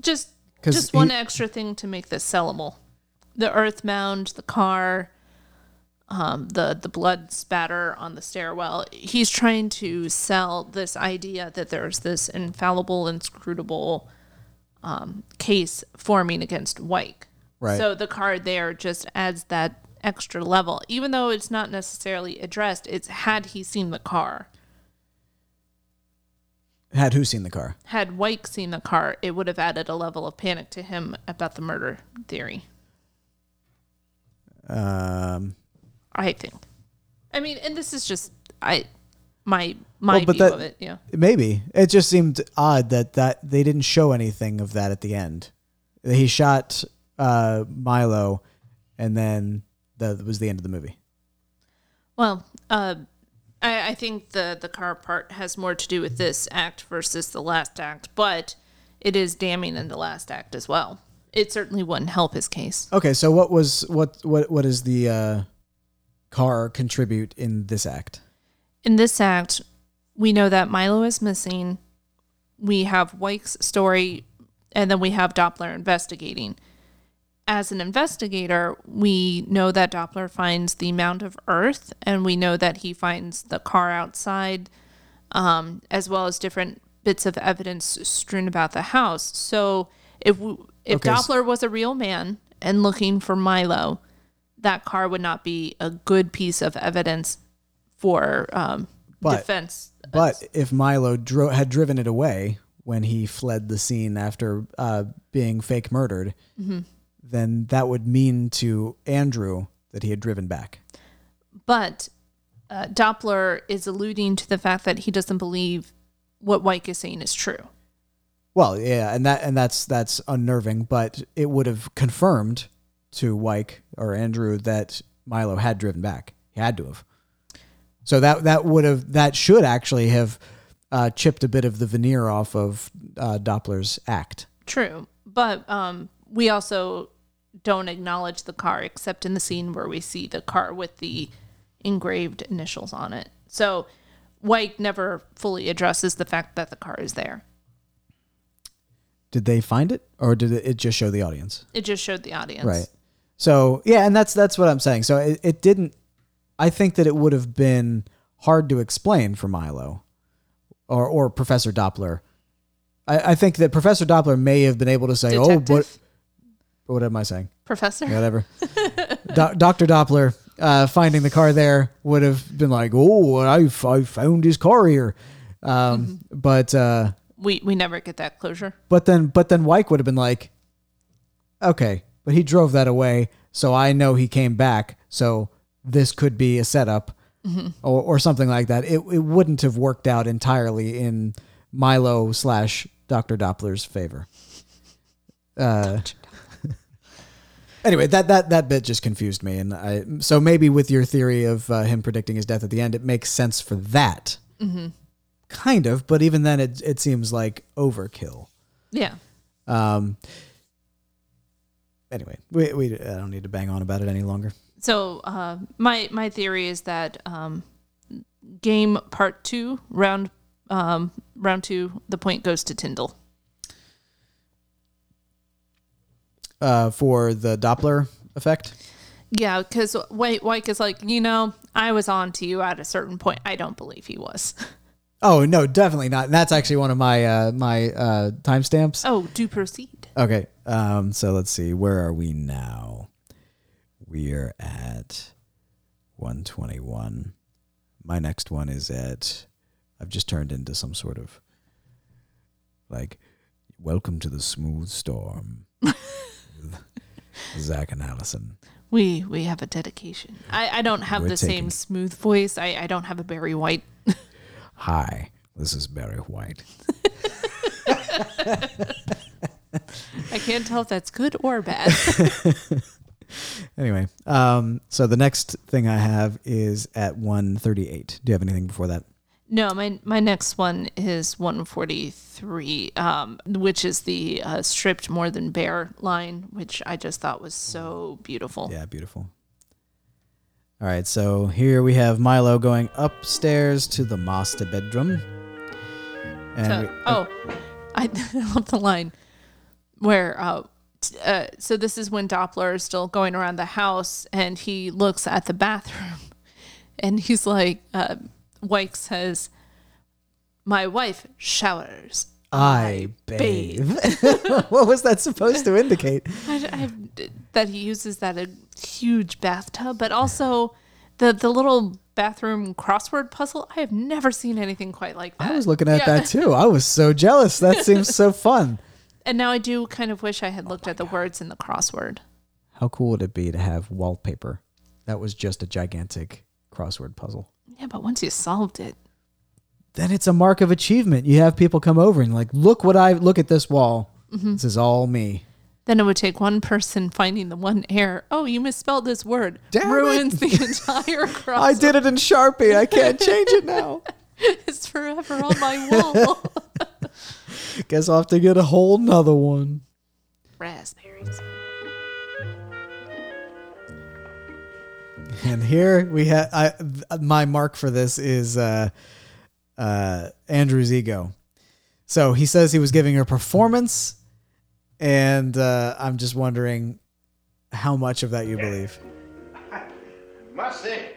Speaker 2: Just just one
Speaker 1: he-
Speaker 2: extra thing to make this sellable. The earth mound, the car, um, the the blood spatter on the stairwell. He's trying to sell this idea that there's this infallible, inscrutable um, case forming against Wyke.
Speaker 1: Right.
Speaker 2: So the car there just adds that extra level, even though it's not necessarily addressed. It's had he seen the car.
Speaker 1: Had who seen the car?
Speaker 2: Had Wyke seen the car, it would have added a level of panic to him about the murder theory.
Speaker 1: Um,
Speaker 2: I think. I mean, and this is just I my my
Speaker 1: Well, but
Speaker 2: view
Speaker 1: that-
Speaker 2: of it. Yeah.
Speaker 1: maybe it just seemed odd that that they didn't show anything of that at the end. He shot uh, Milo, and then that was the end of the movie.
Speaker 2: Well, uh, I I think the the car part has more to do with this act versus the last act, but it is damning in the last act as well. It certainly wouldn't help his case.
Speaker 1: Okay, so what was what what what does the uh, car contribute in this act?
Speaker 2: In this act, we know that Milo is missing. We have Wyke's story, and then we have Doppler investigating. As an investigator, we know that Doppler finds the mound of earth, and we know that he finds the car outside, um, as well as different bits of evidence strewn about the house. So, if we, if
Speaker 1: Okay,
Speaker 2: Doppler was a real man and looking for Milo, that car would not be a good piece of evidence for um,
Speaker 1: But-
Speaker 2: defense.
Speaker 1: But if Milo dro- had driven it away when he fled the scene after uh, being fake murdered, then that would mean to Andrew that he had driven back.
Speaker 2: But uh, Doppler is alluding to the fact that he doesn't believe what Wyke is saying is true.
Speaker 1: Well, yeah, and that and that's that's unnerving, but it would have confirmed to Wyke or Andrew that Milo had driven back. He had to have. So that that would have that should actually have uh, chipped a bit of the veneer off of uh, Doppler's act.
Speaker 2: True. But um, we also don't acknowledge the car except in the scene where we see the car with the engraved initials on it. So Wyke never fully addresses the fact that the car is there.
Speaker 1: Did they find it, or did it it just show the audience?
Speaker 2: It just showed the audience.
Speaker 1: Right. So yeah, and that's that's what I'm saying. So it, it didn't. I think that it would have been hard to explain for Milo, or or Professor Doppler. I, I think that Professor Doppler may have been able to say, "Oh,
Speaker 2: Detective?
Speaker 1: what what am I saying?
Speaker 2: Professor?
Speaker 1: Whatever." (laughs) Do, Doctor Doppler uh, finding the car there would have been like, "Oh, I I found his car here," um, but. Uh,
Speaker 2: We we never get that closure.
Speaker 1: but then, but then Wyke would have been like, okay, but he drove that away, so I know he came back. So this could be a setup, or or something like that. It it wouldn't have worked out entirely in Milo slash Doctor Doppler's favor. Uh, (laughs) Anyway, that that that bit just confused me, and I so maybe with your theory of uh, him predicting his death at the end, it makes sense for that. Mm-hmm. Kind of, but even then, it it seems like overkill.
Speaker 2: Yeah.
Speaker 1: Um. Anyway, we we I don't need to bang on about it any longer.
Speaker 2: So uh, my my theory is that um, game part two round um, round two the point goes to Tindle.
Speaker 1: Uh, for the Doppler effect.
Speaker 2: Yeah, because White White is like you know I was on to you at a certain point. I don't believe he was.
Speaker 1: Oh no, definitely not. And that's actually one of my uh, my uh, timestamps.
Speaker 2: Oh, do proceed.
Speaker 1: Okay. Um, so let's see. Where are we now? We are at 121. My next one is at. I've just turned into some sort of like, welcome to the smooth storm. (laughs) Zach and Allison.
Speaker 2: We we have a dedication. I, I don't have
Speaker 1: We're
Speaker 2: the
Speaker 1: taking-
Speaker 2: same smooth voice. I, I don't have a Barry White.
Speaker 1: Hi, this is Barry White. (laughs) (laughs)
Speaker 2: I can't tell if that's good or bad. (laughs)
Speaker 1: Anyway, um, so the next thing I have is at 138. Do you have anything before that?
Speaker 2: No, my my next one is 143, um, which is the uh, stripped more than bare line, which I just thought was so beautiful.
Speaker 1: Yeah, beautiful. All right, so here we have Milo going upstairs to the master bedroom. And
Speaker 2: So-
Speaker 1: we-
Speaker 2: oh, (laughs) I love the line where uh, uh, so this is when Doppler is still going around the house and he looks at the bathroom (laughs) and he's like, uh, Wyke says, "My wife showers."
Speaker 1: I bathe. (laughs) what was that supposed to indicate? (laughs)
Speaker 2: I, I, that he uses that a huge bathtub, but also the the little bathroom crossword puzzle. I have never seen anything quite like that.
Speaker 1: I was looking at
Speaker 2: Yeah.
Speaker 1: that too. I was so jealous. That seems so fun.
Speaker 2: And now I do kind of wish I had looked at the words in the crossword.
Speaker 1: How cool would it be to have wallpaper that was just a gigantic crossword puzzle?
Speaker 2: Yeah, but once you solved it,
Speaker 1: Then it's a mark of achievement. You have people come over and like, look what I look at this wall.
Speaker 2: Mm-hmm.
Speaker 1: This is all me.
Speaker 2: then it would take one person finding the one error. Oh, you misspelled this word.
Speaker 1: Damn it.
Speaker 2: Ruins the (laughs) entire crossword.
Speaker 1: I did it in Sharpie. I can't change it now. (laughs)
Speaker 2: It's forever on my wall. (laughs) (laughs)
Speaker 1: Guess I'll have to get a whole nother one.
Speaker 2: Raspberries.
Speaker 1: And here we have I my mark for this is uh, uh, Andrew's ego. So he says he was giving a performance, and uh, I'm just wondering how much of that you believe. (laughs)
Speaker 4: Must say,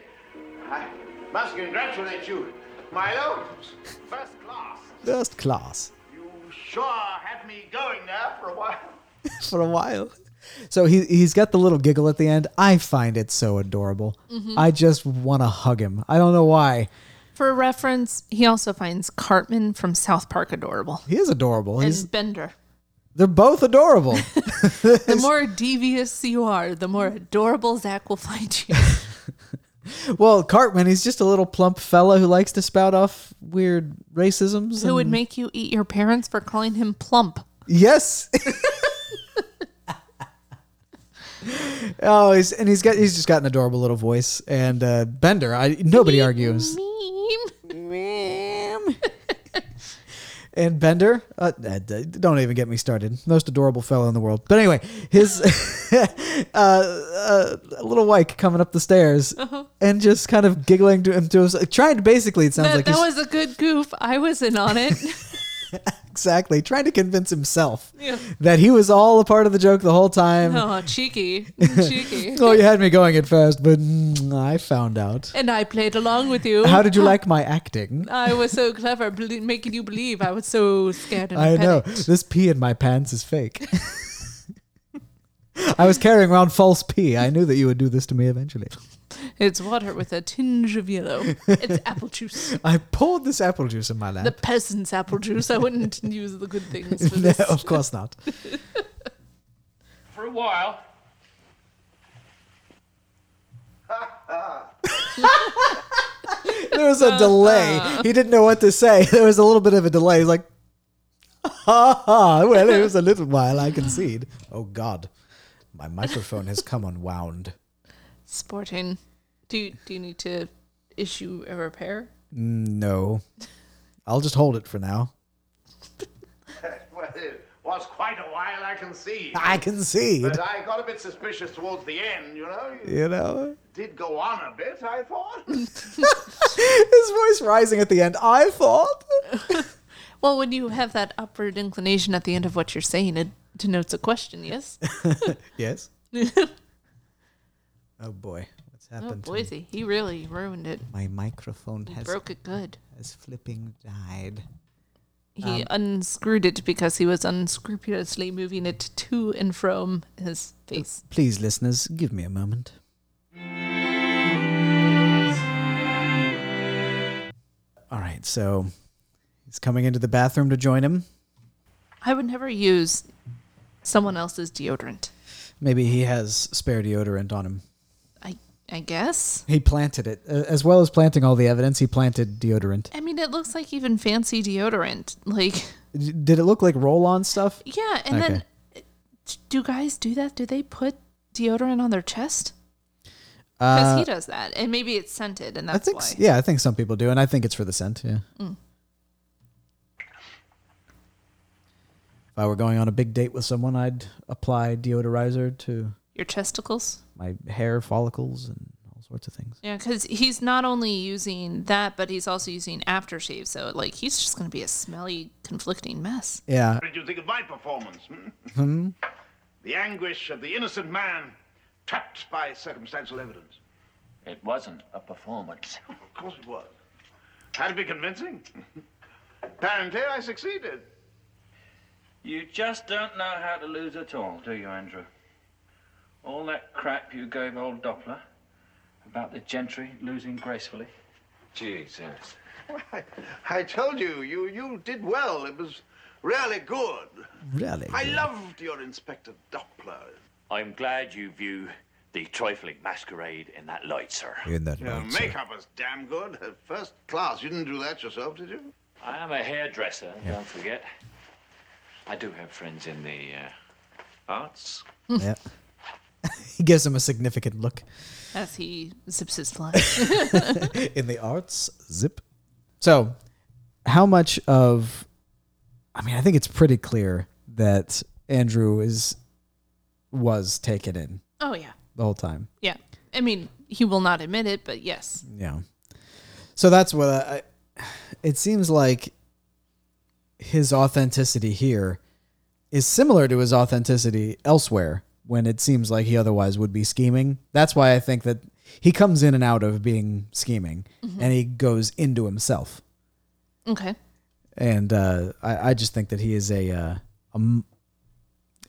Speaker 4: I must congratulate you, Milo. First class.
Speaker 1: First class
Speaker 4: You sure had me going there for a while. (laughs)
Speaker 1: for a while. So he he's got the little giggle at the end. I find it so adorable. Mm-hmm. I just want to hug him. I don't know why.
Speaker 2: For reference, he also finds Cartman from South Park adorable.
Speaker 1: He is adorable. He's
Speaker 2: and Bender.
Speaker 1: they're both adorable. (laughs) (laughs)
Speaker 2: The more devious you are, the more adorable Zach will find you.
Speaker 1: Well, Cartman, he's just a little plump fella who likes to spout off weird racisms.
Speaker 2: Who would make you eat your parents for calling him plump?
Speaker 1: Yes. oh, he's and he's got he's just got an adorable little voice. And uh, Bender, I nobody argues.
Speaker 2: Meme.
Speaker 1: And Bender, uh, uh, don't even get me started. Most adorable fellow in the world. But anyway, his (laughs) uh, uh, little Wyke coming up the stairs and just kind of giggling to him to us, trying to basically. It sounds
Speaker 2: That,
Speaker 1: like
Speaker 2: that was a good goof. I was in on it. (laughs)
Speaker 1: exactly trying to convince himself
Speaker 2: Yeah.
Speaker 1: that he was all a part of the joke the whole time.
Speaker 2: oh, cheeky. (laughs) Cheeky.
Speaker 1: Oh, you had me going at first, but mm, I found out.
Speaker 2: And I played along with you.
Speaker 1: How did you like (laughs) my acting?
Speaker 2: I was so clever, bel- making you believe I was so scared and
Speaker 1: I know
Speaker 2: panicked.
Speaker 1: this pee in my pants is fake. (laughs) I was carrying around false pee. I knew that you would do this to me eventually.
Speaker 2: It's water with a tinge of yellow. It's (laughs) apple juice.
Speaker 1: I poured this apple juice in my lap.
Speaker 2: The peasant's apple juice. I wouldn't (laughs) use the good things for
Speaker 1: no,
Speaker 2: this.
Speaker 1: of course not. (laughs)
Speaker 5: For a while.
Speaker 1: There was a delay. He didn't know what to say. There was a little bit of a delay. He's like, ha ha. Well, it was a little while. I concede. Oh God. My microphone has come unwound.
Speaker 2: Sporting. Do you, do you need to issue a repair?
Speaker 1: No. I'll just hold it for now. (laughs)
Speaker 4: Well, it was quite a while, I can see.
Speaker 1: I concede.
Speaker 4: But I got a bit suspicious towards the end, you know. You
Speaker 1: You know?
Speaker 4: did go on a bit, I thought. (laughs)
Speaker 1: His voice rising at the end. I thought. (laughs)
Speaker 2: Well, when you have that upward inclination at the end of what you're saying, it denotes a question, yes?
Speaker 1: Yes. Oh boy. What's
Speaker 2: oh,
Speaker 1: happened to
Speaker 2: Boise, he really ruined it.
Speaker 1: my microphone
Speaker 2: He
Speaker 1: has
Speaker 2: broke it good.
Speaker 1: has flipping died.
Speaker 2: He um, unscrewed it because he was unscrupulously moving it to and from his face.
Speaker 1: Uh, please, listeners, give me a moment. All right, so he's coming into the bathroom to join him.
Speaker 2: I would never use someone else's deodorant.
Speaker 1: Maybe he has spare deodorant on him.
Speaker 2: I I guess.
Speaker 1: He planted it. As well as planting all the evidence, he planted deodorant.
Speaker 2: I mean, it looks like even fancy deodorant. Like,
Speaker 1: Did it look like roll on stuff?
Speaker 2: yeah, and then do guys do that? Do they put deodorant on their chest? Because
Speaker 1: Uh,
Speaker 2: he does that, and maybe it's scented, and
Speaker 1: I
Speaker 2: that's
Speaker 1: think,
Speaker 2: why.
Speaker 1: yeah, I think some people do, and I think it's for the scent. Yeah.
Speaker 2: Mm.
Speaker 1: If I were going on a big date with someone, I'd apply deodorizer to
Speaker 2: Your testicles.
Speaker 1: my hair follicles and all sorts of things.
Speaker 2: Yeah, because he's not only using that, but he's also using aftershave. So, like, he's just going to be a smelly, conflicting mess.
Speaker 1: Yeah.
Speaker 4: What did you think of my performance? Hmm? The anguish of the innocent man trapped by circumstantial evidence.
Speaker 5: It wasn't a performance. (laughs)
Speaker 4: Of course it was. Had to be convincing. (laughs) Apparently, I succeeded.
Speaker 5: You just don't know how to lose at all, do you, Andrew? All that crap you gave old Doppler about the gentry losing gracefully. Jesus.
Speaker 4: I, I told you, you, you did well. It was really good.
Speaker 1: Really?
Speaker 4: I loved your Inspector Doppler.
Speaker 6: I'm glad you view the trifling masquerade in that light, sir.
Speaker 1: In that
Speaker 4: Your
Speaker 1: light, sir.
Speaker 4: makeup was damn good. First class. You didn't do that yourself, did you?
Speaker 5: I am a hairdresser, don't forget. I do have friends in the uh, arts.
Speaker 1: Yeah. (laughs) he gives him a significant look.
Speaker 2: As he zips his fly. (laughs)
Speaker 1: in the arts zip so how much of i mean i think it's pretty clear that andrew is was taken in
Speaker 2: oh, yeah.
Speaker 1: the whole time
Speaker 2: Yeah. I mean, he will not admit it, but yes.
Speaker 1: yeah so that's what i it seems like his authenticity here is similar to his authenticity elsewhere when it seems like he otherwise would be scheming that's why i think that he comes in and out of being scheming and he goes into himself
Speaker 2: Okay.
Speaker 1: and uh, I, I just think that he is a uh, a, m-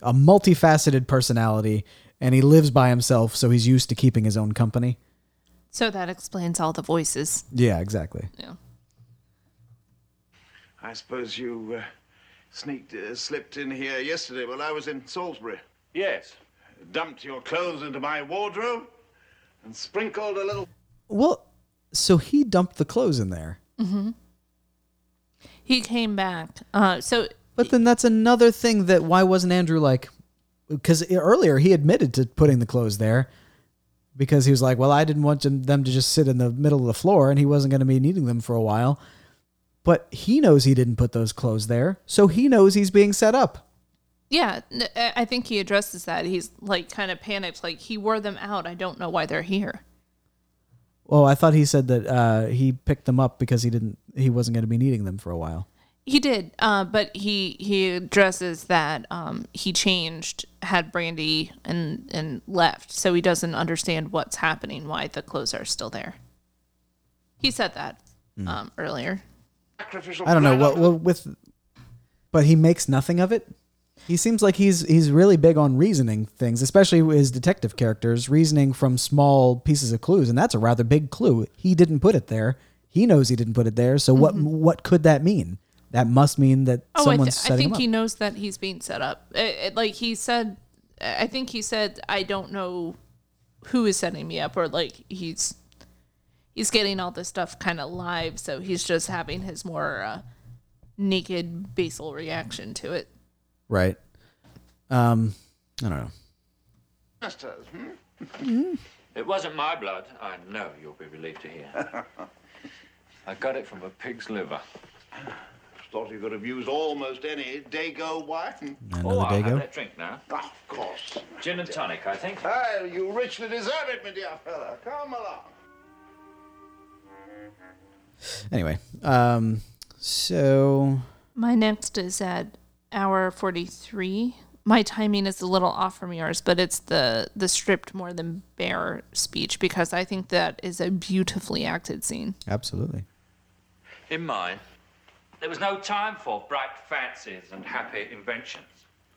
Speaker 1: a multifaceted personality, and he lives by himself, so he's used to keeping his own company.
Speaker 2: So that explains all the voices.
Speaker 1: Yeah, exactly.
Speaker 2: Yeah.
Speaker 4: I suppose you uh, sneaked, uh, slipped in here yesterday while I was in Salisbury.
Speaker 5: Yes.
Speaker 4: Dumped your clothes into my wardrobe and sprinkled a little.
Speaker 1: Well, so he dumped the clothes in there,
Speaker 2: He came back. Uh, so
Speaker 1: but then that's another thing that why wasn't Andrew like? Because earlier he admitted to putting the clothes there. Because he was like, well, I didn't want them them to just sit in the middle of the floor, and he wasn't going to be needing them for a while. But he knows he didn't put those clothes there, so he knows he's being set up.
Speaker 2: Yeah, I think he addresses that. He's like kind of panicked. Like he wore them out. I don't know why they're here.
Speaker 1: Well, I thought he said that uh, he picked them up because he didn't. He wasn't going to be needing them for a while.
Speaker 2: He did, uh, but he he addresses that um, he changed, had brandy, and and left, so he doesn't understand what's happening, why the clothes are still there. He said that um, earlier.
Speaker 1: I don't know
Speaker 4: plan
Speaker 1: what
Speaker 4: of-
Speaker 1: well, with, but he makes nothing of it. He seems like he's he's really big on reasoning things, especially with his detective characters, reasoning from small pieces of clues, and that's a rather big clue. He didn't put it there. He knows he didn't put it there. So what what could that mean? That must mean that
Speaker 2: Oh, I,
Speaker 1: someone's
Speaker 2: th- I think
Speaker 1: him up.
Speaker 2: he knows that he's being set up. It, it- like he said, I think he said, "I don't know who is setting me up," or like he's he's getting all this stuff kind of live, so he's just having his more uh, naked basal reaction to it.
Speaker 1: Right. Um, I don't know.
Speaker 4: Masters, hmm?
Speaker 5: It wasn't my blood. I know you'll be relieved to hear. (laughs) I got it from a pig's liver.
Speaker 4: Thought you could have used almost any Dago wine.
Speaker 1: Another
Speaker 5: oh, I'll
Speaker 1: Dago.
Speaker 5: have that drink now.
Speaker 4: Ah, of course.
Speaker 5: Gin and tonic, I think.
Speaker 4: Ah, you richly deserve it, my dear fellow. Come along.
Speaker 1: Anyway, um, so
Speaker 2: My next is at hour 43. My timing is a little off from yours, but it's the the stripped more than bare speech because I think that is a beautifully acted scene.
Speaker 1: absolutely.
Speaker 5: In mine, there was no time for bright fancies and happy inventions.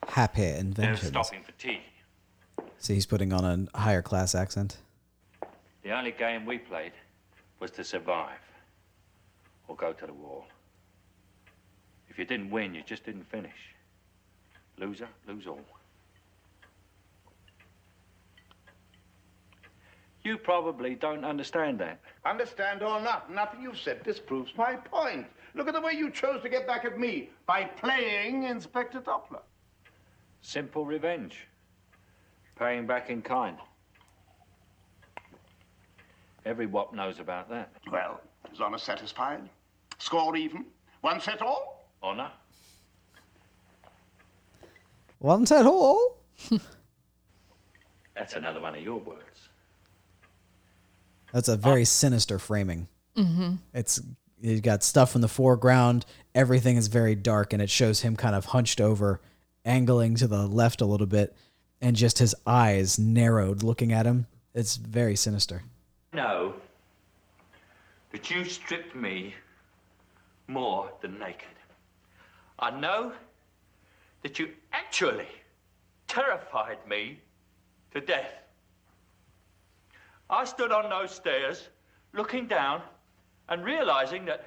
Speaker 1: Happy
Speaker 5: No
Speaker 1: inventions.
Speaker 5: stopping for tea.
Speaker 1: See, he's putting on a higher class accent.
Speaker 5: The only game we played was to survive or go to the wall. If you didn't win, you just didn't finish. Loser, lose all. You probably don't understand that.
Speaker 4: Understand or not, nothing you've said disproves my point. Look at the way you chose to get back at me by playing Inspector Doppler.
Speaker 5: Simple revenge. Paying back in kind. Every wop knows about that.
Speaker 4: Well, is honor satisfied? Score even? One set all?
Speaker 5: Honor?
Speaker 1: Once at all. (laughs)
Speaker 5: That's another one of your words.
Speaker 1: That's a very sinister framing. Mm-hmm. It's you got stuff in the foreground. Everything is very dark, and it shows him kind of hunched over, angling to the left a little bit, and just his eyes narrowed, looking at him. It's very sinister.
Speaker 5: know that you stripped me more than naked. I know that you actually terrified me to death. I stood on those stairs looking down and realizing that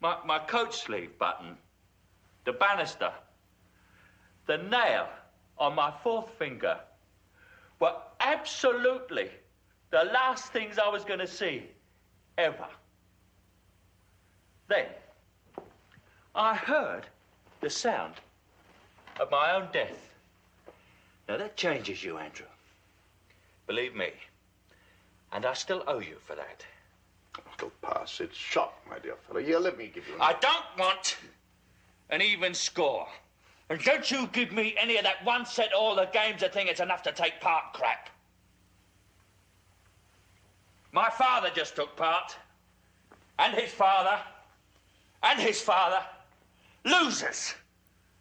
Speaker 5: my, my coat sleeve button, the banister, the nail on my fourth finger were absolutely the last things I was going to see ever. Then I heard the sound of my own death. Now that changes you, Andrew. Believe me. And I still owe you for that.
Speaker 4: It'll pass. It's shot, my dear fellow. Here, let me give you.
Speaker 5: I don't want an even score. And don't you give me any of that one set all the games I think it's enough to take part crap. My father just took part. And his father. And his father. Losers.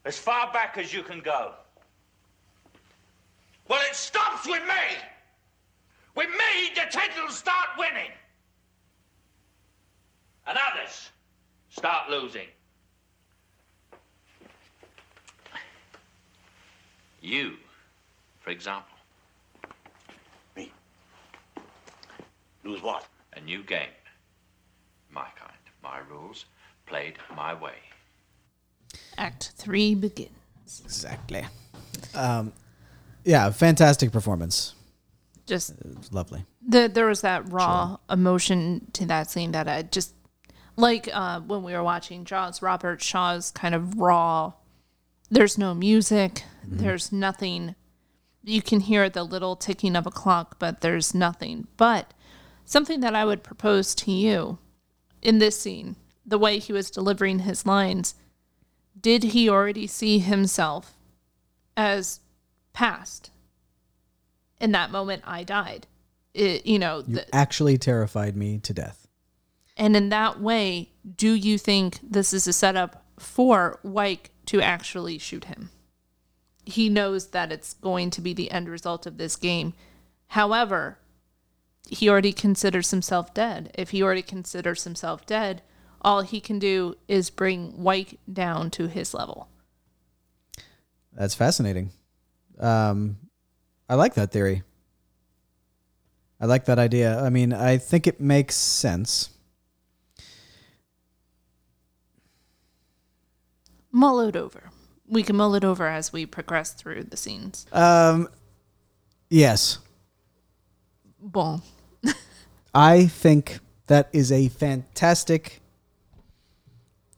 Speaker 5: As far back as you can go. Well, it stops with me. With me, the Tindles start winning. And others start losing. You, for example,
Speaker 4: Me. Lose what?
Speaker 5: a new game. My kind, my rules, played my way.
Speaker 2: Act 3 begins.
Speaker 1: Exactly. Um, yeah, fantastic performance.
Speaker 2: Just
Speaker 1: lovely.
Speaker 2: the, there was that raw emotion to that scene that I just like uh, when we were watching Jaws. Robert Shaw's kind of raw. There's no music. There's nothing. You can hear the little ticking of a clock, but there's nothing. But something that I would propose to you in this scene, the way he was delivering his lines, did he already see himself as past? In that moment, I died. It, you know,
Speaker 1: You
Speaker 2: the,
Speaker 1: actually terrified me to death.
Speaker 2: and in that way, do you think this is a setup for Wyke to actually shoot him? He knows that it's going to be the end result of this game. However, he already considers himself dead. If he already considers himself dead, all he can do is bring White down to his level.
Speaker 1: That's fascinating. Um, I like that theory. I like that idea. I mean, I think it makes sense.
Speaker 2: Mull it over. We can mull it over as we progress through the scenes.
Speaker 1: Um, yes,
Speaker 2: Bon. (laughs)
Speaker 1: I think that is a fantastic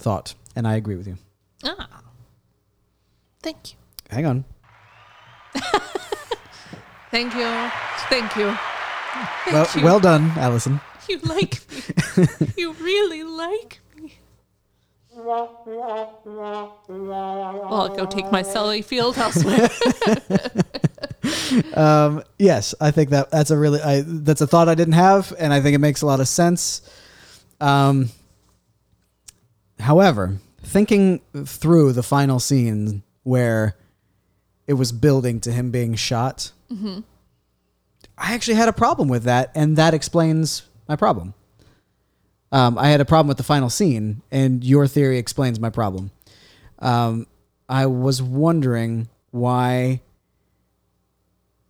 Speaker 1: thought, and I agree with you.
Speaker 2: Ah. Thank you.
Speaker 1: Hang on. (laughs)
Speaker 2: Thank you. Thank you.
Speaker 1: Well,
Speaker 2: you.
Speaker 1: well done, Allison. (laughs)
Speaker 2: You like me. (laughs) you really like me. Well, I'll go take my Sally Field elsewhere.
Speaker 1: Yes, I think that that's a really I, that's a thought I didn't have, and I think it makes a lot of sense. Um, however, thinking through the final scene where it was building to him being shot, I actually had a problem with that, and that explains my problem. Um, I had a problem with the final scene, and your theory explains my problem. Um, I was wondering why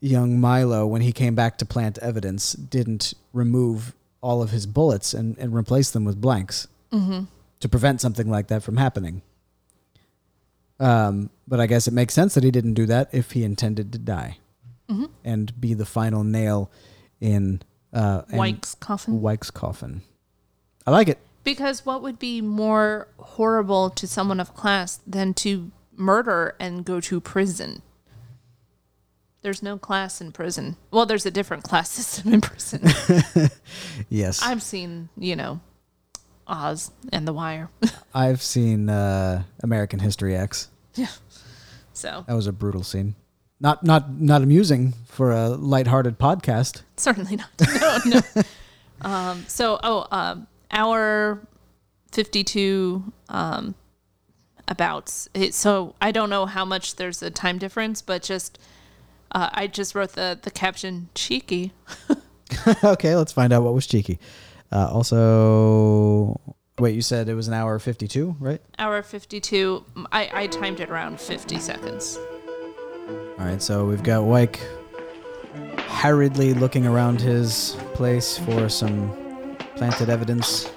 Speaker 1: young Milo, when he came back to plant evidence, didn't remove all of his bullets and, and replace them with blanks to prevent something like that from happening. Um, but I guess it makes sense that he didn't do that if he intended to die and be the final nail in uh,
Speaker 2: White's coffin.
Speaker 1: Wyke's coffin. I like it.
Speaker 2: Because what would be more horrible to someone of class than to murder and go to prison? There's no class in prison. Well, there's a different class (laughs) system in prison. (laughs)
Speaker 1: Yes,
Speaker 2: I've seen, you know, Oz and The Wire. (laughs)
Speaker 1: I've seen uh, American History X. Yeah.
Speaker 2: So
Speaker 1: That was a brutal scene. Not not not amusing for a lighthearted podcast.
Speaker 2: certainly not. (laughs) No, no. um, so, oh, um, hour 52 um, abouts. It, so I don't know how much there's a time difference, but just uh, I just wrote the, the caption cheeky. (laughs)
Speaker 1: okay, let's find out what was cheeky. Uh, also, wait, you said it was an hour fifty-two, right?
Speaker 2: Hour 52. I, I timed it around 50 seconds.
Speaker 1: All right, so we've got Wyke hurriedly looking around his place for some planted evidence.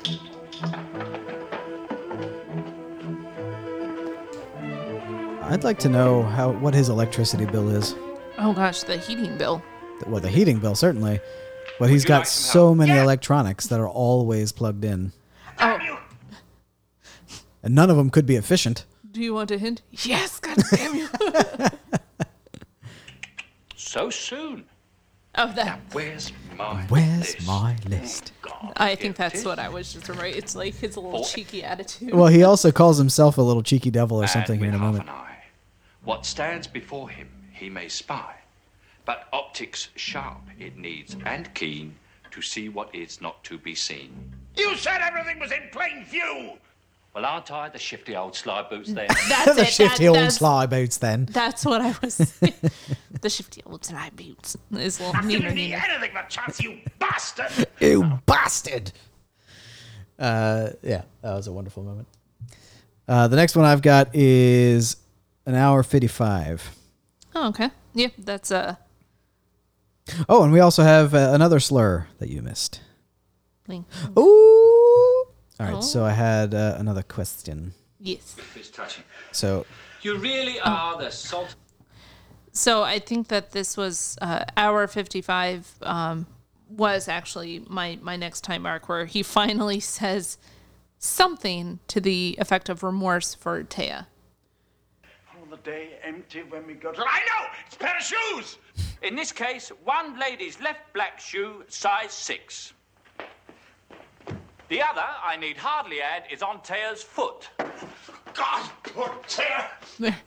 Speaker 1: I'd like to know how what his electricity bill is.
Speaker 2: Oh gosh, the heating bill.
Speaker 1: Well, the heating bill certainly, but he's got
Speaker 6: like
Speaker 1: so
Speaker 6: help?
Speaker 1: many electronics that are always plugged in,
Speaker 2: Oh,
Speaker 1: and none of them could be efficient.
Speaker 2: do you want a hint? Yes, god damn you. (laughs)
Speaker 6: So soon.
Speaker 2: oh, that.
Speaker 6: Where's my
Speaker 1: Where's
Speaker 6: list?
Speaker 1: my list?
Speaker 6: God,
Speaker 2: I think that's what I was just right. It's like his little cheeky attitude.
Speaker 1: Well, he also calls himself a little cheeky devil or
Speaker 6: And
Speaker 1: something here in a moment.
Speaker 6: eye. What stands before him he may spy, but optics sharp it needs and keen to see what is not to be seen.
Speaker 4: You said everything was in plain view!
Speaker 6: Well, aren't I the shifty old slide boots there? (laughs)
Speaker 2: That's
Speaker 1: the
Speaker 2: it.
Speaker 1: shifty
Speaker 2: that,
Speaker 1: old
Speaker 2: that's,
Speaker 1: sly boots, then.
Speaker 2: That's what I was (laughs) saying. the shifty old slide boots. Is a little
Speaker 4: I'm
Speaker 2: meaner,
Speaker 4: giving me anything but chance, you bastard!
Speaker 1: You bastard! Uh, yeah, that was a wonderful moment. Uh, the next one I've got is an hour fifty-five.
Speaker 2: Oh, okay. Yeah, that's uh
Speaker 1: Oh, and we also have uh, another slur that you missed.
Speaker 2: link.
Speaker 1: Ooh! All right, so I had uh, another question.
Speaker 2: Yes.
Speaker 1: So
Speaker 6: You really are the salt.
Speaker 2: So I think that this was uh, hour fifty five. Um, was actually my my next time mark where he (laughs) finally says something to the effect of remorse for Taya.
Speaker 4: All the day empty when we go to. I know! It's a pair of shoes!
Speaker 5: In this case, one lady's left black shoe, size six. The other, I need hardly add, is on Taya's foot.
Speaker 4: God, poor tear!
Speaker 2: There. (laughs)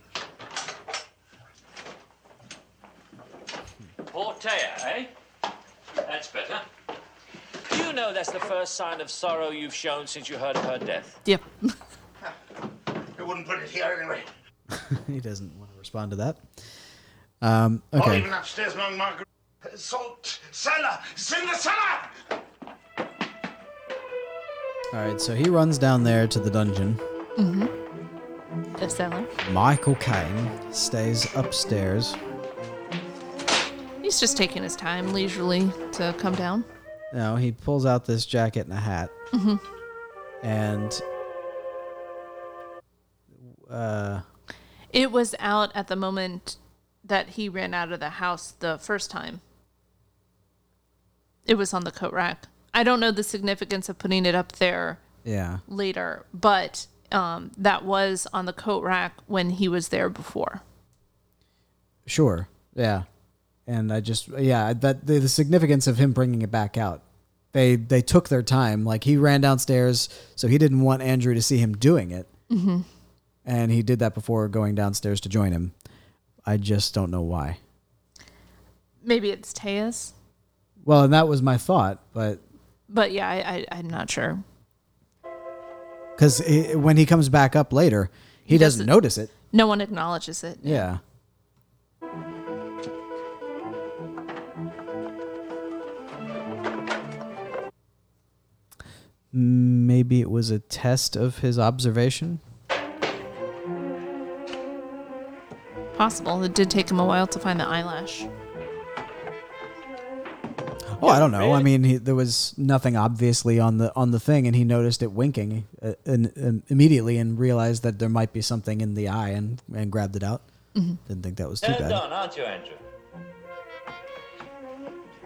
Speaker 5: Poor Taya, eh? That's better. Do you know that's the first sign of sorrow you've shown since you heard of her death?
Speaker 2: Yep. (laughs)
Speaker 4: I wouldn't put it here anyway. (laughs)
Speaker 1: he doesn't want to respond to that. Um,
Speaker 4: Or
Speaker 1: okay.
Speaker 4: even upstairs among Margaret. Salt cellar! It's in the cellar!
Speaker 1: All right, so he runs down there to the dungeon. Mhm.
Speaker 2: The cellar.
Speaker 1: Michael Caine stays upstairs.
Speaker 2: He's just taking his time leisurely to come down.
Speaker 1: No, he pulls out this jacket and a hat. Mhm. And uh,
Speaker 2: It was out at the moment that he ran out of the house the first time. It was on the coat rack. I don't know the significance of putting it up there
Speaker 1: yeah.
Speaker 2: later, but um, that was on the coat rack when he was there before.
Speaker 1: Sure. Yeah. and I just yeah that the, the significance of him bringing it back out. They they took their time. Like he ran downstairs, so he didn't want Andrew to see him doing it, mm-hmm. And he did that before going downstairs to join him. I just don't know why.
Speaker 2: Maybe it's Tejas.
Speaker 1: Well, and that was my thought, but
Speaker 2: But yeah, I, I, I'm not sure.
Speaker 1: because when he comes back up later, he, doesn't,
Speaker 2: doesn't-
Speaker 1: notice it.
Speaker 2: No one acknowledges it.
Speaker 1: Yeah. Maybe it was a test of his observation.
Speaker 2: Possible. It did take him a while to find the eyelash.
Speaker 1: Oh, I don't know. I mean, he, there was nothing obviously on the on the thing, and he noticed it winking uh, and, and immediately, and realized that there might be something in the eye, and and grabbed it out. Didn't think that was too
Speaker 7: Stand
Speaker 1: bad.
Speaker 7: on, aren't you, Andrew?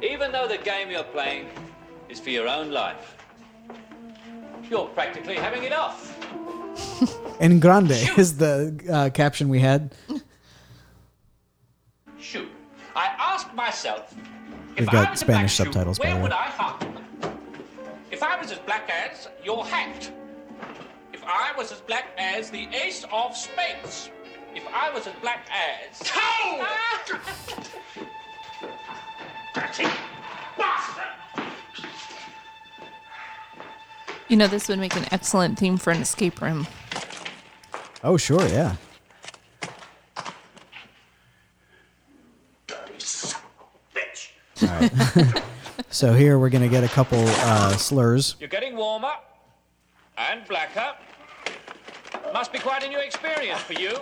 Speaker 7: Even though the game you're playing is for your own life, you're practically having it off. (laughs)
Speaker 1: En grande (laughs) is the uh, caption we had. (laughs)
Speaker 6: myself.
Speaker 1: We've
Speaker 6: if
Speaker 1: got
Speaker 6: I was a
Speaker 1: Spanish
Speaker 6: black shoe,
Speaker 1: subtitles, by
Speaker 6: Where
Speaker 1: the way.
Speaker 6: I hide? If I was as black as your hat. If I was as black as the ace of spades. If I was as black as. (laughs) Toe! Dirty bastard!
Speaker 2: You know, this would make an excellent theme for an escape room.
Speaker 1: Oh, sure, yeah.
Speaker 6: Dirty son of a! (laughs)
Speaker 1: So here we're gonna get a couple uh, slurs.
Speaker 6: You're getting warmer and blacker. Must be quite a new experience for you.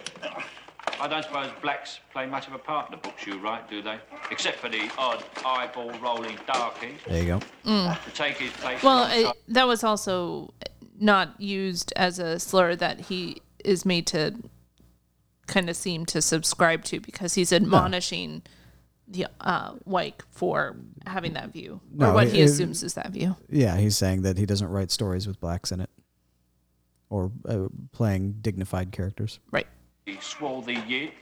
Speaker 6: I don't suppose blacks play much of a part in the books you write, do they? Except for the odd eyeball rolling darky
Speaker 1: There you go.
Speaker 6: to take his place.
Speaker 2: Well, it, that was also not used as a slur that he is made to kind of seem to subscribe to because he's admonishing the uh, Wyke for having that view or what
Speaker 1: it-
Speaker 2: he assumes is that view.
Speaker 1: Yeah, he's saying that he doesn't write stories with blacks in it, or uh, playing dignified characters.
Speaker 2: Right.
Speaker 6: He swarthy yid.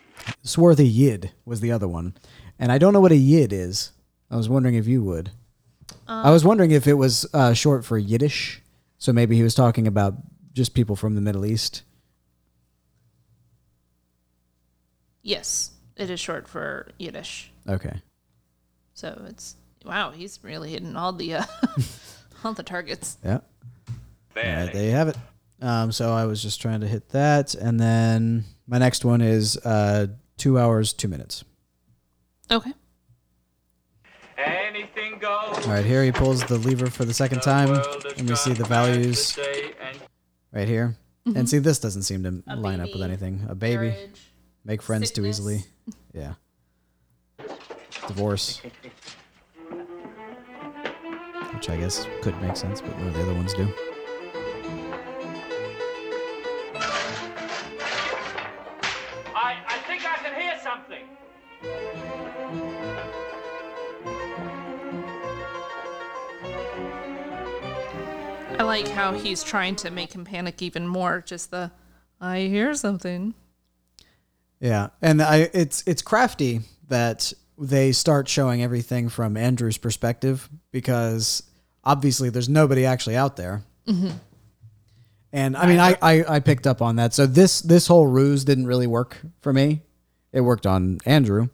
Speaker 1: Swarthy Yid was the other one, and I don't know what a Yid is. I was wondering if you would. I was wondering if it was uh, short for Yiddish, so maybe he was talking about just people from the Middle East.
Speaker 2: Yes, it is short for Yiddish.
Speaker 1: Okay.
Speaker 2: So it's wow, he's really hitting all the uh, (laughs) all the targets.
Speaker 1: Yeah. All right, there you have it. Um, so I was just trying to hit that, and then my next one is uh, two hours two minutes.
Speaker 2: Okay.
Speaker 5: Anything goes.
Speaker 1: All right, here he pulls the lever for the second time, and we see the values right here. And see, this doesn't seem to
Speaker 2: A
Speaker 1: line up with anything. A baby,
Speaker 2: Marriage.
Speaker 1: Make friends too easily. Yeah. Divorce. Which I guess could make sense, but none of the other ones do.
Speaker 5: I, I think I can hear something.
Speaker 2: I like how he's trying to make him panic even more. Just the I hear something.
Speaker 1: Yeah, and I it's it's crafty that they start showing everything from Andrew's perspective because obviously there's nobody actually out there. Mm-hmm. And I mean, I, I I picked up on that. So this this whole ruse didn't really work for me. It worked on Andrew,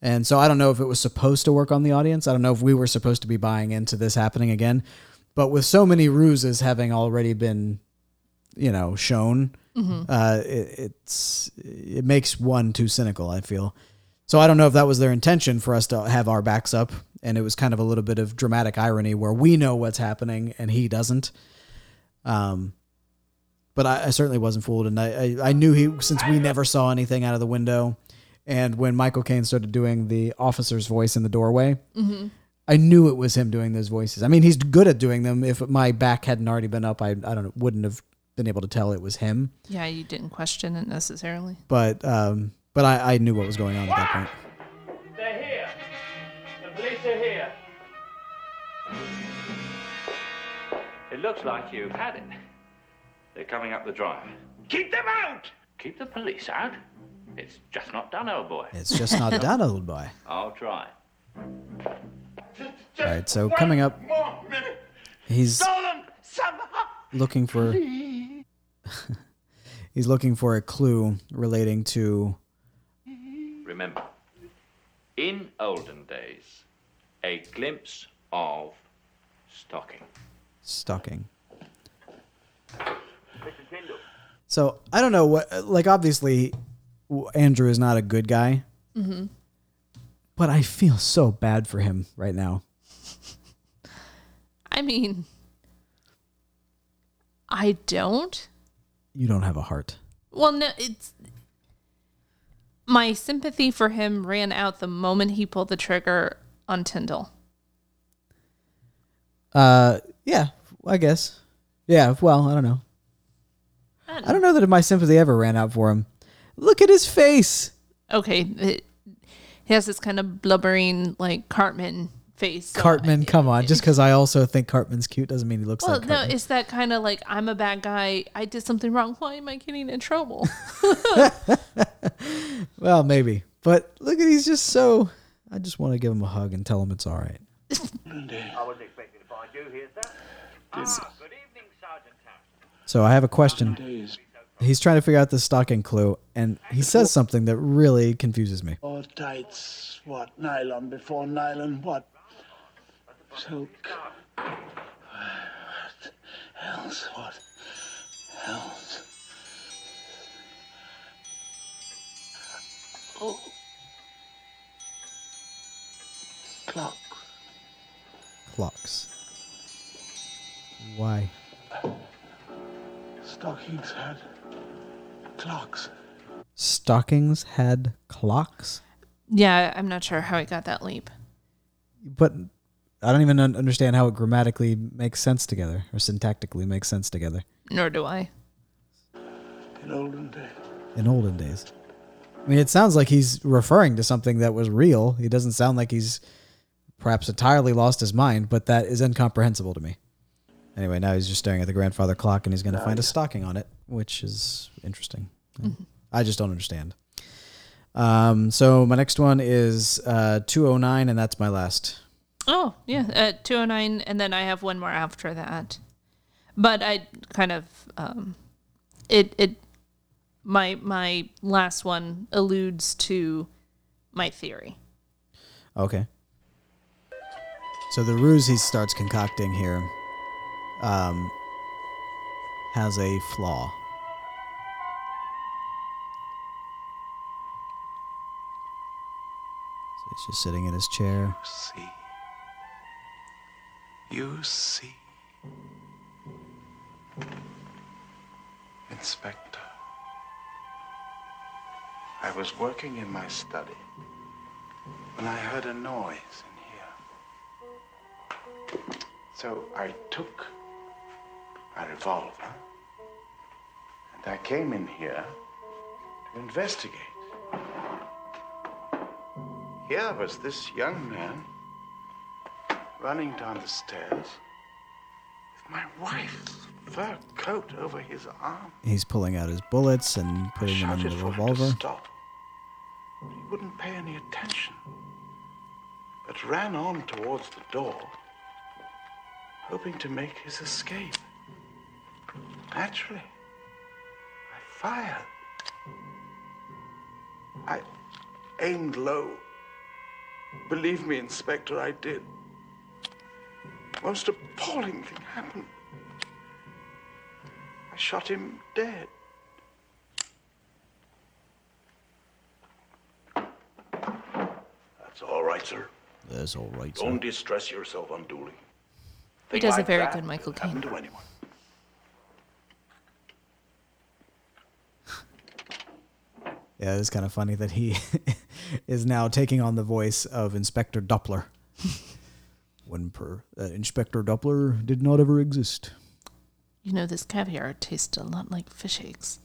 Speaker 1: and so I don't know if it was supposed to work on the audience. I don't know if we were supposed to be buying into this happening again. But with so many ruses having already been, you know, shown, uh, it, it's it makes one too cynical. I feel. So I don't know if that was their intention for us to have our backs up, and it was kind of a little bit of dramatic irony where we know what's happening and he doesn't. Um, but I, I certainly wasn't fooled, and I, I I knew he since we never saw anything out of the window, and when Michael Caine started doing the officer's voice in the doorway, I knew it was him doing those voices. I mean, he's good at doing them. If my back hadn't already been up, I I don't know, wouldn't have been able to tell it was him.
Speaker 2: Yeah, you didn't question it necessarily.
Speaker 1: But um, but I, I knew what was going on at that point.
Speaker 5: They're here. The police are here.
Speaker 6: It looks like you've had it. They're coming up the drive.
Speaker 5: Keep them out!
Speaker 6: Keep the police out? It's just not done, old boy.
Speaker 1: It's just not (laughs) done, old boy.
Speaker 6: I'll try.
Speaker 1: All right, so coming up,
Speaker 4: More
Speaker 1: he's
Speaker 4: Stolen somehow.
Speaker 1: Looking for (laughs) he's looking for a clue relating to
Speaker 6: Remember, in olden days, a glimpse of stocking.
Speaker 1: stalking. So I don't know what. Like obviously, Andrew is not a good guy. Mm-hmm. But I feel so bad for him right now. (laughs)
Speaker 2: I mean, I don't.
Speaker 1: You don't have a heart.
Speaker 2: Well, no, it's my sympathy for him ran out the moment he pulled the trigger on Tindle.
Speaker 1: Uh, yeah, I guess. Yeah, well, I don't know. I don't know that my sympathy ever ran out for him. Look at his face.
Speaker 2: Okay, it, he has this kind of blubbering like Cartman face. so
Speaker 1: Cartman,
Speaker 2: I-
Speaker 1: come on. (laughs) Just because I also think Cartman's cute doesn't mean he looks
Speaker 2: Well,
Speaker 1: like
Speaker 2: Well,
Speaker 1: no,
Speaker 2: it's that kind of like I'm a bad guy. I did something wrong. Why am I getting in trouble? (laughs) (laughs)
Speaker 1: Well, maybe. But look at he's just so. I just want to give him a hug and tell him it's all right.
Speaker 5: I wasn't expecting to find you here, sir. Ah, good evening, Sergeant
Speaker 1: So I have a question. He's trying to figure out the stocking clue, and he says something that really confuses me.
Speaker 4: All tights. What? Nylon before nylon. What? Silk. What else? What else? Oh. Clocks.
Speaker 1: Clocks. Why?
Speaker 4: Stockings had clocks.
Speaker 1: Stockings had clocks?
Speaker 2: yeah, I'm not sure how he got that leap.
Speaker 1: But I don't even un- understand how it grammatically makes sense together or syntactically makes sense together
Speaker 2: Nor do I.
Speaker 4: In olden days.
Speaker 1: in olden days. I mean, it sounds like he's referring to something that was real. He doesn't sound like he's perhaps entirely lost his mind, but that is incomprehensible to me. Anyway, now he's just staring at the grandfather clock and he's going to find a stocking on it, which is interesting. I just don't understand. Um, so my next one is uh, 209, and that's my last.
Speaker 2: Oh, yeah, uh, 209, and then I have one more after that. But I kind of um it it my my last one alludes to my theory.
Speaker 1: Okay. So the ruse he starts concocting here um, has a flaw. So he's just sitting in his chair.
Speaker 4: see. You see. Inspector. I was working in my study when I heard a noise in here. So I took my revolver and I came in here to investigate. Here was this young man running down the stairs with my wife's fur coat over his arm.
Speaker 1: He's pulling out his bullets and putting them in the
Speaker 4: for him to
Speaker 1: revolver.
Speaker 4: stop. He wouldn't pay any attention, but ran on towards the door, hoping to make his escape. Naturally, I fired. I aimed low. Believe me, Inspector, I did. Most appalling thing happened. I shot him dead.
Speaker 3: That's all right, sir.
Speaker 1: That's all right. Sir.
Speaker 3: Don't distress yourself unduly.
Speaker 2: He
Speaker 3: Thing
Speaker 2: does a very good Michael
Speaker 3: doesn't
Speaker 2: Caine.
Speaker 3: to anyone.
Speaker 1: Yeah, it's kind of funny that he (laughs) is now taking on the voice of Inspector Doppler. When per uh, Inspector Doppler did not ever exist.
Speaker 2: You know this caviar tastes a lot like fish eggs.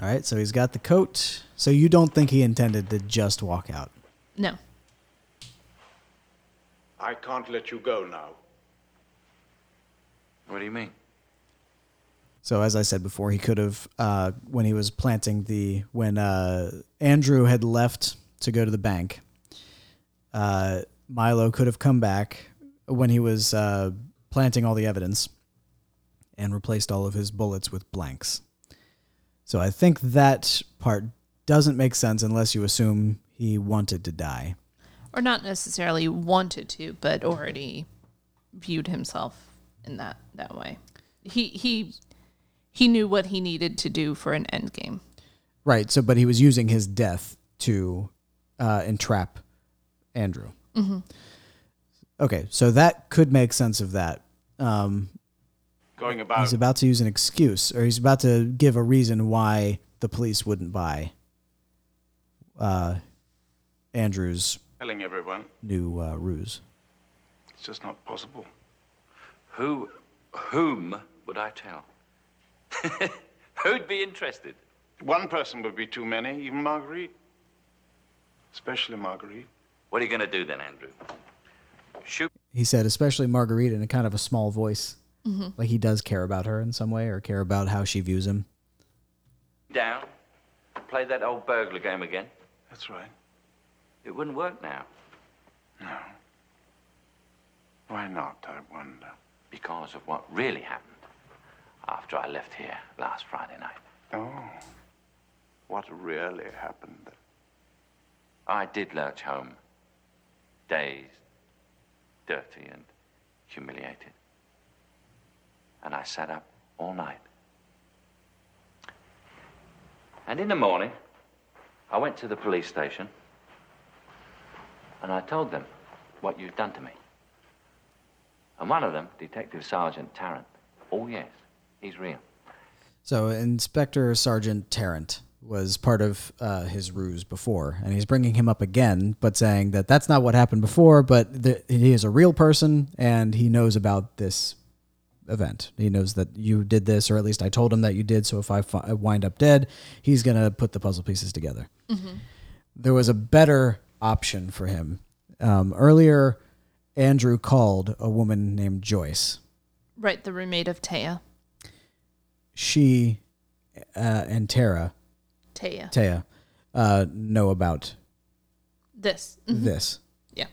Speaker 1: All right, so he's got the coat. So you don't think he intended to just walk out?
Speaker 2: No.
Speaker 4: I can't let you go now.
Speaker 6: What do you mean?
Speaker 1: So as I said before, he could have uh, when he was planting the when uh, Andrew had left to go to the bank. Uh, Milo could have come back when he was uh, planting all the evidence and replaced all of his bullets with blanks. So I think that part doesn't make sense unless you assume he wanted to die.
Speaker 2: Or not necessarily wanted to, but already viewed himself in that that way. He he he knew what he needed to do for an end game.
Speaker 1: Right. So, but he was using his death to uh, entrap Andrew. Okay, so that could make sense of that. Um,
Speaker 4: Going about
Speaker 1: he's about to use an excuse, or he's about to give a reason why the police wouldn't buy uh, Andrew's
Speaker 4: telling everyone.
Speaker 1: new uh, ruse.
Speaker 4: It's just not possible.
Speaker 5: Who, whom would I tell? (laughs) Who'd be interested?
Speaker 4: One person would be too many, even Marguerite. Especially Marguerite.
Speaker 5: What are you going to do then, Andrew? Shoot
Speaker 1: He said, especially Marguerite, in a kind of a small voice, mm-hmm. like he does care about her in some way, or care about how she views him.
Speaker 5: down, play that old burglar game again?
Speaker 4: That's right.
Speaker 5: It wouldn't work now
Speaker 4: No. Why not, I wonder?
Speaker 5: because of what really happened after I left here last Friday night.
Speaker 4: Oh. What really happened?
Speaker 5: I did lurch home, dazed, dirty, and humiliated. And I sat up all night. And in the morning, I went to the police station and I told them what you'd done to me. And one of them, Detective Sergeant Tarrant, oh yes, he's real.
Speaker 1: So Inspector Sergeant Tarrant was part of uh, his ruse before, and he's bringing him up again, but saying that that's not what happened before, but th- he is a real person and he knows about this event. He knows that you did this, or at least I told him that you did. So if I fi- wind up dead, he's gonna put the puzzle pieces together. There was a better option for him. Um, earlier, Andrew called a woman named Joyce.
Speaker 2: Right, the roommate of Taya.
Speaker 1: She uh, and Tara
Speaker 2: Taya.
Speaker 1: Taya uh, know about
Speaker 2: this.
Speaker 1: this.
Speaker 2: Yeah.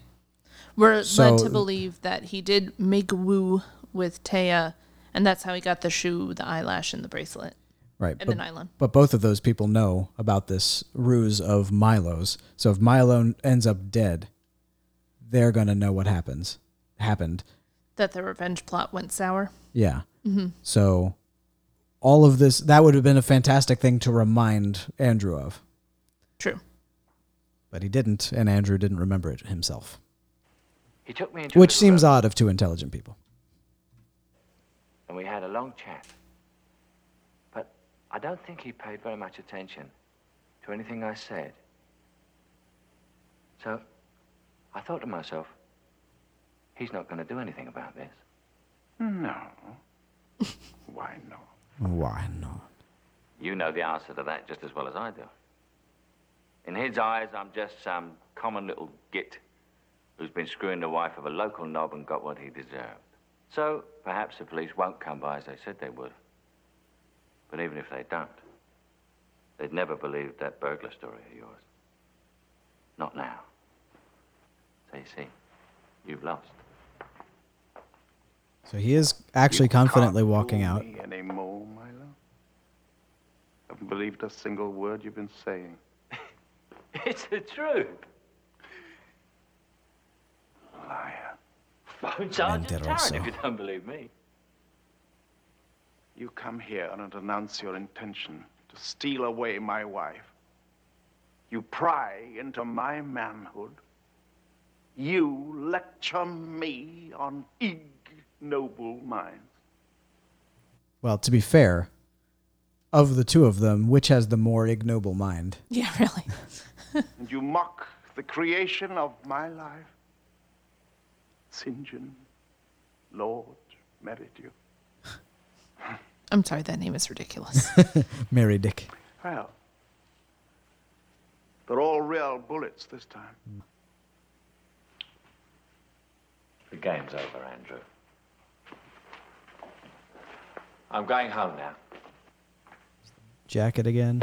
Speaker 2: We're
Speaker 1: So-
Speaker 2: led to believe that he did make woo with Taya, and that's how he got the shoe, the eyelash, and the bracelet,
Speaker 1: Right.
Speaker 2: and
Speaker 1: but,
Speaker 2: the nylon.
Speaker 1: but both of those people know about this ruse of Milo's. So if Milo ends up dead, they're going to know what happens. Happened.
Speaker 2: That the revenge plot went sour.
Speaker 1: Yeah. So all of this, that would have been a fantastic thing to remind Andrew of.
Speaker 2: True.
Speaker 1: But he didn't, and Andrew didn't remember it himself.
Speaker 5: He took me into
Speaker 1: Which seems
Speaker 5: room
Speaker 1: odd of two intelligent people.
Speaker 5: and we had a long chat. But I don't think he paid very much attention to anything I said. So I thought to myself, he's not going to do anything about this.
Speaker 4: No. (laughs) Why not?
Speaker 1: Why not?
Speaker 5: You know the answer to that just as well as I do. In his eyes, I'm just some common little git who's been screwing the wife of a local knob and got what he deserved. So perhaps the police won't come by as they said they would. But even if they don't, they'd never believe that burglar story of yours. Not now. So you see, you've lost.
Speaker 1: So he is actually
Speaker 4: You
Speaker 1: confidently
Speaker 4: can't
Speaker 1: walking
Speaker 4: fool
Speaker 1: out.
Speaker 4: Me anymore, Milo. I haven't believed a single word you've been saying. (laughs)
Speaker 5: It's the truth.
Speaker 4: Liar.
Speaker 5: Phone Sergeant Tarrant
Speaker 1: Mentiroso.
Speaker 5: if you don't believe me.
Speaker 4: You come here and announce your intention to steal away my wife. You pry into my manhood. You lecture me on ignoble minds.
Speaker 1: Well, to be fair, of the two of them, which has the more ignoble mind? (laughs)
Speaker 2: Yeah, really. (laughs)
Speaker 4: And you mock the creation of my life. St. John, Lord, merit you. (laughs)
Speaker 2: I'm sorry, that name is ridiculous.
Speaker 1: Mary Dick.
Speaker 4: Well, they're all real bullets this time.
Speaker 5: The game's over, Andrew.
Speaker 6: I'm going home now.
Speaker 1: Jacket again.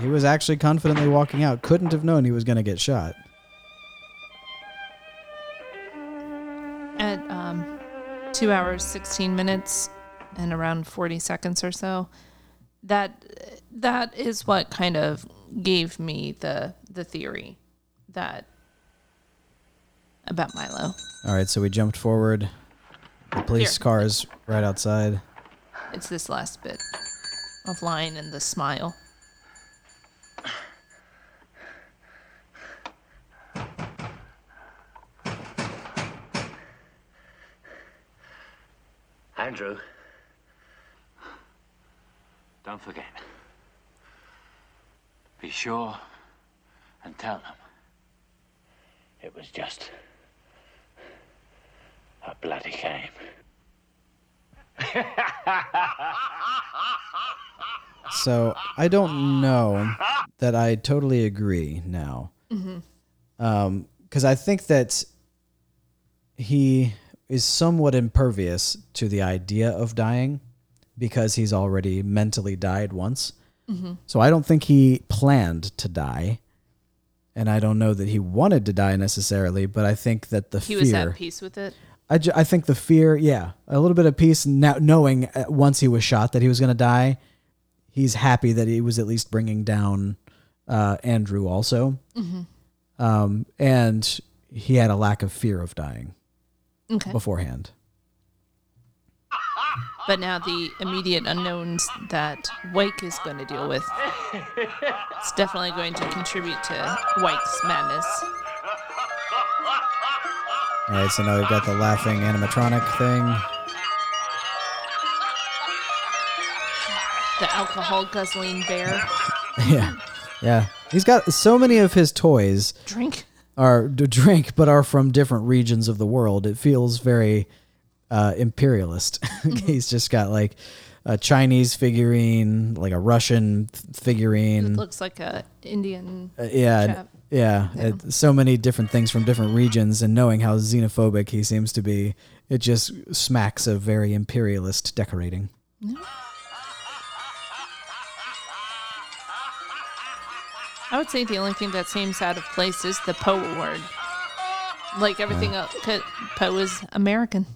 Speaker 1: He was actually confidently walking out. Couldn't have known he was going to get shot.
Speaker 2: At um, two hours, 16 minutes, and around 40 seconds or so, that that is what kind of gave me the the theory that about Milo.
Speaker 1: All right, so we jumped forward. The police
Speaker 2: Here.
Speaker 1: car is right outside.
Speaker 2: It's this last bit of line and the smile.
Speaker 6: Andrew, don't forget. Be sure and tell them it was just a bloody game.
Speaker 1: So I don't know that I totally agree now. Mm-hmm. Um, because I think that he is somewhat impervious to the idea of dying because he's already mentally died once. Mm-hmm. So I don't think he planned to die. And I don't know that he wanted to die necessarily, but I think that the
Speaker 2: He
Speaker 1: fear.
Speaker 2: was at peace with it.
Speaker 1: I, ju- I think the fear, yeah, a little bit of peace now, knowing uh, once he was shot that he was going to die. He's happy that he was at least bringing down uh, Andrew also, um, and he had a lack of fear of dying
Speaker 2: Okay.
Speaker 1: beforehand.
Speaker 2: But now the immediate unknowns that Wyke is going to deal with, it's definitely going to contribute to Wyke's madness.
Speaker 1: All right, so now we've got the laughing animatronic thing.
Speaker 2: The alcohol guzzling bear. (laughs)
Speaker 1: yeah, yeah. He's got so many of his toys
Speaker 2: Drink.
Speaker 1: are to drink, but are from different regions of the world. It feels very uh, imperialist. (laughs) He's just got like a Chinese figurine, like a Russian th-
Speaker 2: It
Speaker 1: figurine.
Speaker 2: looks like a Indian.
Speaker 1: Uh, yeah,
Speaker 2: chap.
Speaker 1: Yeah. It- so many different things from different regions, and knowing how xenophobic he seems to be, it just smacks of very imperialist decorating.
Speaker 2: I would say the only thing that seems out of place is the Poe award. Like everything else, Poe is American.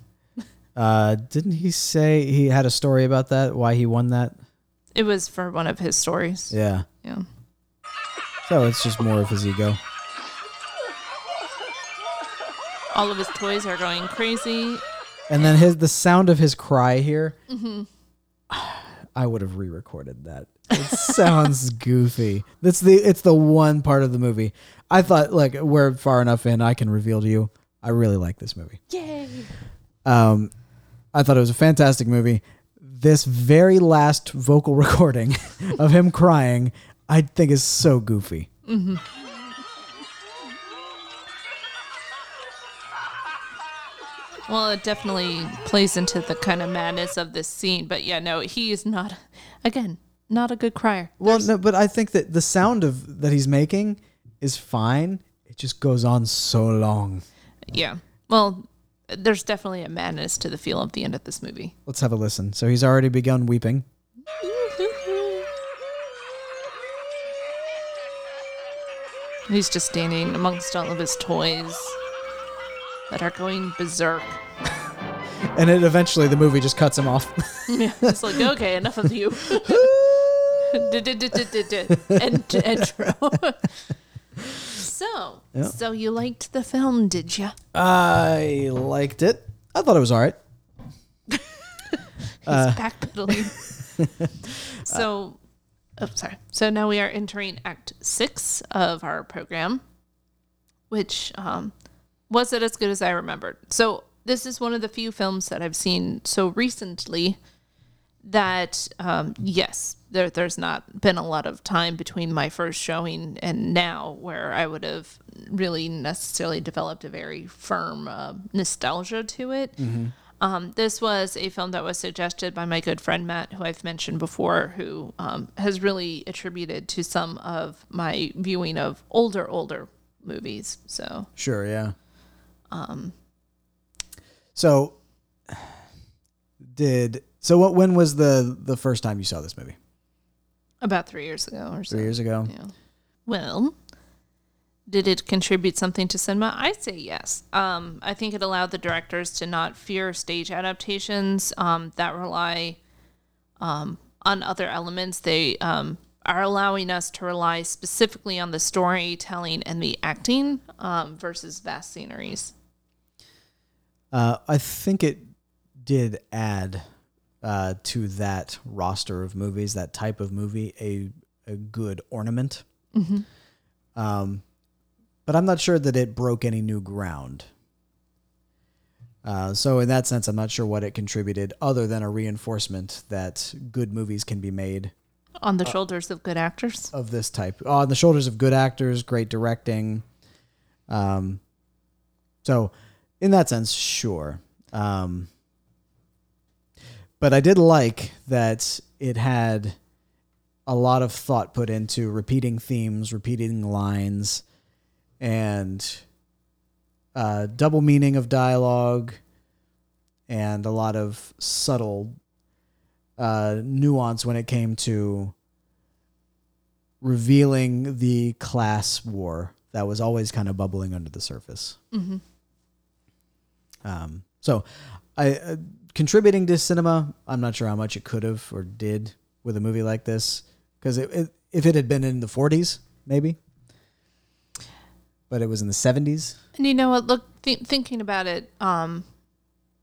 Speaker 1: Uh, didn't he say he had a story about that? Why he won that?
Speaker 2: It was for one of his stories.
Speaker 1: Yeah.
Speaker 2: Yeah.
Speaker 1: So it's just more of his ego.
Speaker 2: All of his toys are going crazy.
Speaker 1: And then his the sound of his cry here. (sighs) I would have re-recorded that. It sounds (laughs) goofy. That's the it's the one part of the movie. I thought like we're far enough in. I can reveal to you. I really like this movie.
Speaker 2: Yay!
Speaker 1: Um, I thought it was a fantastic movie. This very last vocal (laughs) recording of him crying, I think is so goofy. Mm-hmm.
Speaker 2: Well, it definitely plays into the kind of madness of this scene. But yeah, no, he is not. Again, not a good crier.
Speaker 1: Well, no, but I think that the sound of that he's making is fine. It just goes on so long.
Speaker 2: Yeah. Well, there's definitely a madness to the feel of the end of this movie.
Speaker 1: Let's have a listen. So he's already begun weeping.
Speaker 2: He's just standing amongst all of his toys that are going berserk. (laughs)
Speaker 1: And it eventually the movie just cuts him off. (laughs)
Speaker 2: Yeah, it's like, okay, enough of you. (laughs) End- Intro. so, so you liked the film, did you?
Speaker 1: I liked it. I thought it was all right.
Speaker 2: He's
Speaker 1: Uh,
Speaker 2: backpedaling. so, oh, sorry. So now we are entering Act Six of our program, which um, wasn't as good as I remembered. So this is one of the few films that I've seen so recently that um, yes, there, there's not been a lot of time between my first showing and now where I would have really necessarily developed a very firm uh, nostalgia to it. Um, this was a film that was suggested by my good friend Matt, who I've mentioned before, who um, has really attributed to some of my viewing of older, older movies. So
Speaker 1: Sure, yeah. Um so did So what? When was the the first time you saw this movie?
Speaker 2: About three years ago or so.
Speaker 1: Three years ago.
Speaker 2: Yeah. Well, did it contribute something to cinema? I'd say yes. Um, I think it allowed the directors to not fear stage adaptations um, that rely um, on other elements. They um, are allowing us to rely specifically on the storytelling and the acting um, versus vast sceneries.
Speaker 1: Uh, I think it did add uh, to that roster of movies, that type of movie, a a good ornament. Um, but I'm not sure that it broke any new ground. Uh, so in that sense, I'm not sure what it contributed, other than a reinforcement that good movies can be made
Speaker 2: On the shoulders of good actors.
Speaker 1: of this type on the shoulders of good actors, great directing. Um, so in that sense, sure. Um, but I did like that it had a lot of thought put into repeating themes, repeating lines, and uh, double meaning of dialogue, and a lot of subtle uh, nuance when it came to revealing the class war that was always kind of bubbling under the surface. Um, so, I uh, contributing to cinema. I'm not sure how much it could have or did with a movie like this because if it had been in the 40s, maybe, but it was in the 70s.
Speaker 2: And you know what? Look, th- thinking about it, um,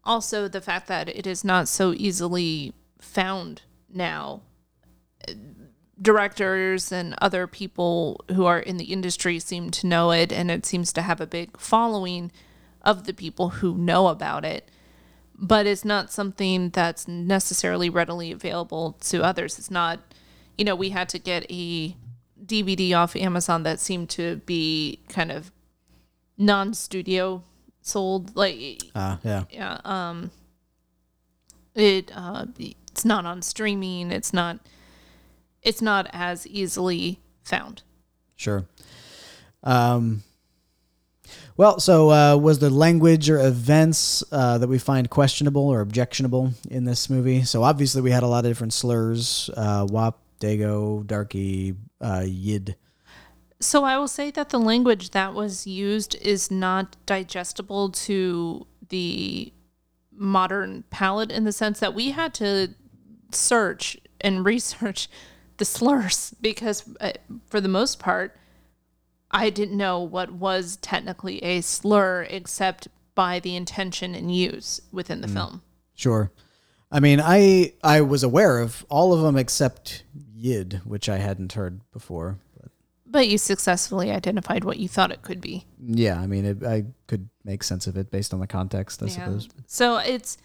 Speaker 2: also the fact that it is not so easily found now. Directors and other people who are in the industry seem to know it, and it seems to have a big following of the people who know about it. But it's not something that's necessarily readily available to others. It's not, you know, we had to get a DVD off Amazon that seemed to be kind of non-studio sold like
Speaker 1: Uh, yeah.
Speaker 2: yeah um it uh it's not on streaming it's not it's not as easily found
Speaker 1: Sure. Um, well, so uh, was the language or events uh, that we find questionable or objectionable in this movie? So obviously we had a lot of different slurs: uh, "wop," "dago," "darky," uh, "yid."
Speaker 2: so i will say that the language that was used is not digestible to the modern palate in the sense that we had to search and (laughs) research the slurs because uh, for the most part I didn't know what was technically a slur except by the intention and use within the film.
Speaker 1: Sure. I mean, I I was aware of all of them except "yid," which I hadn't heard before.
Speaker 2: But you successfully identified what you thought it could be.
Speaker 1: Yeah, I mean, it, I could make sense of it based on the context, I
Speaker 2: Yeah.
Speaker 1: suppose.
Speaker 2: So it's,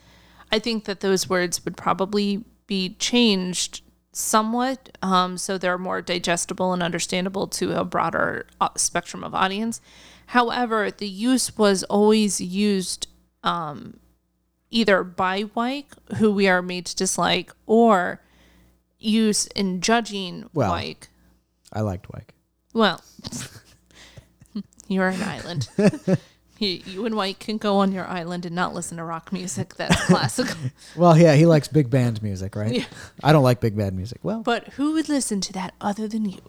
Speaker 2: I think that those words would probably be changed somewhat um, so they're more digestible and understandable to a broader uh, spectrum of audience. However, the use was always used um, either by Wyke, who we are made to dislike, or use in judging
Speaker 1: Well.
Speaker 2: Wyke.
Speaker 1: I liked Wyke.
Speaker 2: Well, (laughs) you're an island. (laughs) you, you and Wyke can go on your island and not listen to rock music that's (laughs) classical.
Speaker 1: Well, yeah, he likes big band music, right?
Speaker 2: Yeah.
Speaker 1: I don't like big band music. Well,
Speaker 2: But who would listen to that other than you?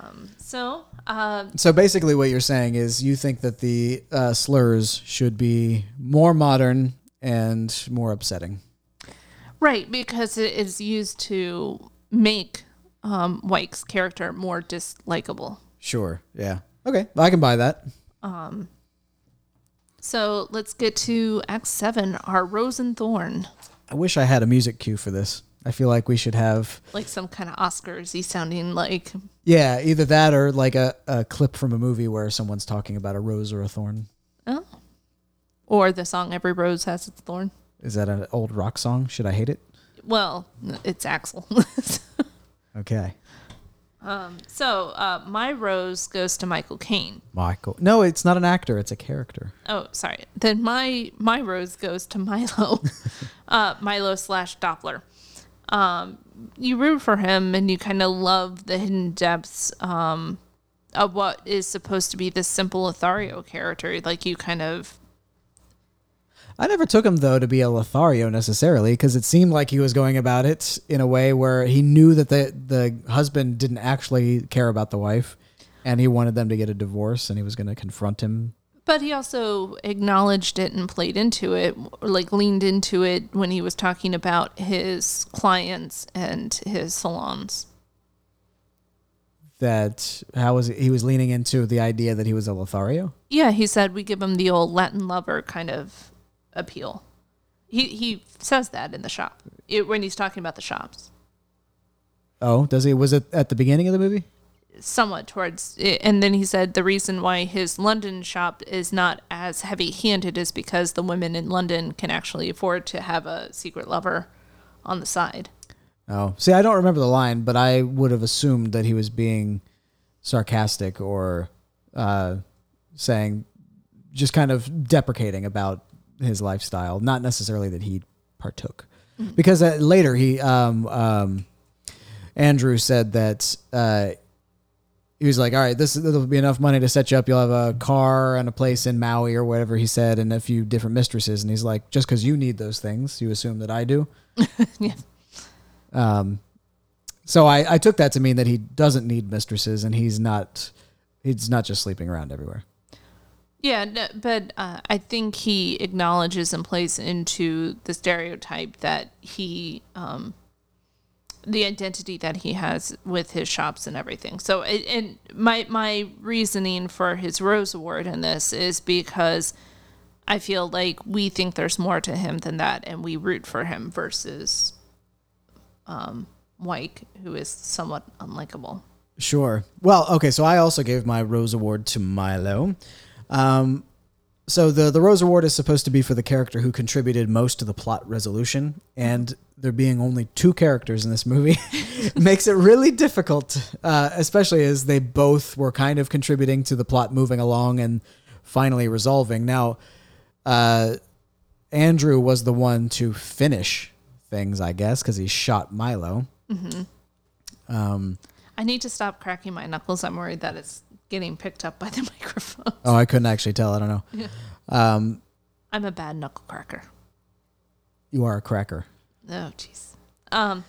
Speaker 2: um, so, uh,
Speaker 1: So basically, what you're saying is you think that the uh, slurs should be more modern and more upsetting.
Speaker 2: right, because it is used to make um, Wyke's character more dislikable.
Speaker 1: Sure. Yeah. Okay. I can buy that. Um.
Speaker 2: So let's get to Act 7, our Rose and Thorn.
Speaker 1: I wish I had a music cue for this. I feel like we should have,
Speaker 2: Like some kind of Oscars-y sounding like
Speaker 1: yeah, either that or like a, a clip from a movie where someone's talking about a rose or a thorn.
Speaker 2: Oh. Or the song Every Rose Has Its Thorn.
Speaker 1: Is that an old rock song? Should I hate it?
Speaker 2: Well, it's Axl. (laughs)
Speaker 1: Okay.
Speaker 2: Um, so, uh, my rose goes to Michael Caine.
Speaker 1: Michael. No, it's not an actor. It's a character.
Speaker 2: Oh, sorry. Then my my rose goes to Milo, (laughs) uh, Milo slash Doppler. Um, you root for him, and you kind of love the hidden depths um, of what is supposed to be this simple Lothario character. Like you kind of
Speaker 1: I never took him though to be a Lothario necessarily because it seemed like he was going about it in a way where he knew that the the husband didn't actually care about the wife, and he wanted them to get a divorce, and he was going to confront him.
Speaker 2: But he also acknowledged it and played into it, like leaned into it when he was talking about his clients and his salons.
Speaker 1: That how was he was leaning into the idea that he was a Lothario.
Speaker 2: Yeah, he said we give him the old Latin lover kind of appeal. He he says that in the shop it, when he's talking about the shops.
Speaker 1: Oh, does he? Was it at the beginning of the movie?
Speaker 2: Somewhat towards it. and then he said the reason why his london shop is not as heavy handed is because the women in london can actually afford to have a secret lover on the side
Speaker 1: Oh, see, I don't remember the line, but I would have assumed that he was being sarcastic or uh, saying just kind of deprecating about his lifestyle, not necessarily that he partook. Because uh, later he, um, um, Andrew said that uh, he was like, "All right, this will be enough money to set you up. You'll have a car and a place in Maui or whatever he said, and a few different mistresses." And he's like, "Just because you need those things, you assume that I do." (laughs)
Speaker 2: yeah
Speaker 1: Um, so I, I took that to mean that he doesn't need mistresses and he's not he's not just sleeping around everywhere.
Speaker 2: Yeah, no, but uh, I think he acknowledges and plays into the stereotype that he, um, the identity that he has with his shops and everything. So, it, and my my reasoning for his Rose Award in this is because I feel like we think there's more to him than that, and we root for him versus um, Wyke, who is somewhat unlikable.
Speaker 1: Sure. Well, okay, so I also gave my Rose Award to Milo. Um, so the the Rose Award is supposed to be for the character who contributed most to the plot resolution, and there being only two characters in this movie (laughs) makes it really difficult, uh, especially as they both were kind of contributing to the plot moving along and finally resolving. Now, uh, Andrew was the one to finish things, I guess, because he shot Milo. Um,
Speaker 2: I need to stop cracking my knuckles. I'm worried that it's getting picked up by the (laughs) microphone.
Speaker 1: oh, I couldn't actually tell. I don't know. Um,
Speaker 2: I'm a bad knuckle cracker.
Speaker 1: you are a cracker.
Speaker 2: Oh, jeez. Um,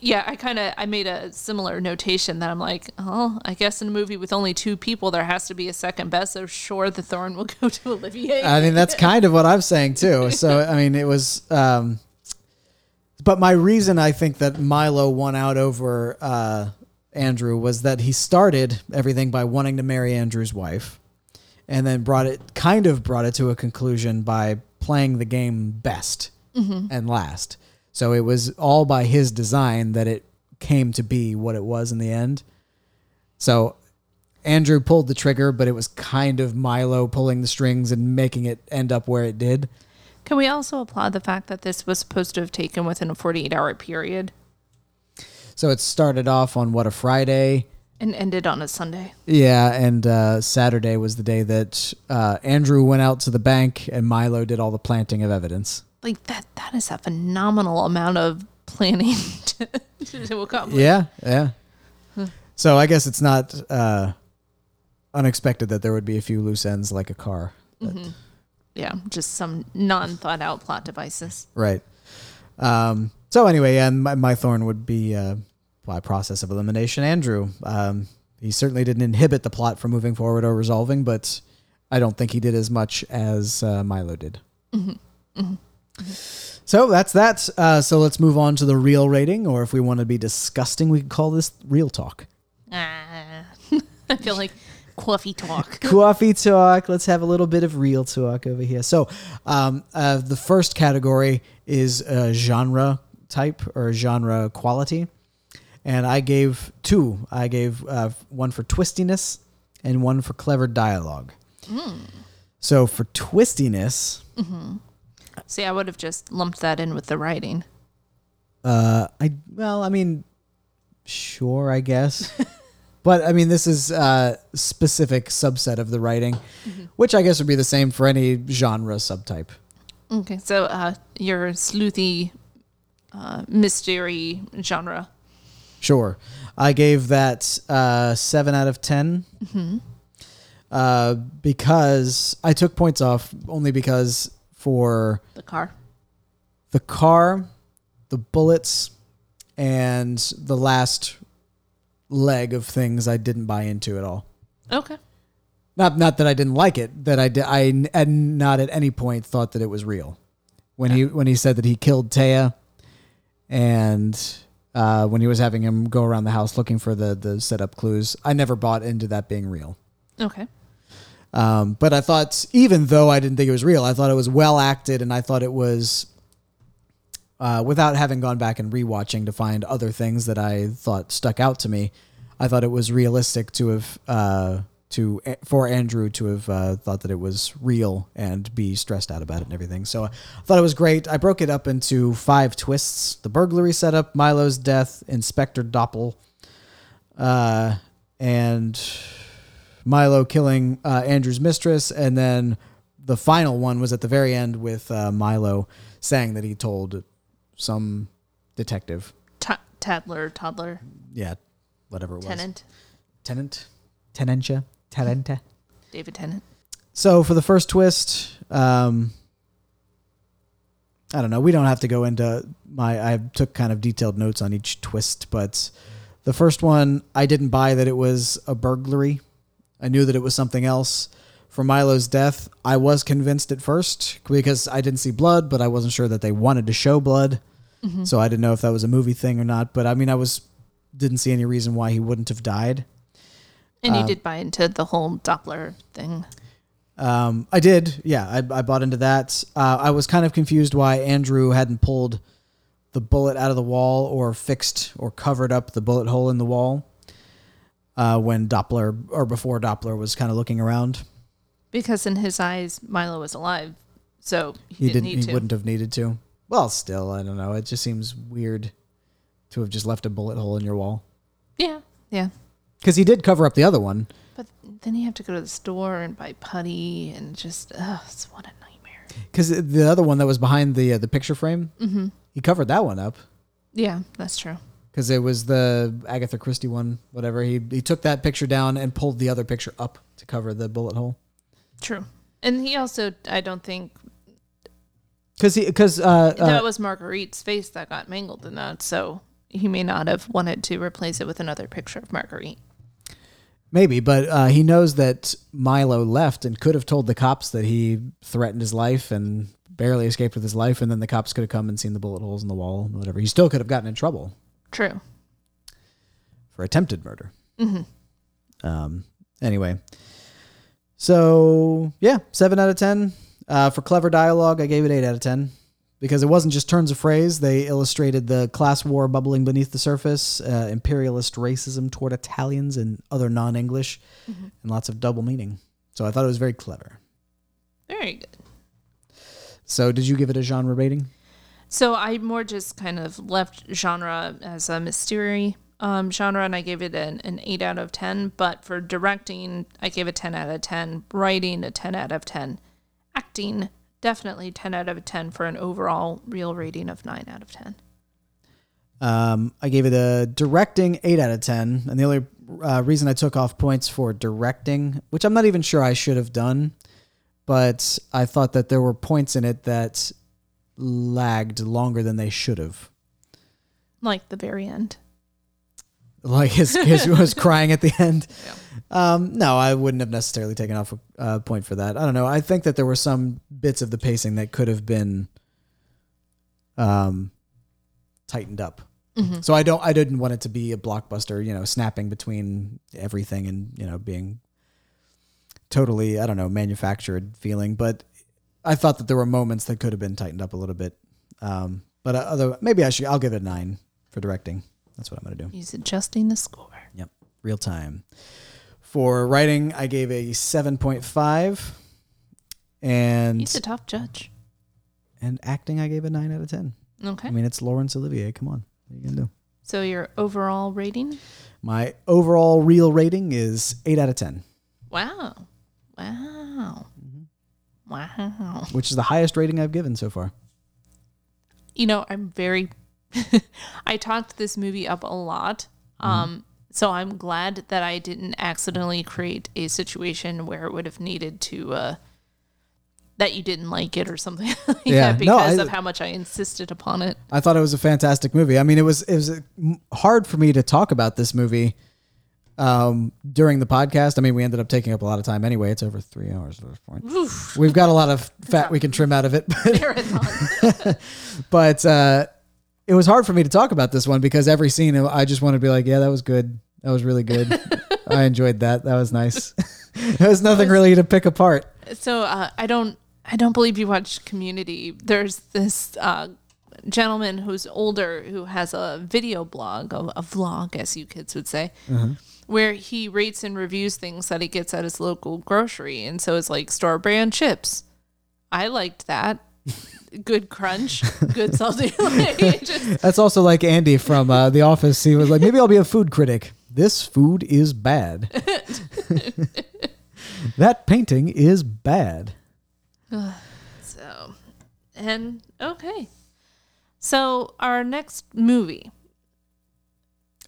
Speaker 2: yeah, I kind of I made a similar notation that I'm like, oh, I guess in a movie with only two people, there has to be a second best. So sure, the thorn will (laughs) go to Olivier.
Speaker 1: I mean, that's kind of what I'm saying too. So, I mean, it was. Um, but my reason I think that Milo won out over uh, Andrew was that he started everything by wanting to marry Andrew's wife, and then brought it kind of brought it to a conclusion by playing the game best mm-hmm. and last. So it was all by his design that it came to be what it was in the end. So Andrew pulled the trigger, but it was kind of Milo pulling the strings and making it end up where it did.
Speaker 2: Can we also applaud the fact that this was supposed to have taken within a 48 hour period
Speaker 1: So it started off on what a Friday.
Speaker 2: and ended on a Sunday?
Speaker 1: Yeah, and uh, Saturday was the day that uh, Andrew went out to the bank and Milo did all the planting of evidence.
Speaker 2: Like that, that is a phenomenal amount of planning (laughs) to, to accomplish.
Speaker 1: Yeah, yeah. So I guess it's not uh, unexpected that there would be a few loose ends like a car. But-
Speaker 2: Yeah, just some non thought out plot devices.
Speaker 1: Right. Um, so anyway, and my, my thorn would be uh, by process of elimination. Andrew, um, he certainly didn't inhibit the plot from moving forward or resolving, but I don't think he did as much as uh, Milo did. So that's that. Uh, so let's move on to the real rating, or if we want to be disgusting, we could call this real talk.
Speaker 2: Ah, (laughs) I feel like coffee talk. (laughs)
Speaker 1: coffee talk. Let's have a little bit of real talk over here. So, um, uh, the first category is uh, genre type or genre quality, and I gave two. I gave uh, one for twistiness and one for clever dialogue. So for twistiness,
Speaker 2: See, I would have just lumped that in with the writing.
Speaker 1: uh, I well, I mean, sure, I guess. (laughs) But I mean, this is a specific subset of the writing, which I guess would be the same for any genre subtype.
Speaker 2: Okay, so uh, your sleuthy uh, mystery genre.
Speaker 1: Sure. I gave that uh, seven out of 10 Uh, because I took points off only because for
Speaker 2: The car.
Speaker 1: the car, the bullets, and the last leg of things I didn't buy into at all.
Speaker 2: Okay.
Speaker 1: Not not that I didn't like it, that I did, I and not at any point thought that it was real. When he when he said that he killed Taya, and uh, when he was having him go around the house looking for the the setup clues, I never bought into that being real.
Speaker 2: Okay.
Speaker 1: Um, but I thought, even though I didn't think it was real, I thought it was well acted, and I thought it was, uh, without having gone back and rewatching to find other things that I thought stuck out to me, I thought it was realistic to have uh, to for Andrew to have uh, thought that it was real and be stressed out about it and everything. So I thought it was great. I broke it up into five twists: the burglary setup, Milo's death, Inspector Doppler, uh, and Milo killing uh, Andrew's mistress, and then the final one was at the very end with uh, Milo saying that he told some detective,
Speaker 2: Ta- Tadler, toddler,
Speaker 1: yeah, whatever it was,
Speaker 2: tenant,
Speaker 1: tenant, tenentia, tenente.
Speaker 2: David Tennant.
Speaker 1: So for the first twist, um, I don't know. We don't have to go into my. I took kind of detailed notes on each twist, but the first one I didn't buy that it was a burglary. I knew that it was something else. For Milo's death, I was convinced at first because I didn't see blood, but I wasn't sure that they wanted to show blood. So I didn't know if that was a movie thing or not. But I mean, I was didn't see any reason why he wouldn't have died.
Speaker 2: And you did buy into the whole Doppler thing.
Speaker 1: Um, I did. Yeah, I, I bought into that. Uh, I was kind of confused why Andrew hadn't pulled the bullet out of the wall or fixed or covered up the bullet hole in the wall uh, when Doppler or before Doppler was kind of looking around.
Speaker 2: Because in his eyes, Milo was alive. So he,
Speaker 1: He
Speaker 2: didn't,
Speaker 1: didn't. He
Speaker 2: to.
Speaker 1: wouldn't have needed to. Well, still, I don't know. It just seems weird to have just left a bullet hole in your wall
Speaker 2: Yeah. Yeah.
Speaker 1: Because he did cover up the other one.
Speaker 2: But then you have to go to the store and buy putty and just, ugh, it's what a nightmare.
Speaker 1: Because the other one that was behind the uh, the picture frame, mm-hmm. he covered that one up.
Speaker 2: Yeah, that's true.
Speaker 1: because it was the Agatha Christie one, whatever. He he took that picture down and pulled the other picture up to cover the bullet hole.
Speaker 2: True. And he also, I don't think
Speaker 1: Because he because uh, uh,
Speaker 2: that was Marguerite's face that got mangled in that. So he may not have wanted to replace it with another picture of Marguerite.
Speaker 1: Maybe, but uh, he knows that Milo left and could have told the cops that he threatened his life and barely escaped with his life, and then the cops could have come and seen the bullet holes in the wall and whatever. He still could have gotten in trouble
Speaker 2: True.
Speaker 1: for attempted murder. Um. Anyway, so yeah, seven out of ten. Uh, for clever dialogue, I gave it eight out of ten because it wasn't just turns of phrase. They illustrated the class war bubbling beneath the surface, uh, imperialist racism toward Italians and other non-English, and lots of double meaning. So I thought it was very clever.
Speaker 2: Very good.
Speaker 1: So did you give it a genre rating?
Speaker 2: So I more just kind of left genre as a mystery um, genre, and I gave it an, an 8 out of 10. But for directing, I gave a 10 out of 10. Writing, a 10 out of 10. Acting, definitely 10 out of 10 for an overall real rating of 9 out of 10.
Speaker 1: Um, I gave it a directing eight out of ten, and the only uh, reason I took off points for directing, which I'm not even sure I should have done, but I thought that there were points in it that lagged longer than they should have.
Speaker 2: Like the very end.
Speaker 1: Like his his (laughs) was crying at the end. Um, no, I wouldn't have necessarily taken off a uh, point for that. I don't know. I think that there were some bits of the pacing that could have been um, tightened up. So I don't. I didn't want it to be a blockbuster. You know, snapping between everything and you know being totally. I don't know manufactured feeling, but I thought that there were moments that could have been tightened up a little bit. Um, but uh, other maybe I should. I'll give it a nine for directing. That's what I'm gonna do.
Speaker 2: He's adjusting the score.
Speaker 1: Yep, real time. For writing, I gave a seven point five, and
Speaker 2: He's a top judge.
Speaker 1: and acting, I gave a nine out of ten.
Speaker 2: Okay.
Speaker 1: I mean, it's Laurence Olivier. Come on, what are you gonna do?
Speaker 2: so your overall rating?
Speaker 1: My overall real rating is eight out of ten,
Speaker 2: Wow. Wow. Wow.
Speaker 1: which is the highest rating I've given so far.
Speaker 2: you know, I'm very (laughs) I talked this movie up a lot. Um so I'm glad that I didn't accidentally create a situation where it would have needed to uh that you didn't like it or something (laughs) like
Speaker 1: Yeah,
Speaker 2: that
Speaker 1: no,
Speaker 2: because
Speaker 1: I-
Speaker 2: of how much I insisted upon it.
Speaker 1: I thought it was a fantastic movie. I mean, it was it was uh, hard for me to talk about this movie um, during the podcast. I mean, we ended up taking up a lot of time anyway. It's over three hours at this point. We've got a lot of fat we can trim out of it, but,
Speaker 2: Marathon. (laughs)
Speaker 1: but uh, it was hard for me to talk about this one because every scene I just want to be like, yeah, that was good. That was really good. (laughs) I enjoyed that. That was nice. (laughs) there was nothing really to pick apart.
Speaker 2: so uh, I don't I don't believe you watched Community. There's this uh, gentleman who's older who has a video blog, a, a vlog, as you kids would say, where he rates and reviews things that he gets at his local grocery, and so it's like store brand chips. I liked that. Good crunch, good salty. (laughs) Like, just-
Speaker 1: That's also like Andy from uh, The Office. He was like, maybe I'll be a food critic. This food is bad. (laughs) that painting is bad.
Speaker 2: So, and okay. So our next movie,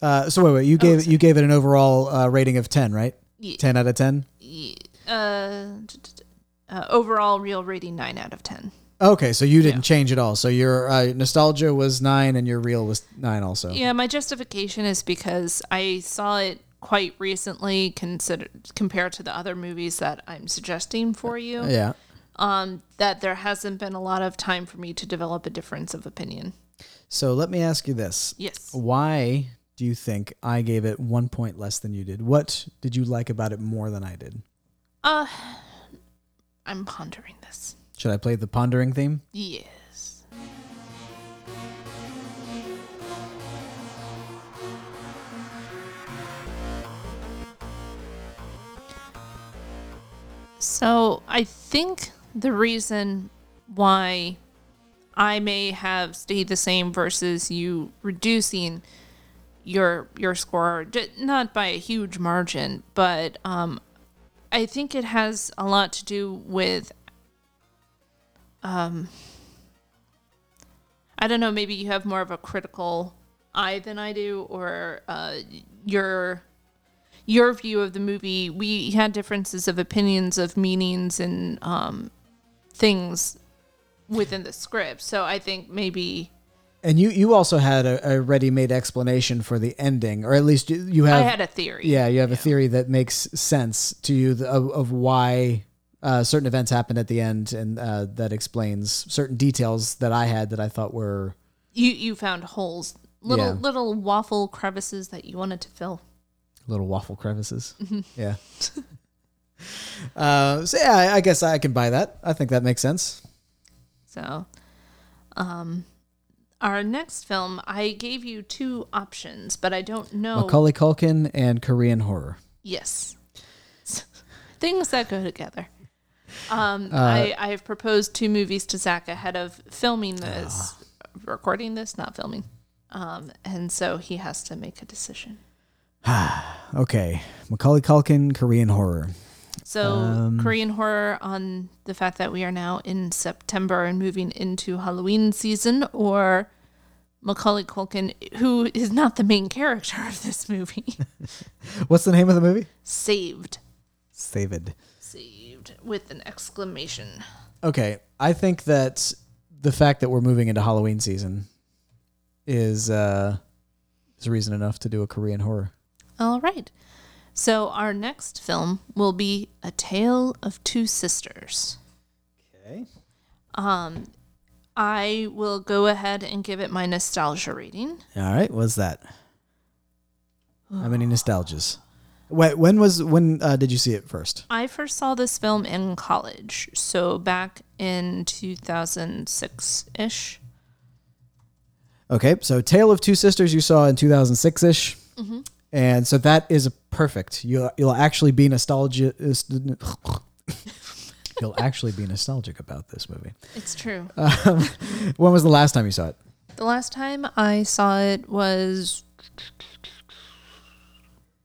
Speaker 1: Uh, so wait, wait. You gave you gave it an overall uh, rating of ten, right?
Speaker 2: Ye-
Speaker 1: Ten out of ten.
Speaker 2: uh, t- t- uh, overall real rating nine out of ten.
Speaker 1: Okay, so you didn't
Speaker 2: Yeah.
Speaker 1: change at all. So your uh, nostalgia was nine, and your real was nine also.
Speaker 2: Yeah, my justification is because I saw it quite recently, consider compared to the other movies that I'm suggesting for you.
Speaker 1: Yeah.
Speaker 2: Um, that there hasn't been a lot of time for me to develop a difference of opinion.
Speaker 1: So let me ask you this:
Speaker 2: Yes.
Speaker 1: Why do you think I gave it one point less than you did? What did you like about it more than I did?
Speaker 2: Uh, I'm pondering.
Speaker 1: Should I play the pondering theme?
Speaker 2: Yes. So I think the reason why I may have stayed the same versus you reducing your your score, not by a huge margin, but um, I think it has a lot to do with um, I don't know, maybe you have more of a critical eye than I do, or uh, your your view of the movie. We had differences of opinions of meanings and um, things within the script, so I think maybe
Speaker 1: And you you also had a, a ready-made explanation for the ending, or at least you, you have.
Speaker 2: I had a theory.
Speaker 1: Yeah, you have a theory that makes sense to you of, of why uh, certain events happened at the end, and uh, that explains certain details that I had that I thought were
Speaker 2: You you found holes, little
Speaker 1: Yeah.
Speaker 2: little waffle crevices that you wanted to fill.
Speaker 1: little waffle crevices.
Speaker 2: Mm-hmm. (laughs)
Speaker 1: Yeah. (laughs) uh, so yeah, I, I guess I can buy that. I think that makes sense.
Speaker 2: So, um, our next film, I gave you two options, but I don't know.
Speaker 1: Macaulay Culkin and Korean horror.
Speaker 2: Yes. (laughs) Things that go together. (laughs) Um,
Speaker 1: Uh,
Speaker 2: I, I have proposed two movies to Zach ahead of filming this, recording this, not filming. Um, and so he has to make a decision. (sighs)
Speaker 1: Okay, Macaulay Culkin, Korean horror.
Speaker 2: So,
Speaker 1: Um,
Speaker 2: Korean horror on the fact that we are now in September and moving into Halloween season, or Macaulay Culkin, who is not the main character of this movie, (laughs)
Speaker 1: What's the name of the movie?
Speaker 2: saved.
Speaker 1: Saved.
Speaker 2: With an exclamation.
Speaker 1: Okay, I think that the fact that we're moving into Halloween season is uh, is reason enough to do a Korean horror.
Speaker 2: All right. So, our next film will be A Tale of Two Sisters.
Speaker 1: Okay.
Speaker 2: Um, I will go ahead and give it my nostalgia rating.
Speaker 1: All right. What's that? How many nostalgias? Wait, when was when uh, did you see it first?
Speaker 2: I first saw this film in college, so back in 2006 ish.
Speaker 1: Okay, so Tale of Two Sisters you saw in 2006 ish, and so that is perfect. You'll you'll actually be nostalgic. (laughs) you'll actually be nostalgic about this movie.
Speaker 2: It's true. (laughs)
Speaker 1: Um, when was the last time you saw it?
Speaker 2: the last time I saw it was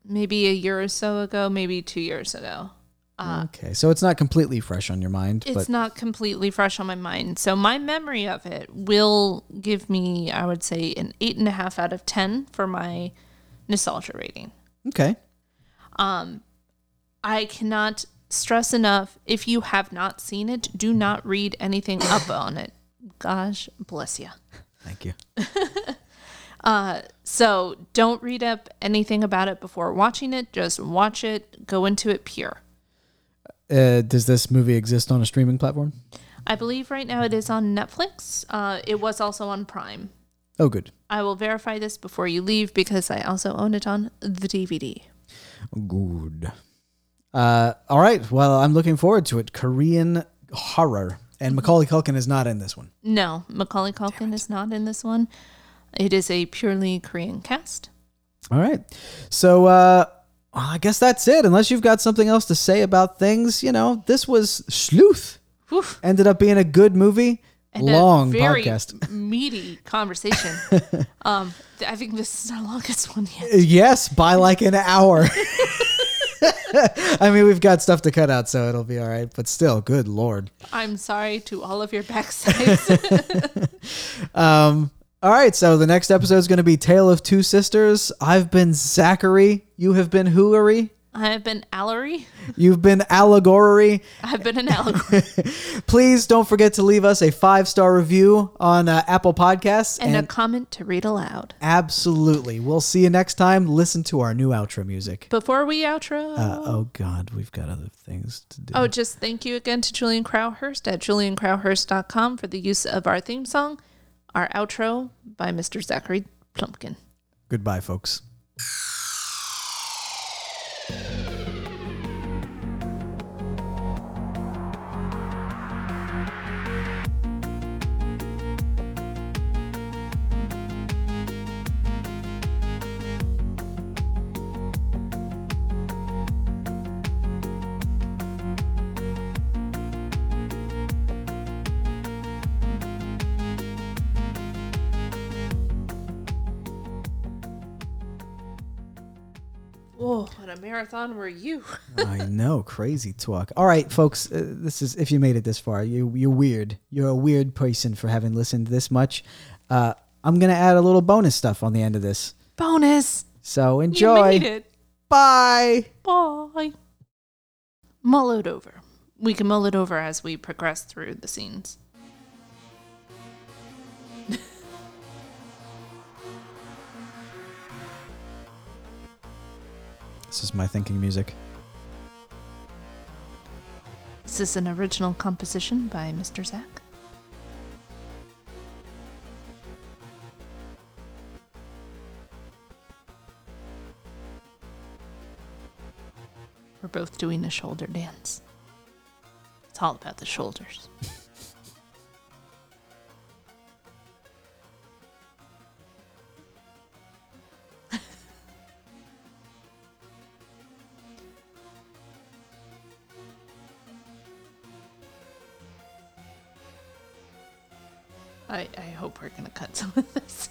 Speaker 2: maybe a year or so ago, maybe two years ago.
Speaker 1: okay, so it's not completely fresh on your mind,
Speaker 2: It's not completely fresh on my mind. So my memory of it will give me, I would say, an eight and a half out of 10 for my nostalgia rating.
Speaker 1: okay.
Speaker 2: Um, I cannot stress enough if you have not seen it, do not read anything up on it. Gosh bless you.
Speaker 1: Thank you. (laughs)
Speaker 2: So don't read up anything about it before watching it. Just watch it, go into it pure.
Speaker 1: Uh, does this movie exist on a streaming platform?
Speaker 2: I believe right now it is on Netflix. Uh, it was also on Prime.
Speaker 1: Oh, good.
Speaker 2: I will verify this before you leave because I also own it on the DVD.
Speaker 1: Good. Uh, all right. Well, I'm looking forward to it. Korean horror, and Macaulay Culkin is not in this one.
Speaker 2: No, Macaulay Culkin is not in this one. It is a purely Korean cast.
Speaker 1: All right. So uh, I guess that's it. Unless you've got something else to say about things, you know, this was Sleuth.
Speaker 2: Whew.
Speaker 1: Ended up being a good movie.
Speaker 2: And
Speaker 1: Long podcast. (laughs)
Speaker 2: meaty conversation. (laughs) um, I think this is our longest one yet.
Speaker 1: Yes, by like an hour. (laughs) I mean, we've got stuff to cut out, so it'll be all right. But still, good lord.
Speaker 2: I'm sorry to all of your backsides.
Speaker 1: Um, all right, so the next episode is going to be Tale of Two Sisters. I've been Zachary. You have been Hooery.
Speaker 2: I have been Allery.
Speaker 1: You've been Allegory.
Speaker 2: I've been an allegory. (laughs)
Speaker 1: Please don't forget to leave us a five star review on uh, Apple Podcasts.
Speaker 2: and a comment to read aloud.
Speaker 1: absolutely, we'll see you next time. Listen to our new outro music.
Speaker 2: Before we outro.
Speaker 1: Uh, oh God, we've got other things to do.
Speaker 2: Oh, just thank you again to Julian Crowhurst at juliancrowhurst.com for the use of our theme song, our outro by Mr. Zachary Plumpkin.
Speaker 1: Goodbye, folks.
Speaker 2: Whoa, what a marathon were you? (laughs)
Speaker 1: I know, crazy talk. All right, folks, uh, this is if you made it this far, you you're weird. You're a weird person for having listened this much. Uh, I'm gonna add a little bonus stuff on the end of this,
Speaker 2: Bonus.
Speaker 1: so
Speaker 2: You
Speaker 1: enjoy.
Speaker 2: made it.
Speaker 1: Bye.
Speaker 2: Bye. Mull it over. We can mull it over as we progress through the scenes.
Speaker 1: This is my thinking music.
Speaker 2: This is an original composition by Mr. Zach. We're both doing a shoulder dance. It's all about the shoulders. (laughs) I, I hope we're going to cut some of this.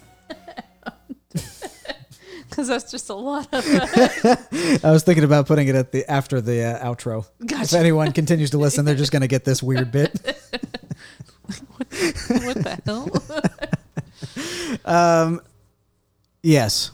Speaker 2: Because (laughs) that's just a lot of. (laughs)
Speaker 1: I was thinking about putting it at the after the uh, outro. If anyone continues to listen, they're just gonna get this weird bit. (laughs)
Speaker 2: what the hell?
Speaker 1: Um, yes.